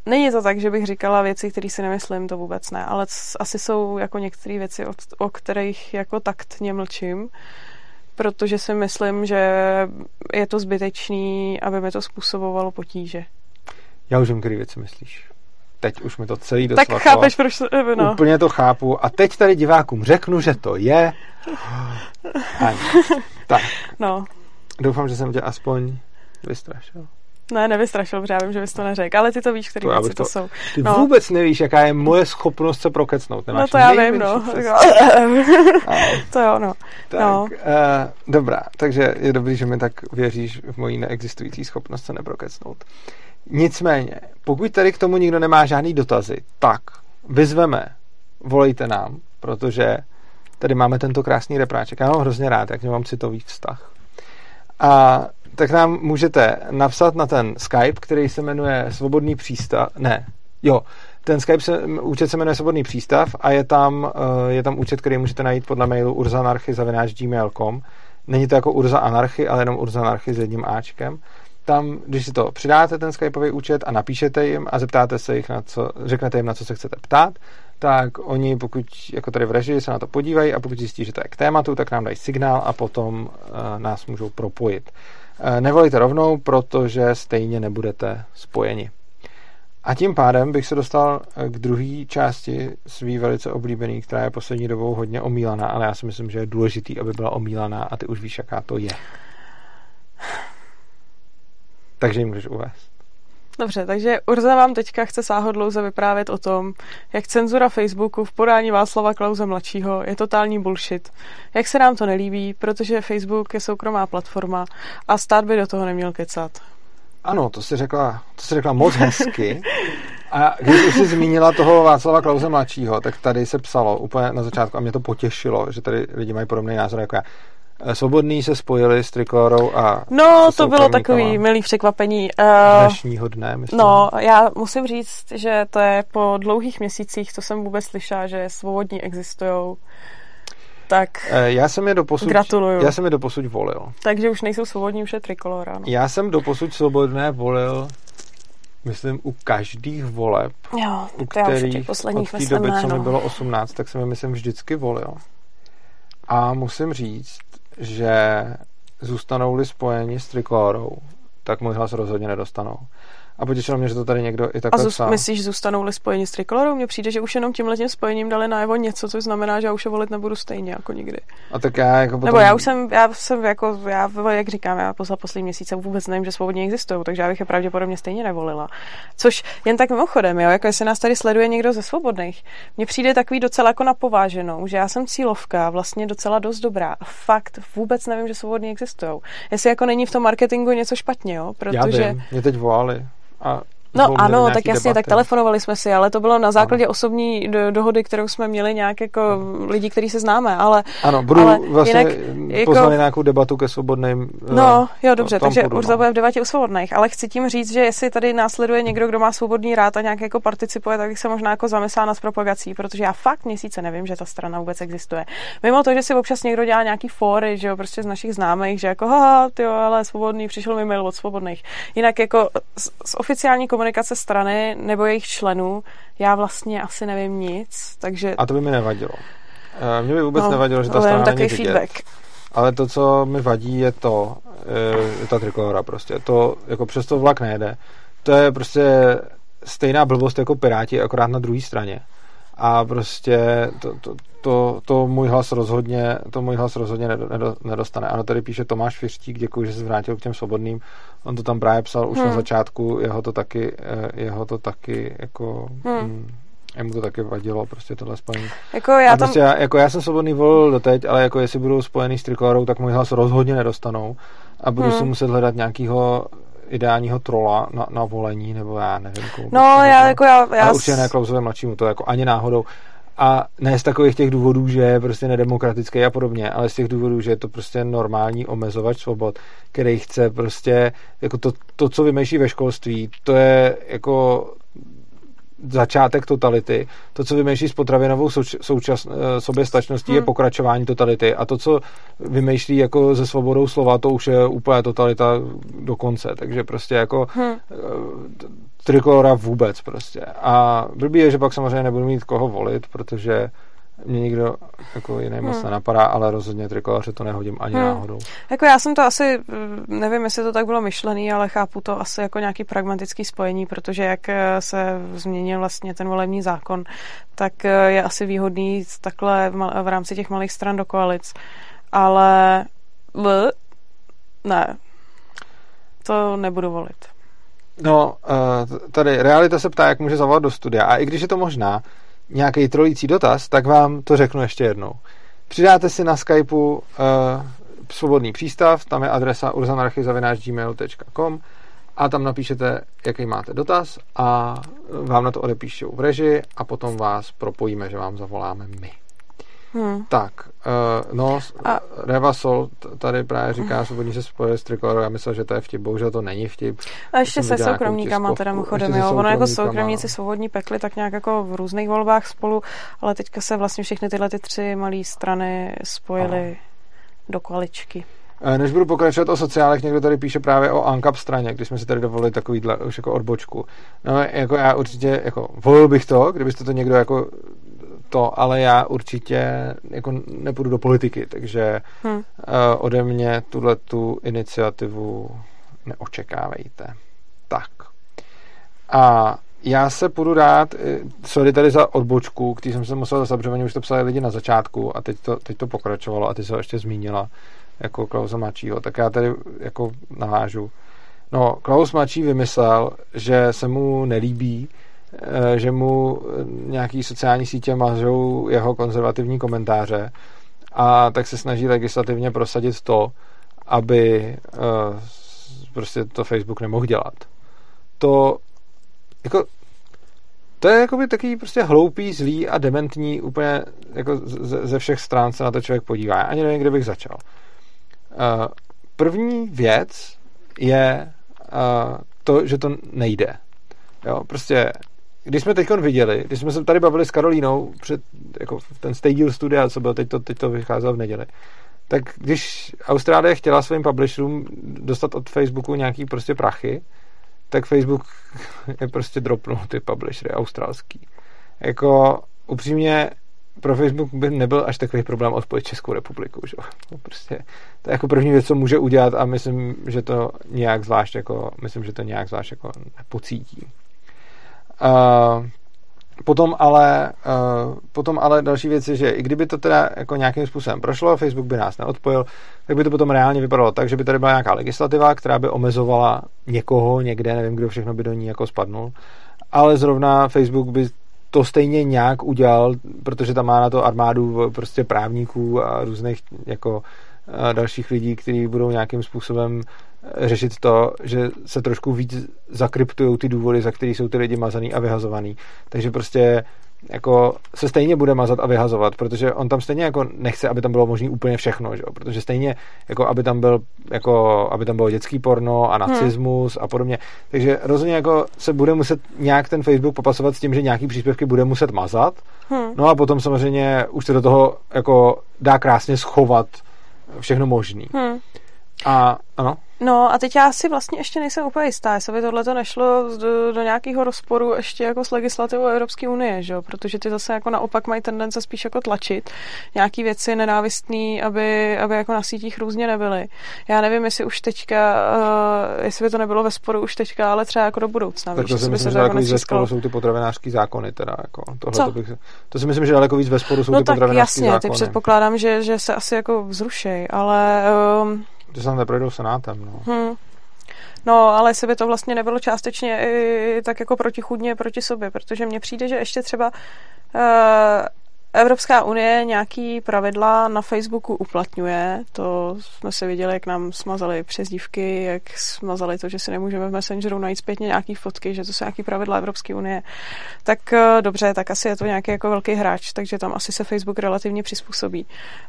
Není to tak, že bych říkala věci, které si nemyslím, to vůbec ne, ale asi jsou jako některé věci, o, o kterých jako taktně mlčím, protože si myslím, že je to zbytečný, aby mi to způsobovalo potíže. Já už vím, které věci myslíš teď už mi to celý dost Tak chápeš, proč no. Úplně to chápu. A teď tady divákům řeknu, že to je... Ani. Tak. No. Doufám, že jsem tě aspoň vystrašil. Ne, nevystrašil, protože já vím, že bys to neřekl, ale ty to víš, které věci to, to jsou. Ty no. vůbec nevíš, jaká je moje schopnost se prokecnout. Nemáš no to já vím, no. to jo, no. Tak, no. Uh, dobrá, takže je dobrý, že mi tak věříš v mojí neexistující schopnost se neprokecnout. Nicméně, pokud tady k tomu nikdo nemá žádný dotazy, tak vyzveme, volejte nám, protože tady máme tento krásný repráček. Já mám hrozně rád, jak mám citový vztah. A tak nám můžete napsat na ten Skype, který se jmenuje Svobodný přístav. Ne, jo, ten Skype se, účet se jmenuje Svobodný přístav a je tam, eh, je tam účet, který můžete najít podle mailu urzanarchy.gmail.com Není to jako Urza Anarchy, ale jenom Urza Anarchy s jedním Ačkem. Tam, když si to přidáte, ten Skypeový účet a napíšete jim a zeptáte se jich na co, řeknete jim, na co se chcete ptát, tak oni, pokud jako tady v režii se na to podívají a pokud zjistí, že to je k tématu, tak nám dají signál a potom uh, nás můžou propojit. Uh, nevolejte rovnou, protože stejně nebudete spojeni. A tím pádem bych se dostal eh, k druhé části svý velice oblíbený, která je poslední dobou hodně omílaná, ale já si myslím, že je důležitý, aby byla omílaná a ty už víš, jaká to je. Takže ji můžeš uvést. Dobře, takže Urza vám teďka chce sáhodlouze vyprávět o tom, jak cenzura Facebooku v podání Václava Klauze mladšího je totální bullshit. Jak se nám to nelíbí, protože Facebook je soukromá platforma a stát by do toho neměl kecat. Ano, to si řekla, to si řekla moc hezky. A když už jsi zmínila toho Václava Klauze mladšího, tak tady se psalo úplně na začátku a mě to potěšilo, že tady lidi mají podobný názor jako já. Eh, Svobodný se spojili s Trikolorou a No, to bylo takový milý překvapení. Uh, dnešního dne, myslím. No, já musím říct, že to je po dlouhých měsících, co jsem vůbec slyšela, že svobodní existují tak eh, já jsem je doposud, gratuluju. Já jsem je doposud volil. Takže už nejsou svobodní, už je trikolora. No. Já jsem doposud svobodné volil myslím, u každých voleb, jo, u kterých posledních od té doby, co mi bylo 18, tak jsem je, myslím, vždycky volil. A musím říct, že zůstanou-li spojeni s trikolorou, tak můj hlas rozhodně nedostanou. A potěšilo mě, že to tady někdo i takhle A zůst, myslíš, zůstanou-li spojení s Trikolorou? Mně přijde, že už jenom tím letním spojením dali najevo něco, což znamená, že já už je volit nebudu stejně jako nikdy. A tak já jako potom... Nebo já už jsem, já jsem jako, já, jak říkám, já za poslední měsíce vůbec nevím, že svobodně existují, takže já bych je pravděpodobně stejně nevolila. Což jen tak mimochodem, jo, jako jestli nás tady sleduje někdo ze svobodných, mně přijde takový docela jako napováženou, že já jsem cílovka, vlastně docela dost dobrá. A fakt vůbec nevím, že svobodní existují. Jestli jako není v tom marketingu něco špatně, jo, protože... Já vím, mě teď volali a No ano, tak jasně, debaty. tak telefonovali jsme si, ale to bylo na základě ano. osobní do, dohody, kterou jsme měli nějak jako ano. lidi, kteří se známe, ale... Ano, budu ale vlastně jinak, jako, nějakou debatu ke svobodným... No, jo, dobře, takže už to bude v debatě u svobodných, ale chci tím říct, že jestli tady následuje někdo, kdo má svobodný rád a nějak jako participuje, tak bych se možná jako zamyslela s propagací, protože já fakt měsíce nevím, že ta strana vůbec existuje. Mimo to, že si občas někdo dělá nějaký fóry, že jo, prostě z našich známých, že jako, haha, ty jo, ale svobodný, přišel mi mail od svobodných. Jinak jako z, z oficiální komunikace strany nebo jejich členů, já vlastně asi nevím nic, takže... A to by mi nevadilo. Eh, mně by vůbec no, nevadilo, že ta strana není vidět. feedback. Ale to, co mi vadí, je to, je ta trikolora prostě. To, jako přes to vlak nejede. To je prostě stejná blbost jako Piráti, akorát na druhé straně a prostě to, to, to, to můj hlas rozhodně to můj hlas rozhodně nedostane. Ano, tady píše Tomáš Fiřtík, děkuji, že se vrátil k těm svobodným. On to tam právě psal už hmm. na začátku, jeho to taky, eh, jeho to taky jako hmm. Mm, jemu to taky vadilo, prostě tohle spojení. Jako já, a prostě já, jako já jsem svobodný volil doteď, ale jako jestli budou spojený s trikolorou, tak můj hlas rozhodně nedostanou a budu hmm. si muset hledat nějakýho ideálního trola na, na volení, nebo já nevím. Komu no, já, jako já, já... Ale určitě ne Klausové mladšímu, to jako ani náhodou. A ne z takových těch důvodů, že je prostě nedemokratický a podobně, ale z těch důvodů, že je to prostě normální omezovač svobod, který chce prostě, jako to, to co vymýšlí ve školství, to je jako začátek totality. To, co vymýšlí s potravinovou souč- součas, eh, soběstačností, hmm. je pokračování totality. A to, co vymýšlí jako se svobodou slova, to už je úplně totalita do konce. Takže prostě jako hmm. trikolora vůbec prostě. A blbý je, že pak samozřejmě nebudu mít koho volit, protože mě nikdo jako jiný moc hmm. nenapadá, ale rozhodně trikolaře to nehodím ani hmm. náhodou. Jako já jsem to asi, nevím, jestli to tak bylo myšlený, ale chápu to asi jako nějaký pragmatický spojení, protože jak eh, se změnil vlastně ten volební zákon, tak eh, je asi výhodný takhle v rámci těch malých stran do koalic. Ale l, ne, to nebudu volit. No, eh, tady realita se ptá, jak může zavolat do studia. A i když je to možná, nějaký trolící dotaz, tak vám to řeknu ještě jednou. Přidáte si na Skypeu uh, svobodný přístav, tam je adresa urzanarchy.gmail.com a tam napíšete, jaký máte dotaz a vám na to odepíšou v reži a potom vás propojíme, že vám zavoláme my. Hmm. Tak, uh, no, a... Reva Sol tady právě říká, svobodní se spojili s Trikolorou, já myslel, že to je vtip, bohužel to není vtip. A ještě se soukromníkama teda mimochodem, jo, ono jako soukromníci no. svobodní pekli tak nějak jako v různých volbách spolu, ale teďka se vlastně všechny tyhle ty tři malé strany spojily do koaličky. Eh, než budu pokračovat o sociálech, někdo tady píše právě o ANCAP straně, když jsme si tady dovolili takovýhle už jako odbočku. No, jako já určitě, jako volil bych to, kdybyste to někdo jako to, ale já určitě jako nepůjdu do politiky, takže hmm. uh, ode mě tuhle tu iniciativu neočekávejte. Tak. A já se půjdu dát, eh, sorry tady za odbočku, který jsem se musel protože už to psali lidi na začátku a teď to, teď to pokračovalo a ty se ho ještě zmínila jako Klausa Mačího, tak já tady jako navážu. No, Klaus Mačí vymyslel, že se mu nelíbí, že mu nějaký sociální sítě mažou jeho konzervativní komentáře a tak se snaží legislativně prosadit to, aby eh, prostě to Facebook nemohl dělat. To jako to je jakoby takový prostě hloupý, zlý a dementní úplně jako ze, ze všech stran se na to člověk podívá. Já ani nevím, kde bych začal. První věc je to, že to nejde. Jo, prostě když jsme teď viděli, když jsme se tady bavili s Karolínou před jako ten Stadium studia, co bylo, teď to, teď to vycházelo v neděli, tak když Austrálie chtěla svým publisherům dostat od Facebooku nějaký prostě prachy, tak Facebook je prostě dropnul ty publishery australský. Jako upřímně pro Facebook by nebyl až takový problém odpojit Českou republiku. Že? Prostě, to je jako první věc, co může udělat a myslím, že to nějak zvlášť jako, myslím, že to nějak zvlášť jako nepocítí. Uh, Potom ale, uh, potom ale další věc je, že i kdyby to teda jako nějakým způsobem prošlo, Facebook by nás neodpojil, tak by to potom reálně vypadalo tak, že by tady byla nějaká legislativa, která by omezovala někoho někde, nevím, kdo všechno by do ní jako spadnul, ale zrovna Facebook by to stejně nějak udělal, protože tam má na to armádu prostě právníků a různých jako dalších lidí, kteří budou nějakým způsobem řešit to, že se trošku víc zakryptují ty důvody, za který jsou ty lidi mazaný a vyhazovaný. Takže prostě jako se stejně bude mazat a vyhazovat, protože on tam stejně jako nechce, aby tam bylo možné úplně všechno, že? protože stejně jako aby tam byl jako aby tam bylo dětský porno a hmm. nacismus hmm. a podobně. Takže rozhodně jako se bude muset nějak ten Facebook popasovat s tím, že nějaký příspěvky bude muset mazat. Hmm. No a potom samozřejmě už se do toho jako dá krásně schovat všechno možný. Hmm. A ano. No a teď já si vlastně ještě nejsem úplně jistá, jestli by tohle to nešlo do, do nějakého rozporu ještě jako s legislativou Evropské unie, že jo? protože ty zase jako naopak mají tendence spíš jako tlačit nějaký věci nenávistný, aby, aby jako na sítích různě nebyly. Já nevím, jestli už teďka, uh, jestli by to nebylo ve sporu už teďka, ale třeba jako do budoucna. Tak víš, to si myslím, že daleko víc ve sporu jsou ty potravinářské zákony teda. Jako, tohle to, bych, to si myslím, že daleko víc ve sporu jsou no ty potravinářské zákony. No tak jasně, ty předpokládám, že, že se asi jako vzrušej, ale... Um, že se neprojdou senátem, no. Hmm. No, ale jestli by to vlastně nebylo částečně i tak jako protichudně proti sobě, protože mně přijde, že ještě třeba uh, Evropská unie nějaký pravidla na Facebooku uplatňuje. To jsme se viděli, jak nám smazali přezdívky, jak smazali to, že si nemůžeme v Messengeru najít zpětně nějaký fotky, že to jsou nějaký pravidla Evropské unie. Tak eh, dobře, tak asi je to nějaký jako velký hráč, takže tam asi se Facebook relativně přizpůsobí.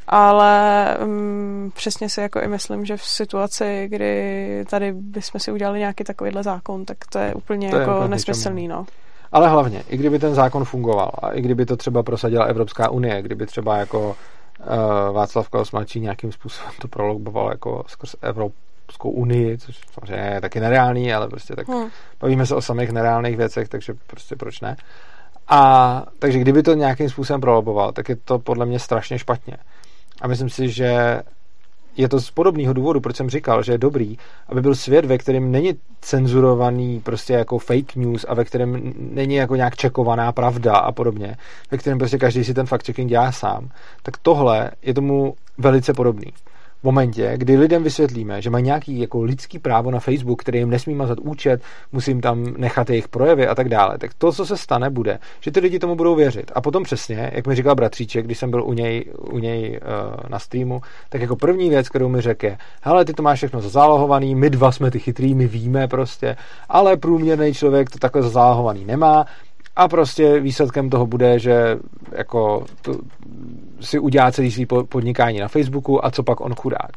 Ale um, přesně si jako i myslím, že v situaci, kdy tady bychom si udělali nějaký takovýhle zákon, tak to je úplně to jako je nesmyslný. No. Ale hlavně, i kdyby ten zákon fungoval a i kdyby to třeba prosadila Evropská unie, kdyby třeba jako uh, Václav Klaus mladší nějakým způsobem to proloboval jako skrz Evropskou unii, což samozřejmě je taky nereálný, ale prostě tak hmm. bavíme se o samých nereálných věcech, takže prostě proč ne. A takže kdyby to nějakým způsobem proloboval, tak je to podle mě strašně špatně. A myslím si, že je to z podobného důvodu, proč jsem říkal, že je dobrý, aby byl svět, ve kterém není cenzurovaný prostě jako fake news a ve kterém není jako nějak čekovaná pravda a podobně, ve kterém prostě každý si ten fact-checking dělá sám, tak tohle je tomu velice podobný. V momentě, kdy lidem vysvětlíme, že mají nějaký jako lidský právo na Facebook, který jim nesmí mazat účet, musím tam nechat jejich projevy a tak dále, tak to, co se stane, bude, že ty lidi tomu budou věřit. A potom přesně, jak mi říkal bratříček, když jsem byl u něj, u něj uh, na streamu, tak jako první věc, kterou mi řekl je, hele, ty to máš všechno zazálohovaný, my dva jsme ty chytrý, my víme prostě, ale průměrný člověk to takhle zazálohovaný nemá, a prostě výsledkem toho bude, že jako to, si udělá celý svý podnikání na Facebooku a co pak on chudák.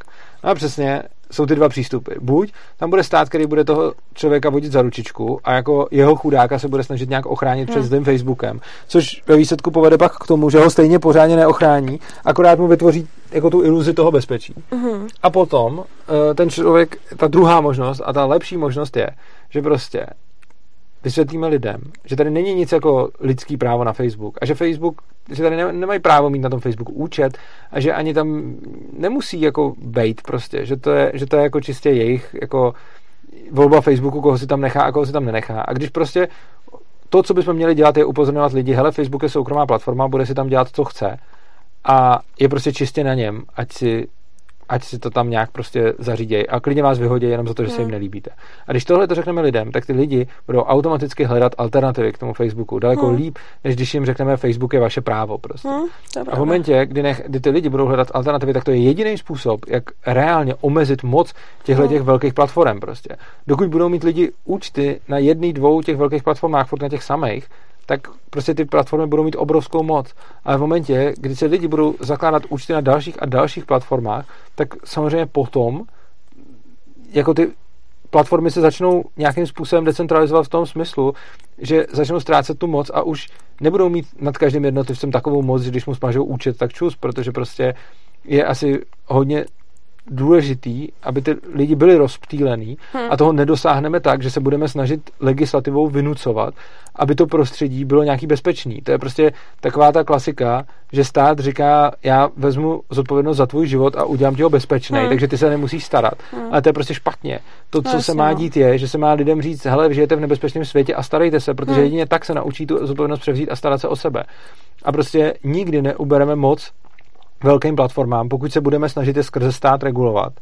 No a přesně jsou ty dva přístupy. Buď tam bude stát, který bude toho člověka vodit za ručičku a jako jeho chudáka se bude snažit nějak ochránit hmm. před zlým Facebookem, což ve výsledku povede pak k tomu, že ho stejně pořádně neochrání, akorát mu vytvoří jako tu iluzi toho bezpečí. Hmm. A potom eh, ten člověk, ta druhá možnost a ta lepší možnost je, že prostě vysvětlíme lidem, že tady není nic jako lidský právo na Facebook a že Facebook, že tady nemají právo mít na tom Facebooku účet a že ani tam nemusí jako bejt prostě, že to je, že to je jako čistě jejich jako volba Facebooku, koho si tam nechá a koho si tam nenechá. A když prostě to, co bychom měli dělat, je upozorňovat lidi, hele, Facebook je soukromá platforma, bude si tam dělat, co chce a je prostě čistě na něm, ať si ať si to tam nějak prostě zařídějí a klidně vás vyhodí jenom za to, že se jim hmm. nelíbíte. A když tohle to řekneme lidem, tak ty lidi budou automaticky hledat alternativy k tomu Facebooku daleko hmm. líp, než když jim řekneme, Facebook je vaše právo prostě. Hmm, a v momentě, kdy, nech, kdy ty lidi budou hledat alternativy, tak to je jediný způsob, jak reálně omezit moc těchto hmm. těch velkých platform prostě. Dokud budou mít lidi účty na jedný, dvou těch velkých platformách, furt na těch samých, tak prostě ty platformy budou mít obrovskou moc. Ale v momentě, kdy se lidi budou zakládat účty na dalších a dalších platformách, tak samozřejmě potom jako ty platformy se začnou nějakým způsobem decentralizovat v tom smyslu, že začnou ztrácet tu moc a už nebudou mít nad každým jednotlivcem takovou moc, že když mu smažou účet, tak čus, protože prostě je asi hodně důležitý, aby ty lidi byli rozptýlený hmm. a toho nedosáhneme tak, že se budeme snažit legislativou vynucovat, aby to prostředí bylo nějaký bezpečný. To je prostě taková ta klasika, že stát říká, já vezmu zodpovědnost za tvůj život a udělám ti ho bezpečný, hmm. takže ty se nemusíš starat. Hmm. Ale to je prostě špatně. To, co no, se má no. dít, je, že se má lidem říct, hele, žijete v nebezpečném světě a starejte se, protože hmm. jedině tak se naučí tu zodpovědnost převzít a starat se o sebe. A prostě nikdy neubereme moc velkým platformám, pokud se budeme snažit je skrze stát regulovat.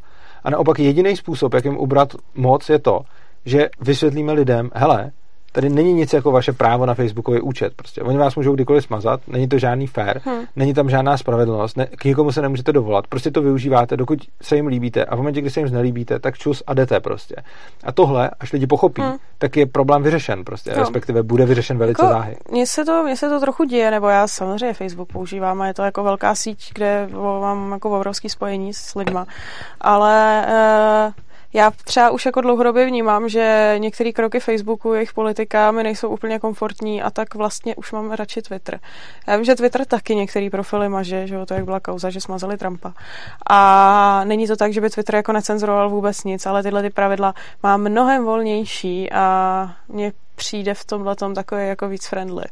A naopak jediný způsob, jak jim ubrat moc, je to, že vysvětlíme lidem, hele, Tady není nic jako vaše právo na Facebookový účet. Prostě. Oni vás můžou kdykoliv smazat, není to žádný fair, hmm. není tam žádná spravedlnost, ne, k nikomu se nemůžete dovolat. Prostě to využíváte, dokud se jim líbíte a v momentě, kdy se jim znelíbíte, tak čus a jdete prostě. A tohle, až lidi pochopí, hmm. tak je problém vyřešen prostě, no. respektive bude vyřešen velice jako, záhy. Mně se, to, mně se to trochu děje, nebo já samozřejmě Facebook používám a je to jako velká síť, kde mám jako obrovský spojení s lidma, ale uh, já třeba už jako dlouhodobě vnímám, že některé kroky Facebooku, jejich politika mi nejsou úplně komfortní a tak vlastně už mám radši Twitter. Já vím, že Twitter taky některý profily maže, že jo, to jak byla kauza, že smazali Trumpa. A není to tak, že by Twitter jako necenzuroval vůbec nic, ale tyhle ty pravidla má mnohem volnější a mně přijde v tomhle tom takové jako víc friendly.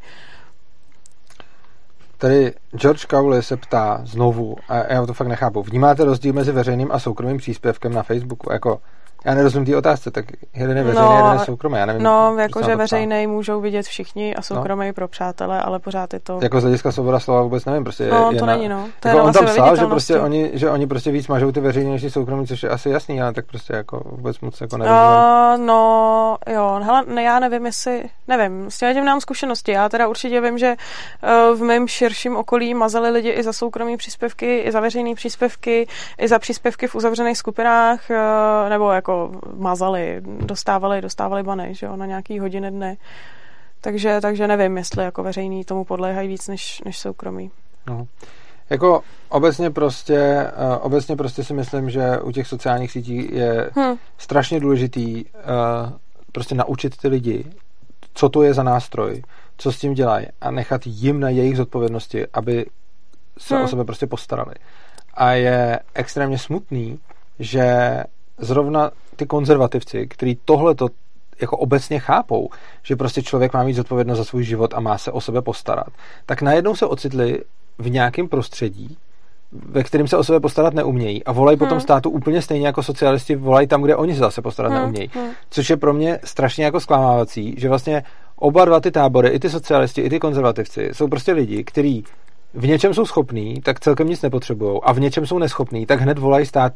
Tady George Cowley se ptá znovu, a já to fakt nechápu, vnímáte rozdíl mezi veřejným a soukromým příspěvkem na Facebooku? Jako, já nerozumím té otázce, tak jeden je veřejný, no, jeden je soukromý. Já nevím, no, jakože veřejný můžou vidět všichni a soukromý no. pro přátelé, ale pořád je to... Jako z hlediska svoboda slova vůbec nevím, prostě No, je, to na... není, no. To jako on tam psal, že prostě oni, že oni prostě víc mažou ty veřejný než ty soukromí, což je asi jasný, ale tak prostě jako vůbec moc jako nevím. Uh, no, jo, hele, ne, já nevím, jestli, nevím, s tím nám zkušenosti. Já teda určitě vím, že uh, v mém širším okolí mazali lidi i za soukromí příspěvky, i za veřejné příspěvky, i za příspěvky v uzavřených skupinách, uh, nebo jako mazali dostávali, dostávali, bany, že jo, na nějaký hodiny dny. Takže, takže nevím, jestli jako veřejný tomu podléhají víc než, než soukromí. No. Jako obecně prostě, uh, obecně prostě si myslím, že u těch sociálních sítí je hmm. strašně důležitý uh, prostě naučit ty lidi, co to je za nástroj, co s tím dělají a nechat jim na jejich zodpovědnosti, aby se hmm. o sebe prostě postarali. A je extrémně smutný, že zrovna ty konzervativci, kteří tohle to jako obecně chápou, že prostě člověk má mít zodpovědnost za svůj život a má se o sebe postarat, tak najednou se ocitli v nějakém prostředí, ve kterém se o sebe postarat neumějí a volají hmm. potom státu úplně stejně jako socialisti volají tam, kde oni se zase postarat hmm. neumějí. Hmm. Což je pro mě strašně jako zklamávací, že vlastně oba dva ty tábory, i ty socialisti, i ty konzervativci, jsou prostě lidi, kteří v něčem jsou schopní, tak celkem nic nepotřebují a v něčem jsou neschopní, tak hned volají stát,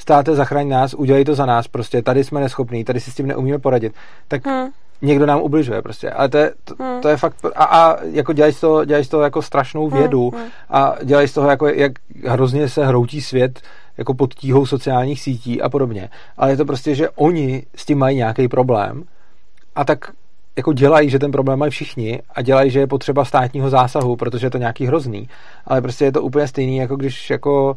státe, zachraň nás, udělej to za nás, prostě tady jsme neschopní, tady si s tím neumíme poradit. Tak hmm někdo nám ubližuje prostě. Ale to je, to, hmm. to je fakt, a, a jako dělají z toho, dělají z toho jako strašnou hmm, vědu hmm. a dělají z toho jako, jak hrozně se hroutí svět jako pod tíhou sociálních sítí a podobně. Ale je to prostě, že oni s tím mají nějaký problém a tak jako dělají, že ten problém mají všichni a dělají, že je potřeba státního zásahu, protože je to nějaký hrozný. Ale prostě je to úplně stejný, jako když jako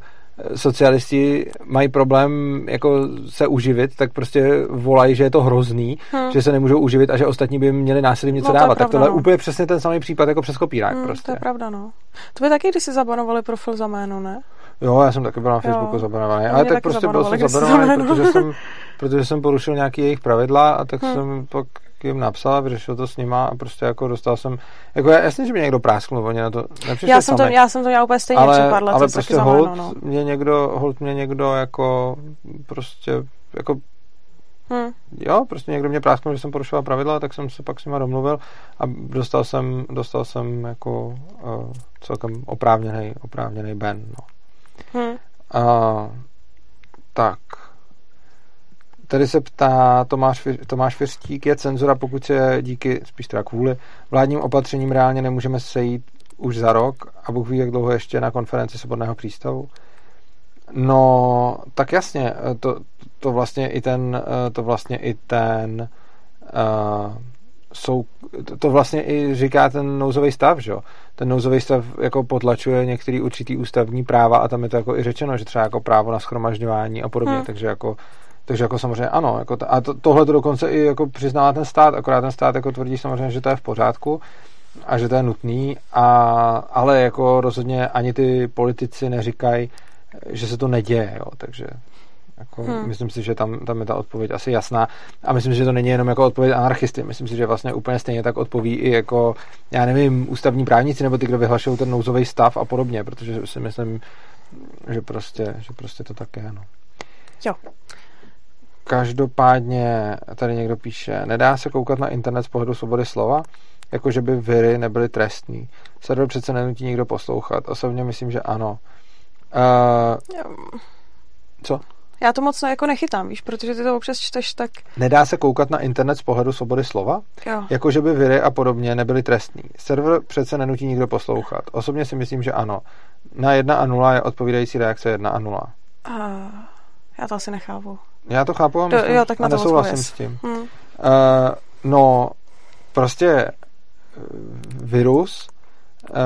socialisti mají problém jako se uživit, tak prostě volají, že je to hrozný, hmm. že se nemůžou uživit a že ostatní by měli násilím něco no, dávat. Pravda, tak tohle no. je úplně přesně ten samý případ jako přes kopírák. Hmm, prostě. To je pravda, no. To by taky, když si zabanovali profil za jméno, ne? Jo, já jsem taky byl na Facebooku zabanovaný, ale tak prostě byl jsem zabanovaný, protože jsem, protože jsem porušil nějaké jejich pravidla a tak hmm. jsem pak jim napsal, vyřešil to s nima a prostě jako dostal jsem, jako jasně, že mě někdo práskl, oni na to nepřišli já jsem, to, já jsem to měl úplně stejně ale, lety, ale prostě hold, no. mě někdo, hold mě někdo jako prostě jako Hmm. Jo, prostě někdo mě prásknul, že jsem porušoval pravidla, tak jsem se pak s nima domluvil a dostal jsem, dostal jsem jako uh, celkem oprávněný, oprávněný ben. No. Hmm. Uh, tak. Tady se ptá Tomáš, Tomáš Firstík, je cenzura, pokud se díky, spíš teda kvůli, vládním opatřením reálně nemůžeme sejít už za rok a Bůh ví, jak dlouho ještě na konferenci Svobodného přístavu. No, tak jasně, to, to vlastně i ten, to vlastně i ten uh, jsou, to vlastně i říká ten nouzový stav, že jo? Ten nouzový stav jako potlačuje některý určitý ústavní práva a tam je to jako i řečeno, že třeba jako právo na schromažďování a podobně, hmm. takže jako takže jako samozřejmě ano. Jako to, a to, tohle to dokonce i jako přiznává ten stát, akorát ten stát jako tvrdí samozřejmě, že to je v pořádku a že to je nutný, a, ale jako rozhodně ani ty politici neříkají, že se to neděje, jo, takže jako, hmm. Myslím si, že tam, tam je ta odpověď asi jasná. A myslím si, že to není jenom jako odpověď anarchisty. Myslím si, že vlastně úplně stejně tak odpoví i jako, já nevím, ústavní právníci nebo ty, kdo vyhlašují ten nouzový stav a podobně, protože si myslím, že prostě, že prostě to tak je. No. Jo. Každopádně tady někdo píše, nedá se koukat na internet z pohledu svobody slova, jako že by viry nebyly trestný. Server přece nenutí nikdo poslouchat. Osobně myslím, že ano. Uh, co? Já to moc jako nechytám, víš, protože ty to občas čteš tak... Nedá se koukat na internet z pohledu svobody slova? Jo. Jako, že by viry a podobně nebyly trestný. Server přece nenutí nikdo poslouchat. Osobně si myslím, že ano. Na 1 a 0 je odpovídající reakce 1 a 0. Uh, já to asi nechápu. Já to chápu a, myslím, jo, tak na a nesouhlasím s tím. Hmm. Uh, no, prostě eh, virus uh,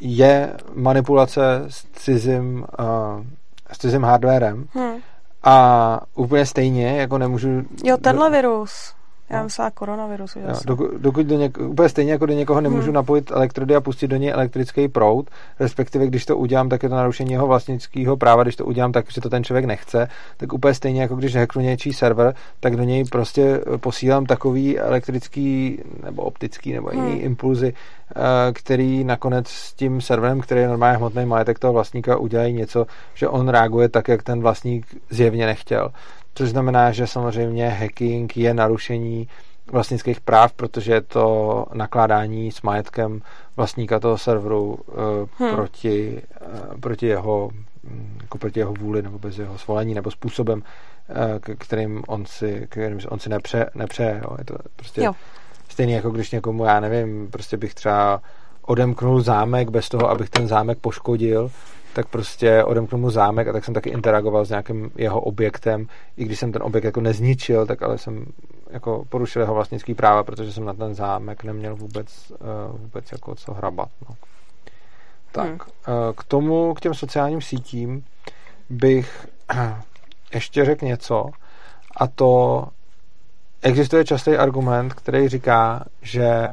je manipulace s cizím uh, s cizím hardwarem. Hmm. A úplně stejně, jako nemůžu... Jo, tenhle virus. Já no. myslela koronavirus. Jo, dokud, dokud do něk, úplně stejně jako do někoho nemůžu hmm. napojit elektrody a pustit do něj elektrický proud, respektive když to udělám, tak je to narušení jeho vlastnického práva, když to udělám tak, že to ten člověk nechce, tak úplně stejně jako když hacknu něčí server, tak do něj prostě posílám takový elektrický nebo optický nebo jiný hmm. impulzy, eh, který nakonec s tím serverem, který je normálně hmotný majetek toho vlastníka, udělají něco, že on reaguje tak, jak ten vlastník zjevně nechtěl. Což znamená, že samozřejmě hacking je narušení vlastnických práv, protože je to nakládání s majetkem vlastníka toho serveru uh, hmm. proti, uh, proti jeho mm, jako proti jeho vůli nebo bez jeho svolení nebo způsobem, uh, kterým on si, kterým on si nepře, nepřeje. Jo. Je to prostě jo. stejný jako když někomu, já nevím, prostě bych třeba odemknul zámek bez toho, abych ten zámek poškodil, tak prostě odemknu mu zámek a tak jsem taky interagoval s nějakým jeho objektem, i když jsem ten objekt jako nezničil, tak ale jsem jako porušil jeho vlastnický práva, protože jsem na ten zámek neměl vůbec, uh, vůbec jako co hrabat. No. Tak, hmm. uh, k tomu, k těm sociálním sítím bych ještě řekl něco a to existuje častý argument, který říká, že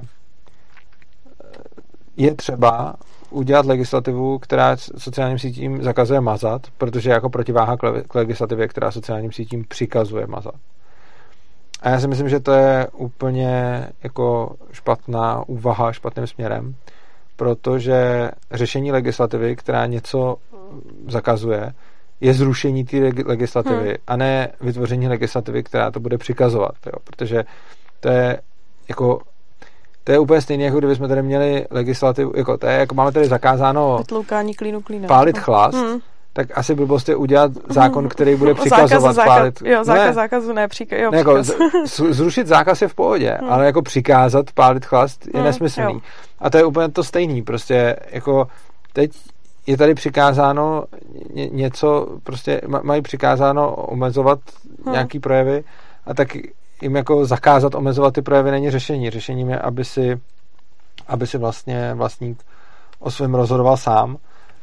je třeba udělat legislativu, která sociálním sítím zakazuje mazat, protože jako protiváha k legislativě, která sociálním sítím přikazuje mazat. A já si myslím, že to je úplně jako špatná úvaha špatným směrem, protože řešení legislativy, která něco zakazuje, je zrušení té legislativy hmm. a ne vytvoření legislativy, která to bude přikazovat. Jo? Protože to je jako To je úplně stejné, jako kdybychom tady měli legislativu, jako to je, jako máme tady zakázáno klínu klínem. pálit chlast, Hmm. tak asi blbost je udělat zákon, Hmm. který bude přikazovat zákaz, pálit. Jo, zákaz ne, zákazu, ne, příka, jo, ne, jako, z- zrušit zákaz je v pohodě, Hmm. ale jako přikázat pálit chlast je Hmm, nesmyslný. jo. A to je úplně to stejný, prostě jako teď je tady přikázáno ně, něco, prostě ma- mají přikázáno omezovat Hmm. nějaký projevy a tak jim jako zakázat omezovat ty projevy není řešení. Řešením je, aby si, aby si vlastně vlastník o svém rozhodoval sám,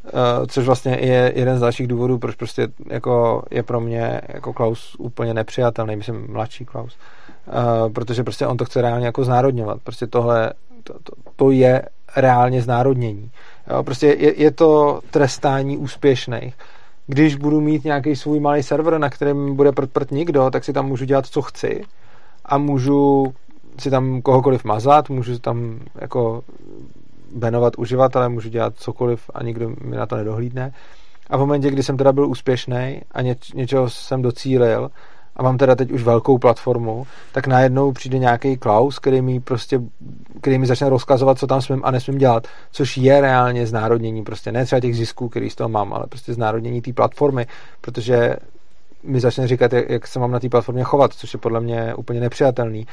eh, což vlastně je jeden z dalších důvodů, proč prostě jako je pro mě jako Klaus úplně nepřijatelný, myslím mladší Klaus, Eh, protože prostě on to chce reálně jako znárodňovat. Prostě tohle, to, to, to je reálně znárodnění. Jo, prostě je, je to trestání úspěšných. Když budu mít nějaký svůj malý server, na kterém bude prd nikdo, tak si tam můžu dělat, co chci a můžu si tam kohokoliv mazat, můžu tam jako benovat uživatele, můžu dělat cokoliv a nikdo mi na to nedohlídne. A v momentě, kdy jsem teda byl úspěšný a něč, něčeho jsem docílil a mám teda teď už velkou platformu, tak najednou přijde nějaký Klaus, který mi prostě, který mi začne rozkazovat, co tam smím a nesmím dělat, což je reálně znárodnění, prostě ne třeba těch zisků, který z toho mám, ale prostě znárodnění té platformy, protože mi začne říkat, jak, jak se mám na té platformě chovat, což je podle mě úplně nepřijatelný.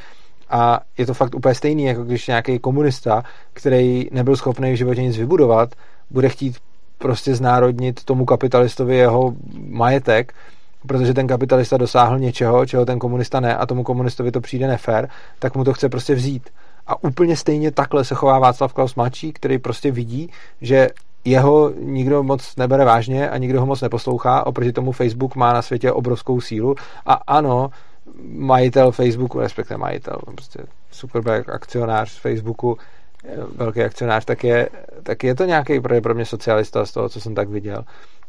A je to fakt úplně stejný, jako když nějaký komunista, který nebyl schopný v životě nic vybudovat, bude chtít prostě znárodnit tomu kapitalistovi jeho majetek, protože ten kapitalista dosáhl něčeho, čeho ten komunista ne a tomu komunistovi to přijde nefér, tak mu to chce prostě vzít. A úplně stejně takhle se chová Václav Klaus mladší, který prostě vidí, že jeho nikdo moc nebere vážně a nikdo ho moc neposlouchá, oproti tomu Facebook má na světě obrovskou sílu a ano, majitel Facebooku, respektive majitel, prostě Zuckerberg, akcionář Facebooku, eh, velký akcionář, tak je, tak je to nějaký pro mě socialista z toho, co jsem tak viděl.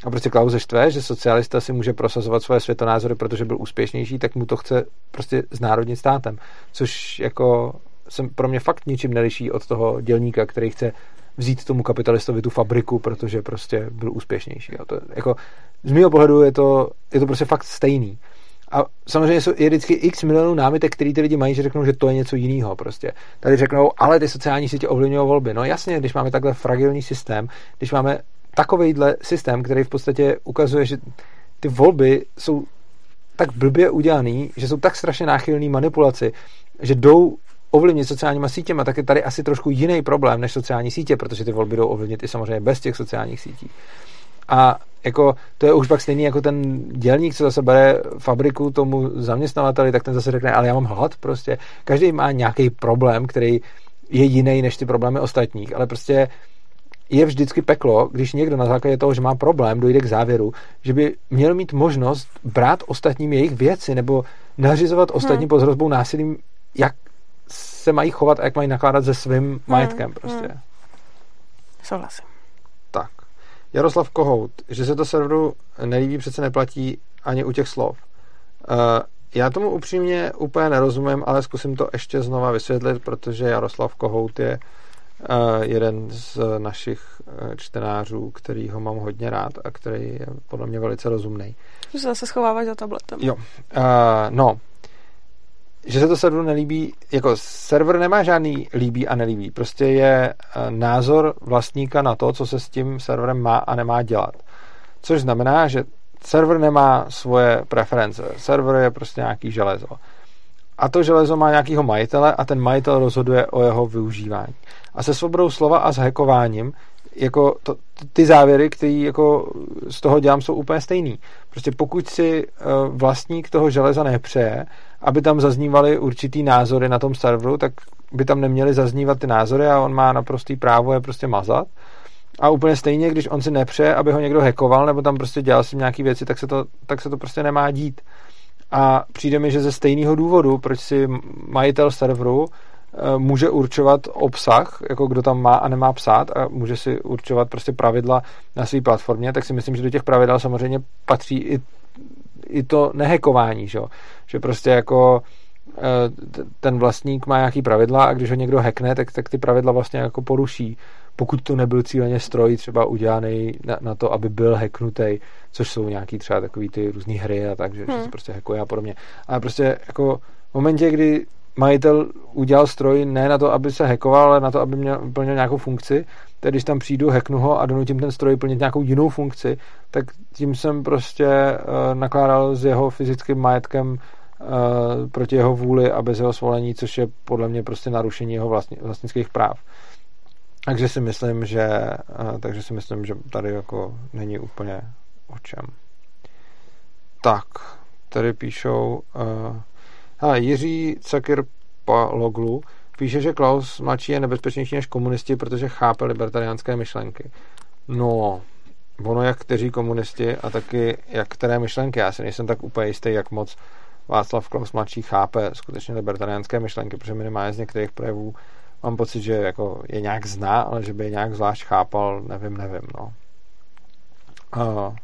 A prostě Klauze štve, že socialista si může prosazovat svoje světonázory, protože byl úspěšnější, tak mu to chce prostě znárodnit státem. Což jako se pro mě fakt ničím neliší od toho dělníka, který chce vzít tomu kapitalistovi tu fabriku, protože prostě byl úspěšnější. A to, jako, z mého pohledu je to, je to prostě fakt stejný. A samozřejmě jsou, je vždycky x milionů námitek, který ty lidi mají, že řeknou, že to je něco jiného. Prostě. Tady řeknou, ale ty sociální sítě ovlivňují volby. No jasně, když máme takhle fragilní systém, když máme takovejhle systém, který v podstatě ukazuje, že ty volby jsou tak blbě udělaný, že jsou tak strašně náchylný manipulaci, že jdou ovlivnit sociálníma sítěma, tak je tady asi trošku jiný problém než sociální sítě, protože ty volby jdou ovlivnit i samozřejmě bez těch sociálních sítí. A jako to je už pak stejný jako ten dělník, co zase bere fabriku tomu zaměstnavateli, tak ten zase řekne, ale já mám hlad prostě. Každý má nějaký problém, který je jiný než ty problémy ostatních, ale prostě je vždycky peklo, když někdo na základě toho, že má problém, dojde k závěru, že by měl mít možnost brát ostatním jejich věci nebo nařizovat ostatním hmm. pod hrozbou násilím, jak se mají chovat a jak mají nakládat se svým majetkem prostě. Hmm. Souhlasím. Tak. Jaroslav Kohout, že se to serveru nelíbí, přece neplatí ani u těch slov. Uh, já tomu upřímně úplně nerozumím, ale zkusím to ještě znova vysvětlit, protože Jaroslav Kohout je uh, jeden z našich uh, čtenářů, který ho mám hodně rád a který je podle mě velice rozumný. Že se zase schováváš za tabletem. Jo. Uh, no, že se to serveru nelíbí, jako server nemá žádný líbí a nelíbí. Prostě je názor vlastníka na to, co se s tím serverem má a nemá dělat. Což znamená, že server nemá svoje preference. Server je prostě nějaký železo. A to železo má nějakýho majitele a ten majitel rozhoduje o jeho využívání. A se svobodou slova a s hackováním jako to, ty závěry, které jako z toho dělám, jsou úplně stejný. Prostě pokud si vlastník toho železa nepřeje, aby tam zaznívaly určitý názory na tom serveru, tak by tam neměly zaznívat ty názory a on má naprostý právo je prostě mazat. A úplně stejně, když on si nepřeje, aby ho někdo hackoval nebo tam prostě dělal si nějaký věci, tak se to, tak se to prostě nemá dít. A přijde mi, že ze stejného důvodu, proč si majitel serveru může určovat obsah, jako kdo tam má a nemá psát a může si určovat prostě pravidla na své platformě, tak si myslím, že do těch pravidel samozřejmě patří i, i to nehekování, že? že prostě jako ten vlastník má nějaký pravidla a když ho někdo hackne, tak, tak ty pravidla vlastně jako poruší, pokud to nebyl cíleně stroj třeba udělaný na, na to, aby byl hacknutý, což jsou nějaký třeba takový ty různé hry a tak, že, hmm. že se prostě hackuje a podobně. Ale prostě jako v momentě, kdy majitel udělal stroj ne na to, aby se hackoval, ale na to, aby měl, plnil nějakou funkci. Tedy když tam přijdu, hacknu ho a donutím ten stroj plnit nějakou jinou funkci, tak tím jsem prostě uh, nakládal s jeho fyzickým majetkem uh, proti jeho vůli a bez jeho svolení, což je podle mě prostě narušení jeho vlastni, vlastnických práv. Takže si myslím, že uh, takže si myslím, že tady jako není úplně o čem. Tak, tady píšou uh, hele, Jiří Paloglu píše, že Klaus mladší je nebezpečnější než komunisti, protože chápe libertariánské myšlenky. No, ono jak kteří komunisti a taky jak které myšlenky. Já si nejsem tak úplně jistý, jak moc Václav Klaus mladší chápe skutečně libertariánské myšlenky, protože minimálně z některých projevů mám pocit, že jako je nějak zná, ale že by je nějak zvlášť chápal, nevím, nevím, no. Uh,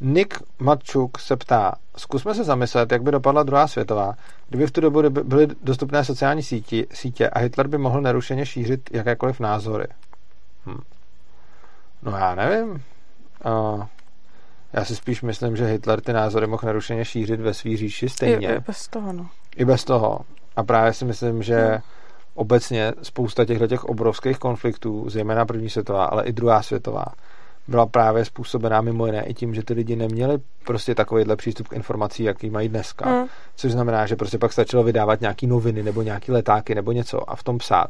Nick Matčuk se ptá, zkusme se zamyslet, jak by dopadla druhá světová, kdyby v tu dobu byly dostupné sociální síti, sítě a Hitler by mohl nerušeně šířit jakékoliv názory. Hm. No já nevím. Uh, já si spíš myslím, že Hitler ty názory mohl nerušeně šířit ve svý říši stejně. I, I bez toho, no. I bez toho. A právě si myslím, že no. obecně spousta těchto těch obrovských konfliktů, zejména první světová, ale i druhá světová, byla právě způsobená mimo jiné i tím, že ty lidi neměli prostě takovýhle přístup k informací, jaký mají dneska. Hmm. Což znamená, že prostě pak stačilo vydávat nějaký noviny nebo nějaký letáky nebo něco a v tom psát,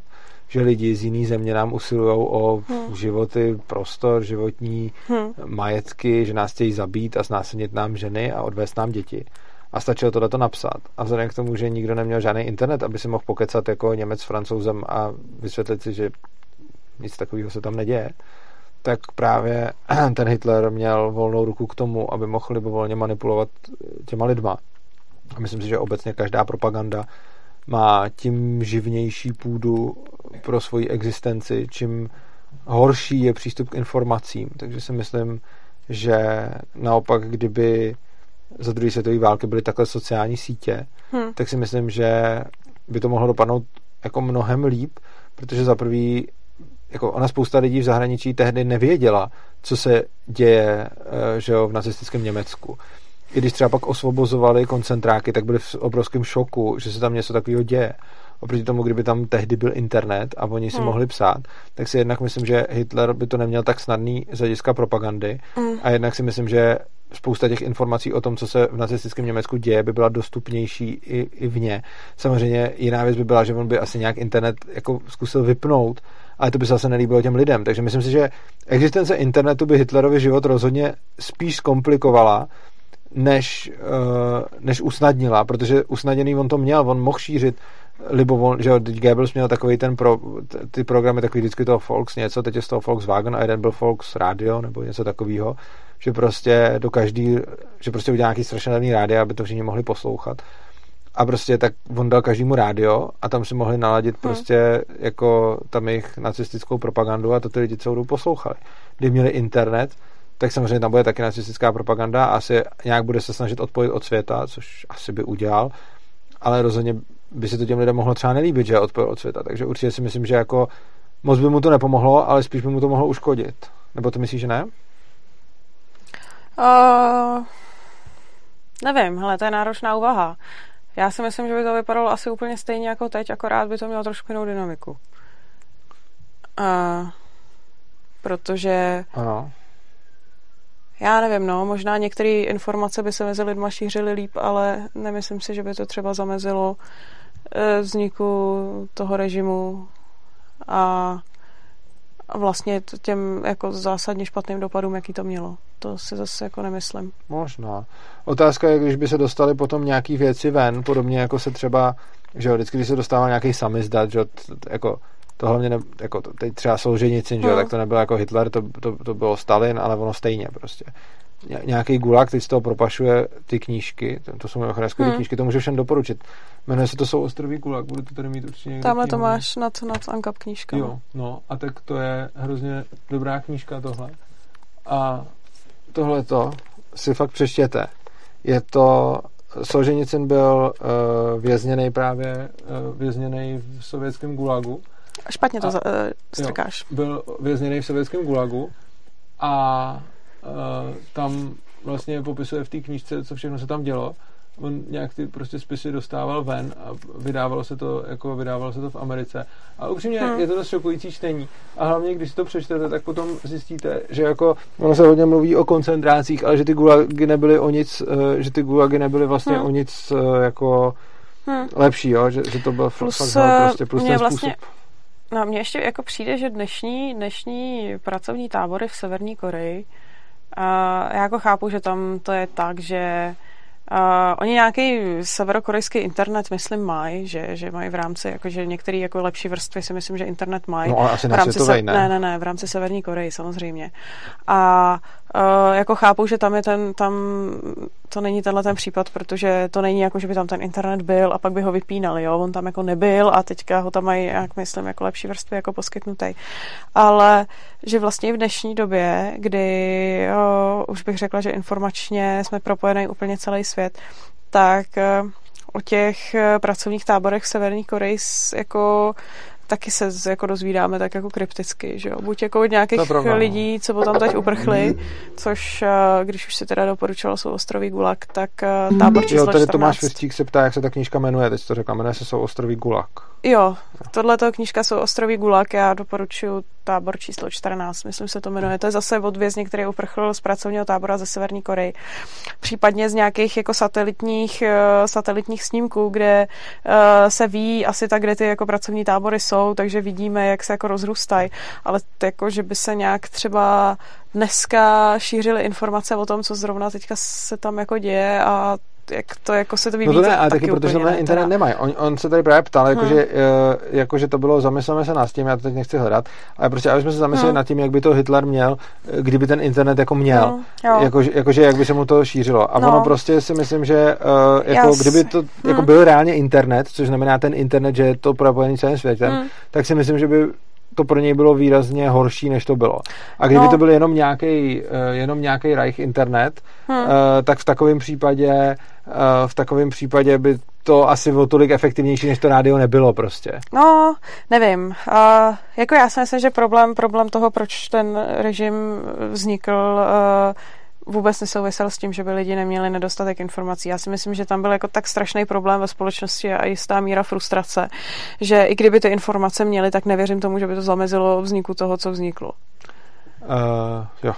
že lidi z jiný země nám usilují o hmm. životy, prostor, životní hmm. majetky, že nás chtějí zabít a znásilnit nám ženy a odvést nám děti. A stačilo tohleto napsat. A vzhledem k tomu, že nikdo neměl žádný internet, aby si mohl pokecat jako Němec s francouzem a vysvětlit si, že nic takového se tam neděje, tak právě ten Hitler měl volnou ruku k tomu, aby mohl libovolně manipulovat těma lidma. A myslím si, že obecně každá propaganda má tím živnější půdu pro svoji existenci, čím horší je přístup k informacím. Takže si myslím, že naopak, kdyby za druhé světové války byly takhle sociální sítě, hmm. tak si myslím, že by to mohlo dopadnout jako mnohem líp, protože za prvý jako ona spousta lidí v zahraničí tehdy nevěděla, co se děje eh, že jo, v nacistickém Německu. I když třeba pak osvobozovali koncentráky, tak byli v obrovském šoku, že se tam něco takového děje. Oproti tomu, kdyby tam tehdy byl internet a oni si hmm. mohli psát, tak si jednak myslím, že Hitler by to neměl tak snadný z hlediska propagandy hmm. a jednak si myslím, že spousta těch informací o tom, co se v nacistickém Německu děje, by byla dostupnější i, i vně. Samozřejmě jiná věc by byla, že on by asi nějak internet jako zkusil vypnout, ale to by se zase nelíbilo těm lidem. Takže myslím si, že existence internetu by Hitlerovi život rozhodně spíš zkomplikovala, než, uh, než usnadnila, protože usnadněný on to měl, on mohl šířit libovol, že jo, Goebbels měl takový ten pro, ty programy takový vždycky toho Volks něco, teď je z toho Volkswagen a jeden byl Volks Radio nebo něco takového, že prostě do každý, že prostě udělal nějaký strašně levný rádio, aby to všichni mohli poslouchat a prostě tak on dal každému rádio a tam si mohli naladit hmm. prostě jako tam jejich nacistickou propagandu a to ty lidi celou dobu poslouchali. Když měli internet, tak samozřejmě tam bude taky nacistická propaganda a asi nějak bude se snažit odpojit od světa, což asi by udělal, ale rozhodně by se to těm lidem mohlo třeba nelíbit, že je odpojil od světa. Takže určitě si myslím, že jako moc by mu to nepomohlo, ale spíš by mu to mohlo uškodit. Nebo to myslíš, že ne? Uh, nevím, ale to je náročná úvaha. Já si myslím, že by to vypadalo asi úplně stejně jako teď, akorát by to mělo trošku jinou dynamiku. Uh, protože ano. já nevím, no, možná některé informace by se mezi lidma šířily líp, ale nemyslím si, že by to třeba zamezilo uh, vzniku toho režimu a a vlastně těm jako zásadně špatným dopadům, jaký to mělo. To si zase jako nemyslím. Možná. Otázka je, když by se dostali potom nějaký věci ven, podobně jako se třeba, že jo, vždycky, když se dostával nějaký samizdat, že jo, jako to hlavně, ne, jako teď třeba Solženicin, že jo, hmm. tak to nebylo jako Hitler, to, to, to bylo Stalin, ale ono stejně prostě nějaký gulag, teď z toho propašuje ty knížky, to jsou mimochodem skvělé hmm. knížky, to můžu všem doporučit. Jmenuje se to jsou ostrový gulag, budu to tady mít určitě někde. Tamhle to máš nad, nad Ankap knížka. Jo, no a tak to je hrozně dobrá knížka tohle. A tohle to si fakt přečtěte. Je to Solženicin byl uh, vězněný právě uh, vězněný v sovětském gulagu. Špatně to a, uh, strkáš. Jo, byl vězněný v sovětském gulagu a tam vlastně popisuje v té knížce, co všechno se tam dělo on nějak ty prostě spisy dostával ven a vydávalo se to, jako vydávalo se to v Americe. A upřímně hmm. je to dost šokující čtení. A hlavně, když si to přečtete, tak potom zjistíte, že jako ono se hodně mluví o koncentrácích, ale že ty gulagy nebyly o nic, eh, že ty gulagy nebyly vlastně hmm. o nic jako hmm. lepší, jo? Že, že to byl plus, fakt prostě plus ten vlastně, způsob. No, mně ještě jako přijde, že dnešní, dnešní pracovní tábory v Severní Koreji, uh, já jako chápu, že tam to je tak, že Uh, oni nějaký severokorejský internet, myslím, mají, že, že mají v rámci, jakože některé jako lepší vrstvy si myslím, že internet mají. No ale asi v rámci se, ne? Ne, ne, ne, v rámci Severní Koreji samozřejmě. A uh, jako chápu, že tam je ten, tam to není tenhle ten případ, protože to není jako, že by tam ten internet byl a pak by ho vypínali, jo, on tam jako nebyl a teďka ho tam mají, jak myslím, jako lepší vrstvy jako poskytnutý. Ale že vlastně v dnešní době, kdy jo, už bych řekla, že informačně jsme propojení úplně celý svět, tak o těch pracovních táborech v Severní Koreji jako taky se jako dozvídáme tak jako krypticky, že jo. Buď jako od nějakých no. lidí, co potom teď uprchli, což eh, když už si teda doporučilo jsou ostrový Gulag, tak eh, tábor číslo Jo, tady 14. Tomáš Věstík se ptá, jak se ta knížka jmenuje, teď to řekla, jmenuje se jsou ostrový Gulag. Jo, tohle knížka jsou ostrový Gulag, já doporučuji tábor číslo 14, myslím se to jmenuje. To je zase od vězně, který uprchl z pracovního tábora ze Severní Koreji. Případně z nějakých jako satelitních, eh, satelitních snímků, kde se ví asi tak, kde ty jako pracovní tábory jsou jsou, takže vidíme, jak se jako rozrůstají, ale to jako, že by se nějak třeba dneska šířily informace o tom, co zrovna teďka se tam jako děje a jak to jako se to vyvíjí. No to ne, ale taky, taky protože tohle internet nemají. On, on, se tady právě ptal, jako, hmm. že, eh, jako, že to bylo, zamysleme se nad tím, já to teď nechci hledat, ale prostě, aby jsme se zamysleli hmm. nad tím, jak by to Hitler měl, eh, kdyby ten internet jako měl. Hmm. Jako, jakože jak by se mu to šířilo. A no. ono prostě si myslím, že uh, jako, kdyby to hmm. jako byl reálně internet, což znamená ten internet, že je to propojený celým světem, hmm. tak si myslím, že by to pro něj bylo výrazně horší, než to bylo. A kdyby no. to byl jenom nějaký jenom nějaký Reich internet, hmm. tak v takovém případě v takovém případě by to asi bylo tolik efektivnější, než to rádio nebylo prostě. No, nevím. Uh, jako já si myslím, že problém, problém toho, proč ten režim vznikl, uh, vůbec nesouvisel s tím, že by lidi neměli nedostatek informací. Já si myslím, že tam byl jako tak strašný problém ve společnosti a jistá míra frustrace, že i kdyby ty informace měli, tak nevěřím tomu, že by to zamezilo vzniku toho, co vzniklo. Uh, jo,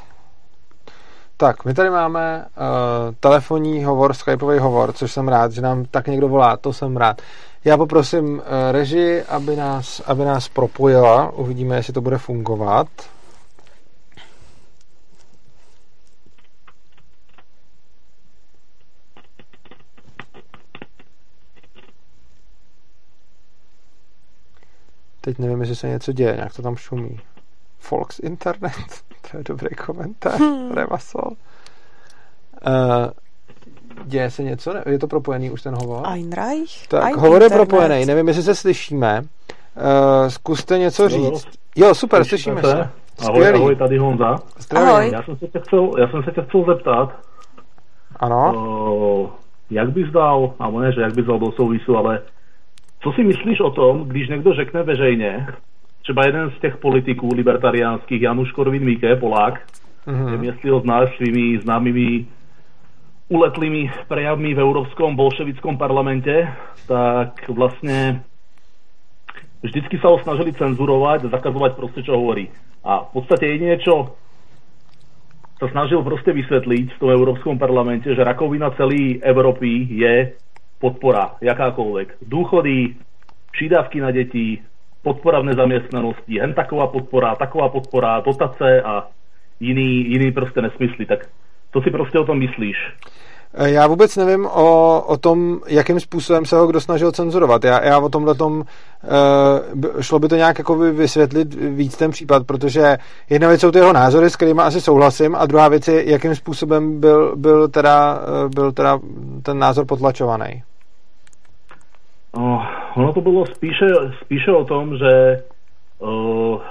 tak, my tady máme uh, telefonní hovor, skypový hovor, což jsem rád, že nám tak někdo volá, to jsem rád. Já poprosím uh, režii, aby nás, aby nás propojila, uvidíme, jestli to bude fungovat. Teď nevím, jestli se něco děje, nějak to tam šumí. Folks Internet. To je dobrý komentář. Hmm. Remasol. Uh, děje se něco? Je to propojený už ten hovor? Einreich? Tak, Ein hovor je propojený. Nevím, jestli se slyšíme. Uh, zkuste něco říct. Jo, super, slyšíme se. Ahoj, ahoj, tady Honza. Ahoj. Já jsem se tě chcel, já jsem se tě chcel zeptat. Ano. Uh, jak bys dal, nebo ne, že jak bys dal do souvisu, ale co si myslíš o tom, když někdo řekne veřejně, třeba jeden z těch politiků libertariánských, Januš Korvin-Mikke, Polák, mm-hmm. nevím, jestli ho znáš svými známými uletlými prejavmi v Európskom bolševickom parlamente, tak vlastne vždycky sa ho snažili cenzurovať, zakazovať proste, čo hovorí. A v podstate jedine, čo sa snažil proste vysvetliť v tom Európskom parlamente, že rakovina celej Európy je podpora, jakákoľvek. Dôchody, přidávky na deti, podpora v nezaměstnanosti, jen taková podpora, taková podpora, dotace a jiný, jiný prostě nesmysly. Tak co si prostě o tom myslíš? Eh, já vůbec nevím o, o tom, jakým způsobem se ho kdo snažil cenzurovat. Já, já o tomhle tom, uh, šlo by to nějak jako vysvětlit víc ten případ, protože jedna věc jsou ty jeho názory, s kterými asi souhlasím, a druhá věc je, jakým způsobem byl, byl, teda, eh, byl teda ten názor potlačovaný. No, ono to bylo spíše, spíše o tom, že uh,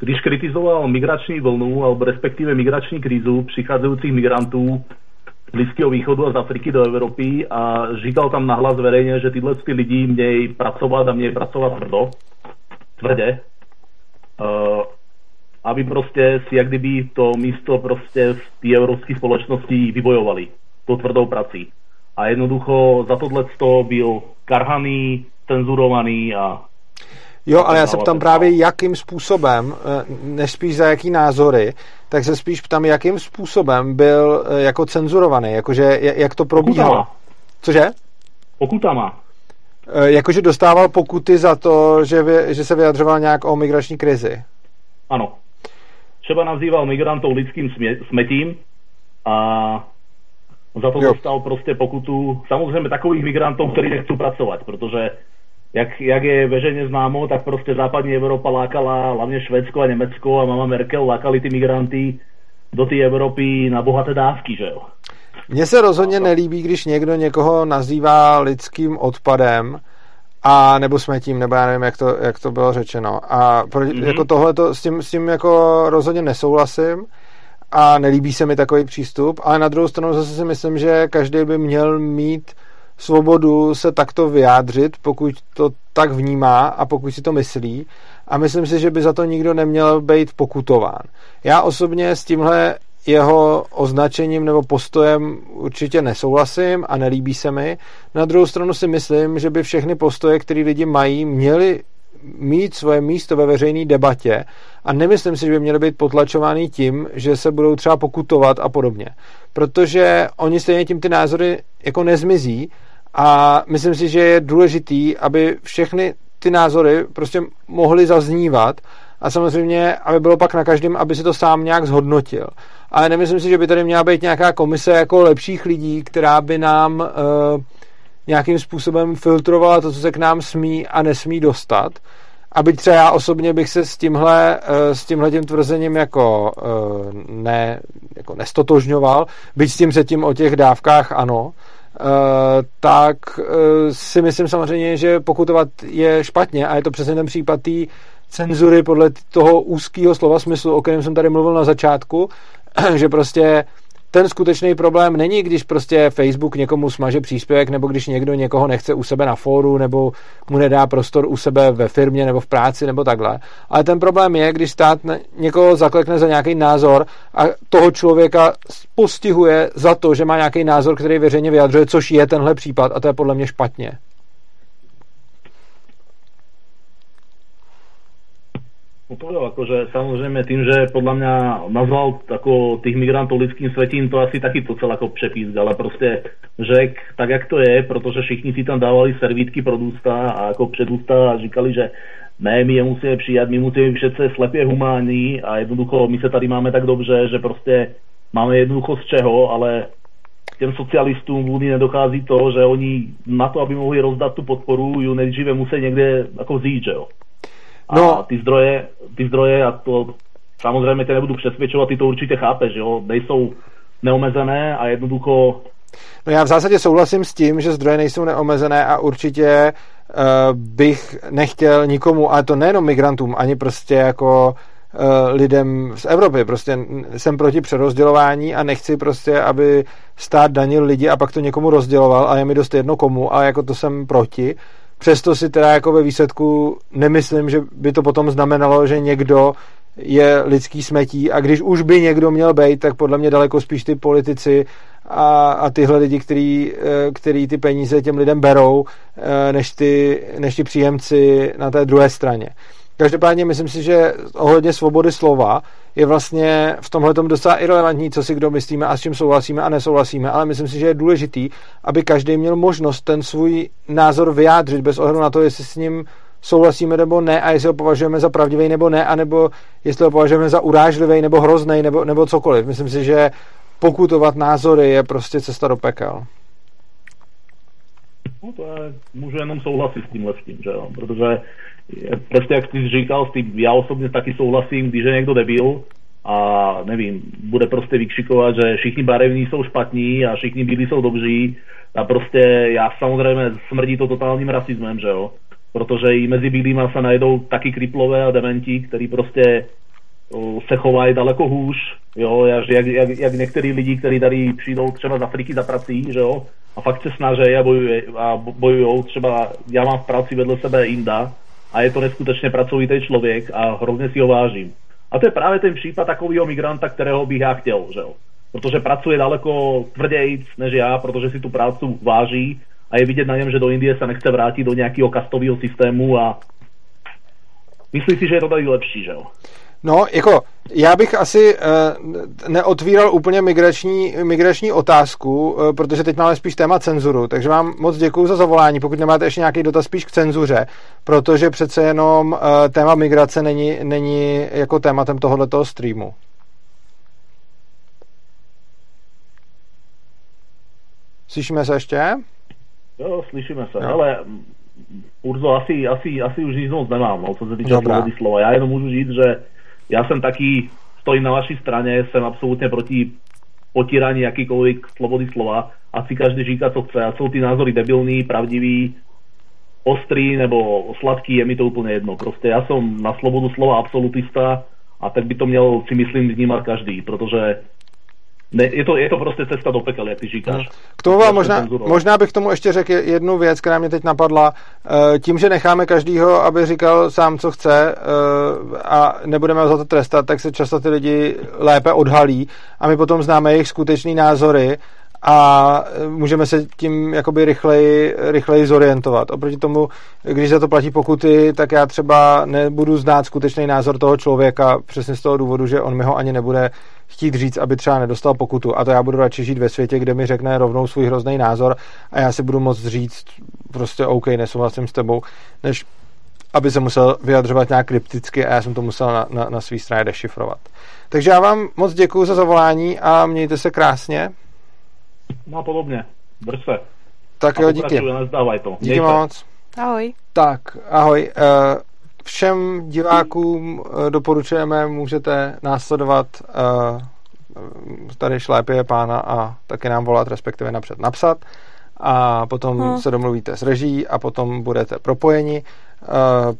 když kritizoval migrační vlnu, alebo respektíve migrační krízu přicházejících migrantů z Blízkého východu a z Afriky do Evropy a říkal tam nahlas verejně, že tyhle ty lidi mějí pracovat a mějí pracovat tvrdo, tvrdě, uh, aby prostě si jak kdyby to místo prostě v té evropské společnosti vybojovali tou tvrdou prací. A jednoducho za tohle byl karhaný, cenzurovaný a Jo, ale já se ptám právě, jakým způsobem, eh, než spíš za jaký názory, tak se spíš ptám, jakým způsobem byl eh, jako cenzurovaný, jakože jak to probíhalo. Pokutama. Cože? Pokutama. Eh, jakože dostával pokuty za to, že, vy, že se vyjadřoval nějak o migrační krizi. Ano. Třeba nazýval migrantov lidským smetím a za to dostal prostě pokutu. Samozřejmě takových migrantů, kteří nechcou pracovat, protože jak, jak je veřejně známo, tak prostě západní Evropa lákala hlavně Švédsko a Německo a mama Merkel lákali ty migranty do té Evropy na bohaté dávky, že jo. Mně se rozhodně nelíbí, když někdo někoho nazývá lidským odpadem, a nebo smetím, nebo já nevím, jak to, jak to bylo řečeno. A pro, mm-hmm. jako tohle s tím, s tím jako rozhodně nesouhlasím a nelíbí se mi takový přístup, ale na druhou stranu zase si myslím, že každý by měl mít svobodu se takto vyjádřit, pokud to tak vnímá a pokud si to myslí. A myslím si, že by za to nikdo neměl být pokutován. Já osobně s tímhle jeho označením nebo postojem určitě nesouhlasím a nelíbí se mi. Na druhou stranu si myslím, že by všechny postoje, které lidi mají, měly mít svoje místo ve veřejné debatě a nemyslím si, že by měly být potlačovány tím, že se budou třeba pokutovat a podobně. Protože oni stejně tím ty názory jako nezmizí a myslím si, že je důležitý, aby všechny ty názory prostě mohly zaznívat a samozřejmě, aby bylo pak na každém, aby si to sám nějak zhodnotil. Ale nemyslím si, že by tady měla být nějaká komise jako lepších lidí, která by nám uh, nějakým způsobem filtrovala to, co se k nám smí a nesmí dostat. A byť třeba já osobně bych se s tímhle, uh, s tímhle tím tvrzením jako, uh, ne, jako nestotožňoval, byť s tím se tím o těch dávkách ano, Uh, tak si myslím samozřejmě, že pokutovat je špatně a je to přesně ten případ té cenzury podle toho úzkého slova smyslu, o kterém jsem tady mluvil na začátku, že prostě ten skutečný problém není, když prostě Facebook někomu smaže příspěvek, nebo když někdo někoho nechce u sebe na fóru, nebo mu nedá prostor u sebe ve firmě, nebo v práci, nebo takhle. Ale ten problém je, když stát někoho zaklekne za nějaký názor a toho člověka postihuje za to, že má nějaký názor, který veřejně vyjadřuje, což je tenhle případ a to je podle mě špatně. No jo, akože samozrejme tým, že podľa mňa nazval ako tých migrantov lidským svetím, to asi taky to celé ako přepísk, ale prostě řek tak, jak to je, protože všichni si tam dávali servítky pro ústa a jako před ústa a říkali, že ne, my je musíme přijat, my musíme přece slepě humánní a jednoducho my se tady máme tak dobře, že prostě máme jednoducho z čeho, ale těm socialistům v Unii nedochází to, že oni na to, aby mohli rozdat tu podporu, ju nejdříve musí někde jako vzít, že jo. No. A ty zdroje, ty zdroje, a to samozřejmě tě nebudu přesvědčovat, ty to určitě chápeš, jo, nejsou neomezené a jednoducho No já v zásadě souhlasím s tím, že zdroje nejsou neomezené a určitě uh, bych nechtěl nikomu, ale to nejenom migrantům, ani prostě jako uh, lidem z Evropy. Prostě jsem proti přerozdělování a nechci prostě, aby stát danil lidi a pak to někomu rozděloval a je mi dost jedno komu, ale jako to jsem proti. Přesto si teda jako ve výsledku nemyslím, že by to potom znamenalo, že někdo je lidský smetí a když už by někdo měl být, tak podle mě daleko spíš ty politici a, a tyhle lidi, který, eh, který ty peníze těm lidem berou, eh, než ty, než ty příjemci na té druhé straně. Každopádně myslím si, že ohledně svobody slova je vlastně v tomhle docela irrelevantní, co si kdo myslíme a s čím souhlasíme a nesouhlasíme, ale myslím si, že je důležitý, aby každý měl možnost ten svůj názor vyjádřit bez ohledu na to, jestli s ním souhlasíme nebo ne a jestli ho považujeme za pravdivý nebo ne, anebo jestli ho považujeme za urážlivý nebo hrozný nebo, nebo cokoliv. Myslím si, že pokutovat názory je prostě cesta do pekel. No to je, můžu jenom souhlasit s tímhle s tím, že jo, protože Presne jak ty říkal, s tým ja osobne taky souhlasím, když je někdo debil a nevím, bude prostě vykřikovat, že všichni barevní jsou špatní a všichni bílí jsou dobří a prostě já samozřejmě smrdí to totálním rasismem, že jo. Protože i mezi bílýma se najdou taky kriplové a dementi, který prostě se chovají daleko hůř, jo, jak, jak, jak některý lidi, kteří tady přijdou třeba z Afriky za prací, že jo, a fakt se snaží a bojují, a bojují, třeba já mám v práci vedle sebe Inda, a je to neskutečně pracovitý člověk a hrozně si ho vážím. A to je právě ten případ takového migranta, kterého bych já chtěl, že jo. protože pracuje daleko tvrdějíc než já, protože si tu prácu váží a je vidět na něm, že do Indie se nechce vrátit do nějakého kastového systému a myslí si, že je to tady lepší, že jo? No, jako já bych asi uh, neotvíral úplně migrační, migrační otázku, uh, protože teď máme spíš téma cenzuru, takže vám moc děkuji za zavolání, pokud nemáte ještě nějaký dotaz spíš k cenzuře, protože přece jenom uh, téma migrace není, není jako tématem tohoto streamu. Slyšíme se ještě? Jo, slyšíme se. No. Ale Urzo, asi, asi, asi už nic moc nemám, no, co se týče slova. Já jenom můžu říct, že já jsem taký, stojím na vaší straně, jsem absolutně proti potírání jakýkoliv slobody slova. Asi každý říká, co chce. A jsou ty názory debilní, pravdivý, ostrý nebo sladký, je mi to úplně jedno. Prostě já jsem na slobodu slova absolutista a tak by to měl, si myslím, vnímat každý, protože ne, je, to, je to prostě cesta do pekel, jak ty říkáš. K tomu vám možná, možná bych tomu ještě řekl jednu věc, která mě teď napadla. Eh, tím, že necháme každýho, aby říkal sám, co chce eh, a nebudeme ho za to trestat, tak se často ty lidi lépe odhalí a my potom známe jejich skutečný názory a můžeme se tím jakoby rychleji, rychleji zorientovat. Oproti tomu, když za to platí pokuty, tak já třeba nebudu znát skutečný názor toho člověka přesně z toho důvodu, že on mi ho ani nebude chtít říct, aby třeba nedostal pokutu. A to já budu radši žít ve světě, kde mi řekne rovnou svůj hrozný názor a já si budu moct říct prostě OK, nesouhlasím s tebou, než aby se musel vyjadřovat nějak krypticky a já jsem to musel na, na, na svý straně dešifrovat. Takže já vám moc děkuji za zavolání a mějte se krásně. No podobně. Drž se. Tak jo, díky. to. Díky moc. Ahoj. Tak, ahoj. Eh, všem divákům eh, doporučujeme, můžete následovat eh, tady šlépě pána a taky nám volat, respektive napřed napsat a potom hmm. se domluvíte s reží a potom budete propojeni,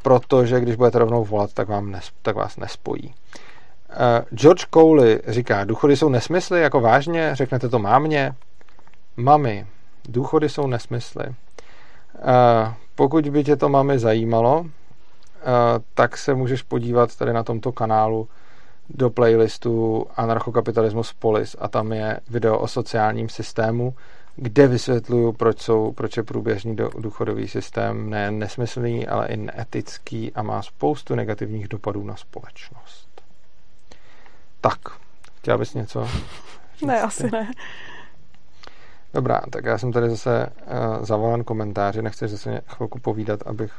protože když budete rovnou volat, tak, vám nes, tak vás nespojí. George Cowley říká, důchody jsou nesmysly, jako vážně, řeknete to mámě, Mami, důchody jsou nesmysly. Pokud by tě to mami zajímalo, tak se můžeš podívat tady na tomto kanálu do playlistu Anarchokapitalismus Polis a tam je video o sociálním systému, kde vysvětluju, proč, jsou, proč je průběžný do, důchodový systém ne nesmyslný, ale i neetický a má spoustu negativních dopadů na společnost. Tak, chtěla bys něco? Říct ne, asi ne. Dobrá, tak já jsem tady zase uh, zavolen komentáři, nechci zase chvilku povídat, abych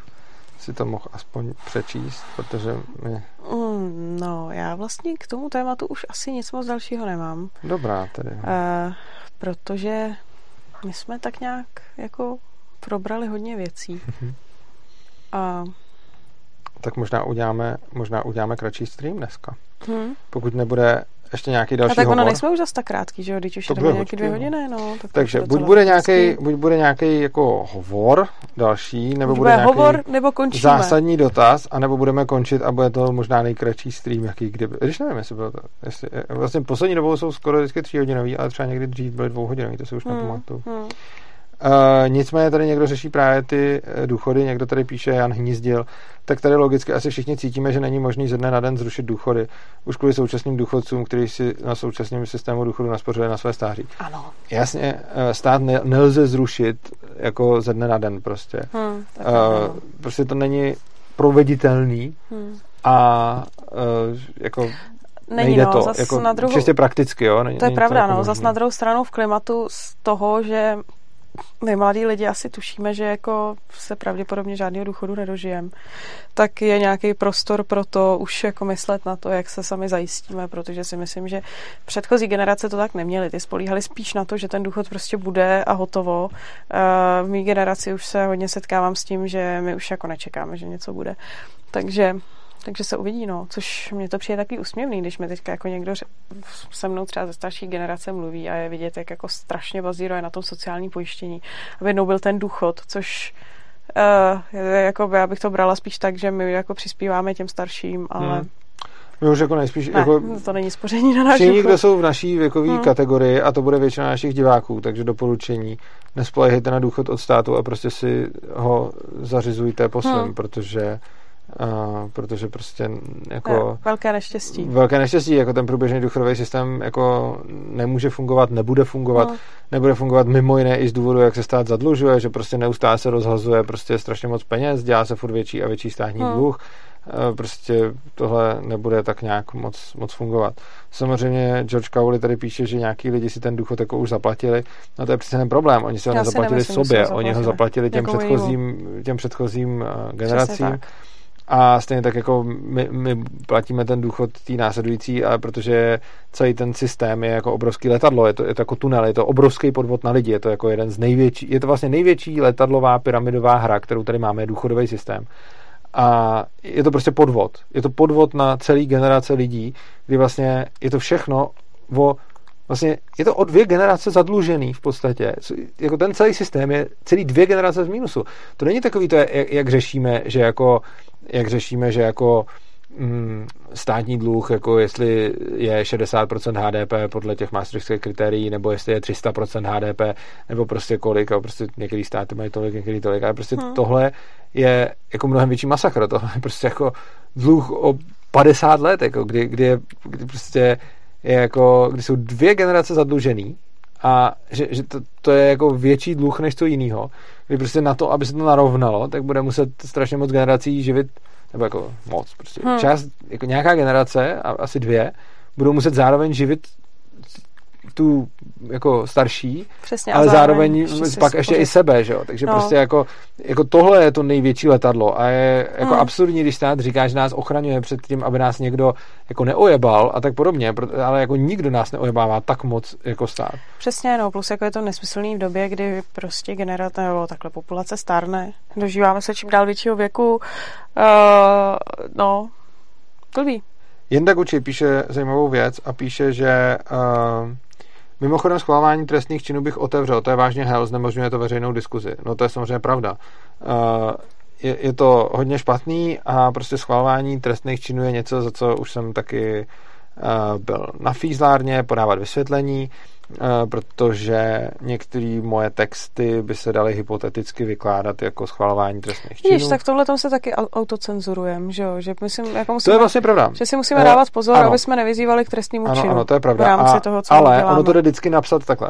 si to mohl aspoň přečíst, protože mi... Mm, no, já vlastně k tomu tématu už asi nic moc dalšího nemám. Dobrá, tedy. Uh, protože my jsme tak nějak jako probrali hodně věcí. A... Tak možná uděláme, možná uděláme kratší stream dneska. Hmm. Pokud nebude ještě nějaký další A tak ono nejsme už zase tak krátký, že jo, když už to je nějaké dvě hodiny, no. Tak Takže buď bude, nějaký, buď bude nějaký jako hovor další, nebo bude, bude nějaký hovor, nebo končíme. zásadní dotaz, anebo budeme končit a bude to možná nejkratší stream, jaký kdyby. Když nevím, jestli bylo to. Jestli, vlastně poslední dobou jsou skoro vždycky tříhodinový, ale třeba někdy dřív byly dvouhodinový, to se už hmm, nepamatuju. Hmm. Uh, nicméně tady někdo řeší právě ty eh, důchody, někdo tady píše Jan Hnízdil, tak tady logicky asi všichni cítíme, že není možný ze dne na den zrušit důchody. Už kvůli současným důchodcům, kteří si na současném systému důchodu naspořili na své stáří. Ano. Jasně, uh, stát ne, nelze zrušit jako ze dne na den prostě. Hmm, uh, prostě to není proveditelný hmm. a uh, jako Není, nejde no, to, zas jako na druhou, čistě prakticky, jo. Není, to je pravda, to jako no, zase na druhou stranu v klimatu z toho, že my mladí lidi asi tušíme, že jako se pravděpodobně žádného důchodu nedožijem, tak je nějaký prostor pro to už jako myslet na to, jak se sami zajistíme, protože si myslím, že předchozí generace to tak neměly. Ty spolíhali spíš na to, že ten důchod prostě bude a hotovo. V mý generaci už se hodně setkávám s tím, že my už jako nečekáme, že něco bude. Takže takže se uvidí, no. Což mě to přijde taky úsměvný, když mi teďka jako někdo se mnou třeba ze starší generace mluví a je vidět, jak jako strašně bazíruje na tom sociální pojištění. Aby jednou byl ten důchod, což uh, jako já bych to brala spíš tak, že my jako přispíváme těm starším, ale hmm. My už jako nejspíš... Ne, jako, to není spoření na náš Všichni, kdo jsou v naší věkové hmm. kategorii, a to bude většina našich diváků, takže doporučení, nespolehejte na důchod od státu a prostě si ho zařizujte po svém, hmm. protože Uh, protože prostě jako... Je, velké neštěstí. Velké neštěstí, jako ten průběžný důchodový systém jako nemůže fungovat, nebude fungovat, no. nebude fungovat mimo jiné i z důvodu, jak se stát zadlužuje, že prostě neustále se rozhazuje prostě strašně moc peněz, dělá se furt větší a větší státní no. dluh, uh, prostě tohle nebude tak nějak moc, moc fungovat. Samozřejmě George Cowley tady píše, že nějaký lidi si ten důchod jako už zaplatili, no to je přece ten problém, oni si ho nezaplatili sobě, oni ho zaplatili těm předchozím, těm předchozím uh, generacím a stejně tak jako my, my platíme ten důchod tý následující, ale protože celý ten systém je jako obrovský letadlo, je to, je to jako tunel, je to obrovský podvod na lidi, je to jako jeden z největší, je to vlastně největší letadlová pyramidová hra, kterou tady máme, je důchodový systém. A je to prostě podvod. Je to podvod na celý generace lidí, kdy vlastně je to všechno o vlastně je to o dvě generace zadlužený v podstatě. Jako ten celý systém je celý dvě generace z mínusu. To není takový to, jak, jak řešíme, že jako jak řešíme, že jako mm, státní dluh, jako jestli je 60% HDP podle těch maastrichtských kritérií, nebo jestli je 300% HDP, nebo prostě kolik, a prostě některý státy mají tolik, některý tolik, ale prostě hmm. tohle je jako mnohem větší masakr, tohle je prostě jako dluh o 50 let, jako kdy, kdy, je, kdy prostě je jako, kdy jsou dvě generace zadlužený a že, že to, to, je jako větší dluh než to jinýho, kdy prostě na to, aby se to narovnalo, tak bude muset strašně moc generací živit, nebo jako moc, prostě hmm. část, jako nějaká generace, a asi dvě, budou muset zároveň živit tu jako starší, Přesně, ale zároveň, zároveň pak ještě i sebe, že jo? Takže no. prostě jako, jako tohle je to největší letadlo a je jako hmm. absurdní, když stát říká, že nás ochraňuje před tím, aby nás někdo jako neojebal a tak podobně, ale jako nikdo nás neojebává tak moc jako stát. Přesně, no, plus jako je to nesmyslný v době, kdy prostě generace nebo takhle populace stárne, dožíváme se čím dál většího věku, uh, no, blbý. Jenda Gucci píše zajímavou věc a píše, že uh, Mimochodem schvalování trestných činů bych otevřel, to je vážně hell, znemožňuje to veřejnou diskuzi. No to je samozřejmě pravda. Uh, je, je to hodně špatný a prostě schvalování trestných činů je něco, za co už jsem taky uh, byl na fízlárně podávat vysvětlení. Eh, protože některé moje texty by se daly hypoteticky vykládat jako schvalování trestných činů. Víš, tak tohle tom se taky autocenzurujeme, že jo? Že, myslím, jako musíme, to je vlastně pravda. Že si musíme dávat pozor, ano. aby jsme nevyzývali k trestnímu ano, činu. Ano, to je pravda. V rámci a, toho, co ale děláme. ono to jde vždycky napsat takhle.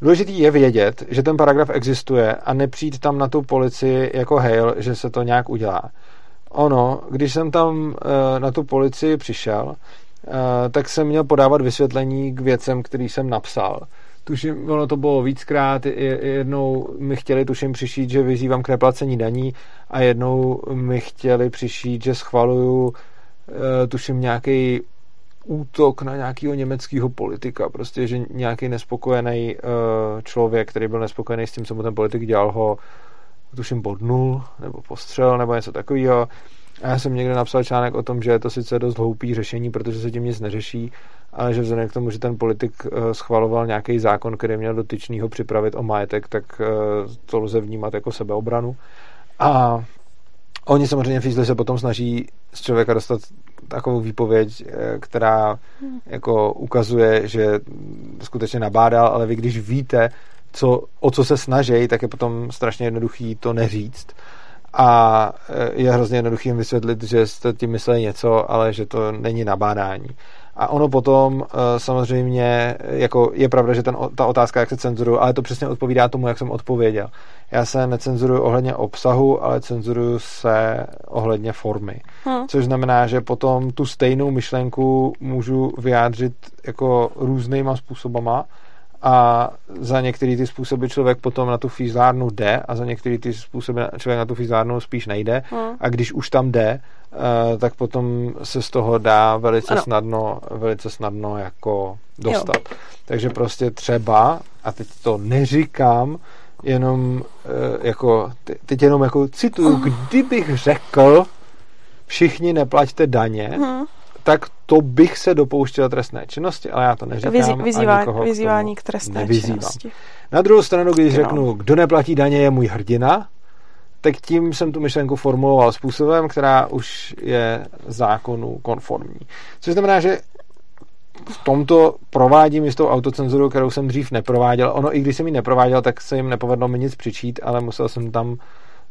Důležitý je vědět, že ten paragraf existuje a nepřijít tam na tu policii jako hail, že se to nějak udělá. Ono, když jsem tam uh, na tu policii přišel, Eh, tak jsem měl podávat vysvětlení k věcem, který jsem napsal. Tuším, ono to bylo víckrát, jednou mi chtěli tuším přišít, že vyzývám k neplacení daní a jednou mi chtěli přišít, že schvaluju eh, tuším nějaký útok na nějakého německého politika, prostě, že nějaký nespokojený eh, člověk, který byl nespokojený s tím, co mu ten politik dělal, ho tuším bodnul, nebo postřel, nebo něco takového já jsem někde napsal článek o tom, že je to sice dost hloupý řešení, protože se tím nic neřeší, ale že vzhledem k tomu, že ten politik eh, schvaloval nějaký zákon, který měl dotyčnýho připravit o majetek, tak eh, to lze vnímat jako sebeobranu. A oni samozřejmě fízli se potom snaží z člověka dostat takovou výpověď, eh, která jako ukazuje, že skutečně nabádal, ale vy když víte, co, o co se snaží, tak je potom strašně jednoduchý to neříct a e, je hrozně jednoduchým vysvětlit, že jste tím mysleli něco, ale že to není nabádání. A ono potom e, samozřejmě, jako je pravda, že ten, ta otázka, jak se cenzuruje, ale to přesně odpovídá tomu, jak jsem odpověděl. Já se necenzuruju ohledně obsahu, ale cenzuruju se ohledně formy. Hmm. Což znamená, že potom tu stejnou myšlenku můžu vyjádřit jako různýma způsobama, a za některé ty způsoby člověk potom na tu fízlárnu jde a za některé ty způsoby člověk na tu fízlárnu spíš nejde hmm. a když už tam jde, uh, tak potom se z toho dá velice ano. snadno velice snadno jako dostat. Jo. Takže prostě třeba, a teď to neříkám, jenom uh, jako, teď jenom jako cituju, kdybych řekl, všichni neplaťte daně, hmm tak to bych se dopouštěl trestné činnosti, ale já to neříkám. Vyzý, vyzývá, a vyzývání k, k trestné nevyzývám. činnosti. Na druhou stranu, když no. řeknu, kdo neplatí daně, je můj hrdina, tak tím jsem tu myšlenku formuloval způsobem, která už je zákonu konformní. Což znamená, že v tomto provádím jistou autocenzuru, kterou jsem dřív neprováděl. Ono, i když jsem ji neprováděl, tak se jim nepovedlo mi nic přičít, ale musel jsem tam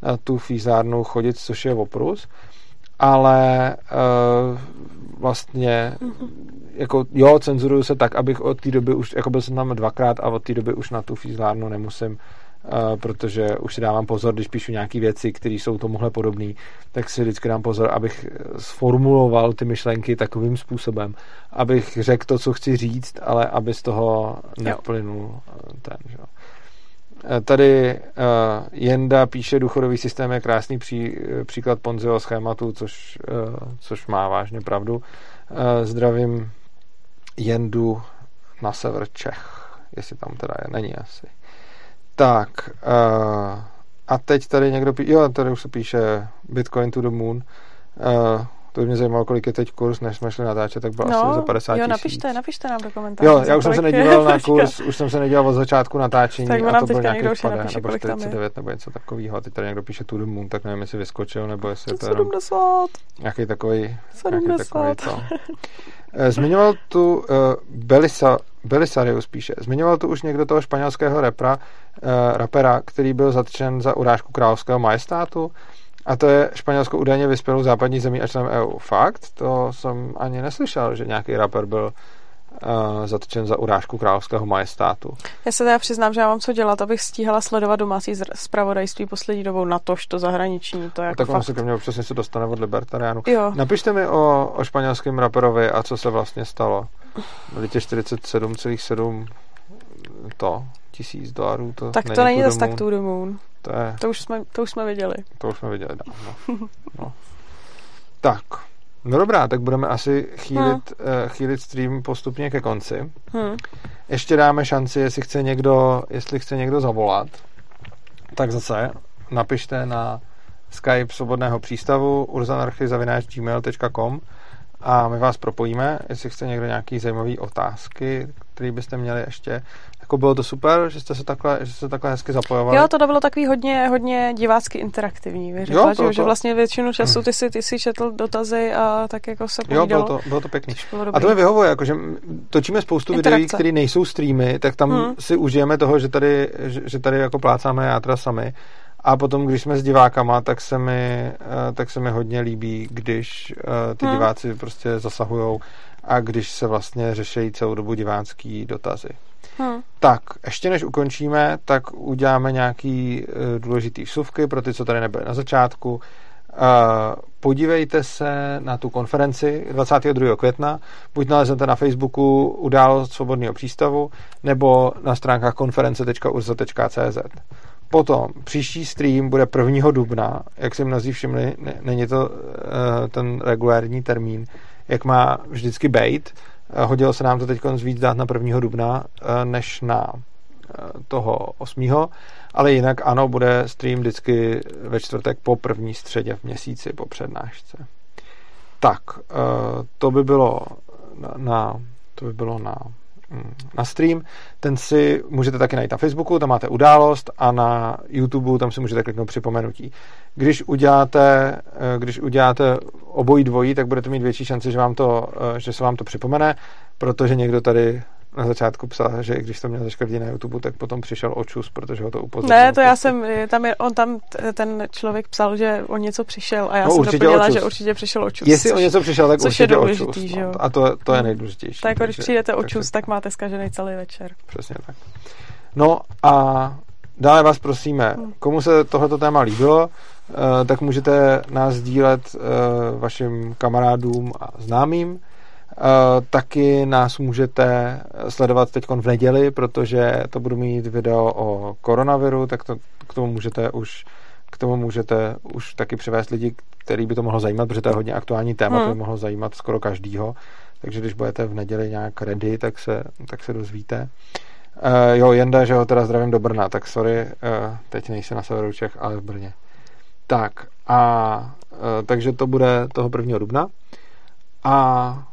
na tu fízárnu chodit, což je oprus. ale uh, vlastně jako jo, cenzuruju se tak, abych od té doby už, jako byl jsem tam dvakrát a od té doby už na tu fízlárnu nemusím, uh, protože už si dávám pozor, když píšu nějaké věci, které jsou tomuhle podobné, tak si vždycky dám pozor, abych sformuloval ty myšlenky takovým způsobem, abych řekl to, co chci říct, ale aby z toho neplynul ten, že? Tady uh, Jenda píše, důchodový systém je krásný pří, příklad Ponziho schématu, což, uh, což má vážně pravdu. Zdravím Jendu na sever Čech, jestli tam teda je, není asi. Tak, a teď tady někdo píše, jo, tady už se píše Bitcoin to the moon. To by mě zajímalo, kolik je teď kurz, než jsme šli natáčet, tak byl no, asi za 50 tisíc. Jo, napište, napište nám do komentářů. Jo, já už jsem se nedíval na kurz, už jsem se nedíval od začátku natáčení tak a to byl nějaký napíše, nebo 49 nebo něco takového. Teď tady někdo píše to the moon, tak nevím, jestli vyskočil, nebo jestli je to jenom nějaký takový, 70. nějaký takový to. Eh, zmiňoval tu uh, Belisa, Belisarius píše, zmiňoval tu už někdo toho španělského repra, uh, rapera, který byl zatčen za urážku královského majestátu. A to je Španělsko údajně vyspělou západní zemí a členem EU. Fakt? To jsem ani neslyšel, že nějaký rapper byl uh, zatčen za urážku královského majestátu. Já se teda přiznám, že já mám co dělat, abych stíhala sledovat domácí zpravodajství poslední dobou na tož to zahraniční. To jako tak fakt... se ke mně občas něco dostane od libertariánu. Jo. Napište mi o, o španělském raperovi a co se vlastně stalo. Letě 47,7 to tisíc dolarů. To tak to není zase tak to the moon. To, je, to, už jsme, to už jsme viděli. To už jsme viděli dávno. No. tak, no dobrá, tak budeme asi chýlit, hmm. uh, chýlit stream postupně ke konci. Hmm. Ještě dáme šanci, jestli chce někdo, jestli chce někdo zavolat, tak zase napište na Skype svobodného přístavu urzanarchy.gmail.com a my vás propojíme, jestli chce někdo nějaký zajímavý otázky, které byste měli ještě, jako bylo to super, že jste se takhle, že jste takhle hezky zapojovali. Jo, to bylo takový hodně, hodně divácky interaktivní. Vy řekla, jo, že, to. že vlastně většinu času ty si, ty si četl dotazy a tak jako se povídalo. Jo, bylo to, bylo to pěkný. Bylo a to mi vyhovuje, jakože točíme spoustu Interakce. videí, které nejsou streamy, tak tam hmm. si užijeme toho, že tady, že, že tady jako plácáme játra sami. A potom, když jsme s divákama, tak se mi, eh, tak se mi hodně líbí, když eh, ty hmm. diváci prostě zasahujou a když se vlastně řeší celou dobu divácký dotazy. Hmm. Tak, ještě než ukončíme, tak uděláme nějaký uh, důležitý vsuvky pro ty, co tady nebyli na začátku. Uh, podívejte se na tu konferenci 22. května, buď naleznete na Facebooku Událost svobodného přístavu, nebo na stránkách konference.urza.cz. Potom příští stream bude 1. dubna, jak si mnozí všimli, není to uh, ten regulární termín, jak má vždycky být. Eh, hodilo se nám to teď víc dát na 1. dubna, eh, než na eh, toho 8. Ale jinak ano, bude stream vždycky ve čtvrtek po první středě v měsíci po přednášce. Tak, to by bylo na, to by bylo na na stream. Ten si můžete taky najít na Facebooku, tam máte událost a na YouTube tam si můžete kliknout připomenutí. Když uděláte, eh, když uděláte obojí dvojí, tak budete mít větší šanci, že, vám to, eh, že se vám to připomene, protože někdo tady na začátku psal, že když to měl zaškrtí na YouTube, tak potom přišel očus, protože ho to upozornil. Ne, to já jsem, tam je, on tam, ten člověk psal, že o něco přišel a já no, jsem doplnila, očus. že určitě přišel očus. Jestli což, o něco přišel, tak určitě očus. Že jo? No, a to, to je nejdůležitější. Tak když přijdete očus, tak máte zkažený celý večer. Přesně tak. No a dále vás prosíme, hmm. komu se tohleto téma líbilo, eh, tak můžete nás sdílet eh, vašim kamarádům a známým. Uh, taky nás můžete sledovat teď v neděli, protože to budu mít video o koronaviru, tak to, k tomu můžete už k tomu můžete už taky přivést lidi, který by to mohlo zajímat, protože to je hodně aktuální téma, hmm. to by mohlo zajímat skoro každýho. Takže když budete v neděli nějak ready, tak se, tak se dozvíte. Uh, jo, Jenda, že ho teda zdravím do Brna, tak sorry, uh, teď nejsem na severu Čech, ale v Brně. Tak a uh, takže to bude toho 1. dubna. A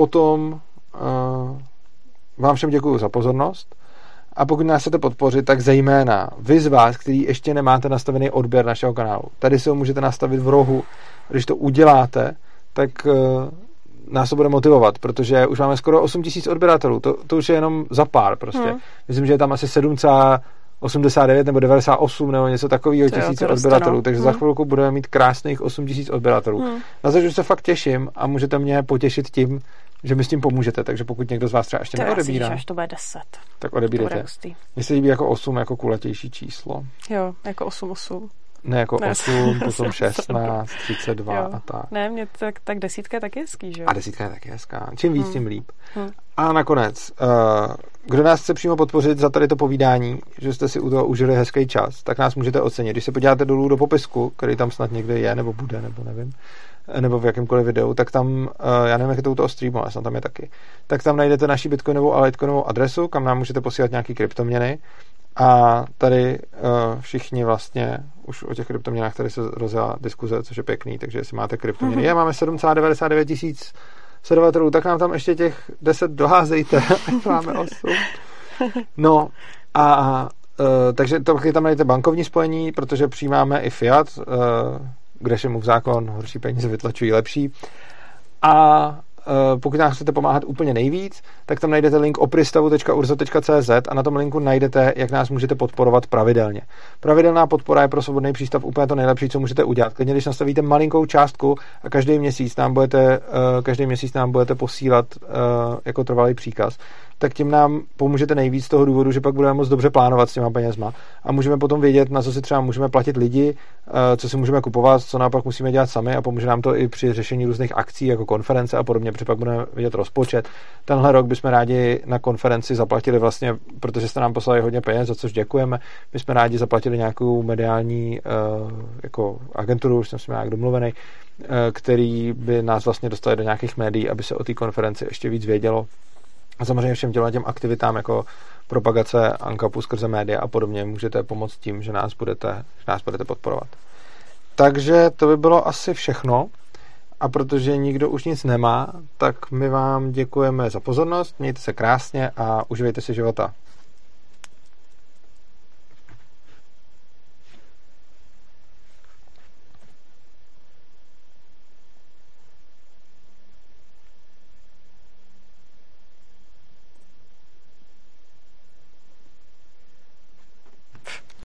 potom uh, vám všem děkuji za pozornost a pokud nás chcete podpořit, tak zejména vy z vás, kteří ještě nemáte nastavený odběr našeho kanálu. Tady si ho můžete nastavit v rohu. Když to uděláte, tak uh, nás to bude motivovat, protože už máme skoro 8 tisíc odběratelů. To, to už je jenom za pár prostě. Hmm. Myslím, že je tam asi 89 nebo 98 nebo něco takového tisíce odběratelů, no. takže hmm. za chvilku budeme mít krásných 8 tisíc odběratelů. Hmm. Na což se fakt těším a můžete mě potěšit tím, že mi s tím pomůžete, takže pokud někdo z vás třeba ještě to neodebírá, až to bude 10. Tak odebírejte. Mně se líbí jako 8 jako kulatější číslo. Jo, jako 8, 8. Ne, jako ne, 8, potom 16, 32 jo. a tak. Ne, mě tak, tak desítka je taky hezký, že jo? A desítka je taky hezká. Čím víc, hmm. tím líp. Hmm. A nakonec, uh, kdo nás chce přímo podpořit za tady to povídání, že jste si u toho užili hezký čas, tak nás můžete ocenit. Když se podíváte dolů do popisku, který tam snad někde je, nebo bude, nebo nevím, nebo v jakémkoliv videu, tak tam, uh, já nevím, jak je to u toho streamu, ale tam je taky, tak tam najdete naši bitcoinovou a litecoinovou adresu, kam nám můžete posílat nějaký kryptoměny a tady uh, všichni vlastně už o těch kryptoměnách tady se rozjela diskuze, což je pěkný, takže jestli máte kryptoměny, mm-hmm. je, máme 7,99 tisíc serverů, tak nám tam ještě těch 10 doházejte, ať máme 8. No a uh, takže to tam najdete bankovní spojení, protože přijímáme i fiat, uh, kde je mu v zákon, horší peníze vytlačují lepší. A Eh, pokud nám chcete pomáhat úplně nejvíc, tak tam najdete link opristavu.urzo.cz a na tom linku najdete, jak nás můžete podporovat pravidelně. Pravidelná podpora je pro svobodný přístav úplně to nejlepší, co můžete udělat. Klidně, když nastavíte malinkou částku a každý měsíc nám budete, eh, každý měsíc nám budete posílat eh, jako trvalý příkaz, tak tím nám pomůžete nejvíc z toho důvodu, že pak budeme moc dobře plánovat s těma penězma. A můžeme potom vědět, na co si třeba můžeme platit lidi, eh, co si můžeme kupovat, co naopak musíme dělat sami a pomůže nám to i při řešení různých akcí jako konference a podobně, protože pak budeme vidět rozpočet. Tenhle rok bychom rádi na konferenci zaplatili vlastně, protože jste nám poslali hodně peněz, za což děkujeme, my jsme rádi zaplatili nějakou mediální eh, jako agenturu, už jsem s nějak domluvený, eh, který by nás vlastně dostali do nějakých médií, aby se o té konferenci ještě víc vědělo a samozřejmě všem těm těm aktivitám jako propagace Ankapu skrze média a podobně můžete pomoct tím, že nás budete, že nás budete podporovat. Takže to by bylo asi všechno. A protože nikdo už nic nemá, tak my vám děkujeme za pozornost, mějte se krásně a uživejte si života.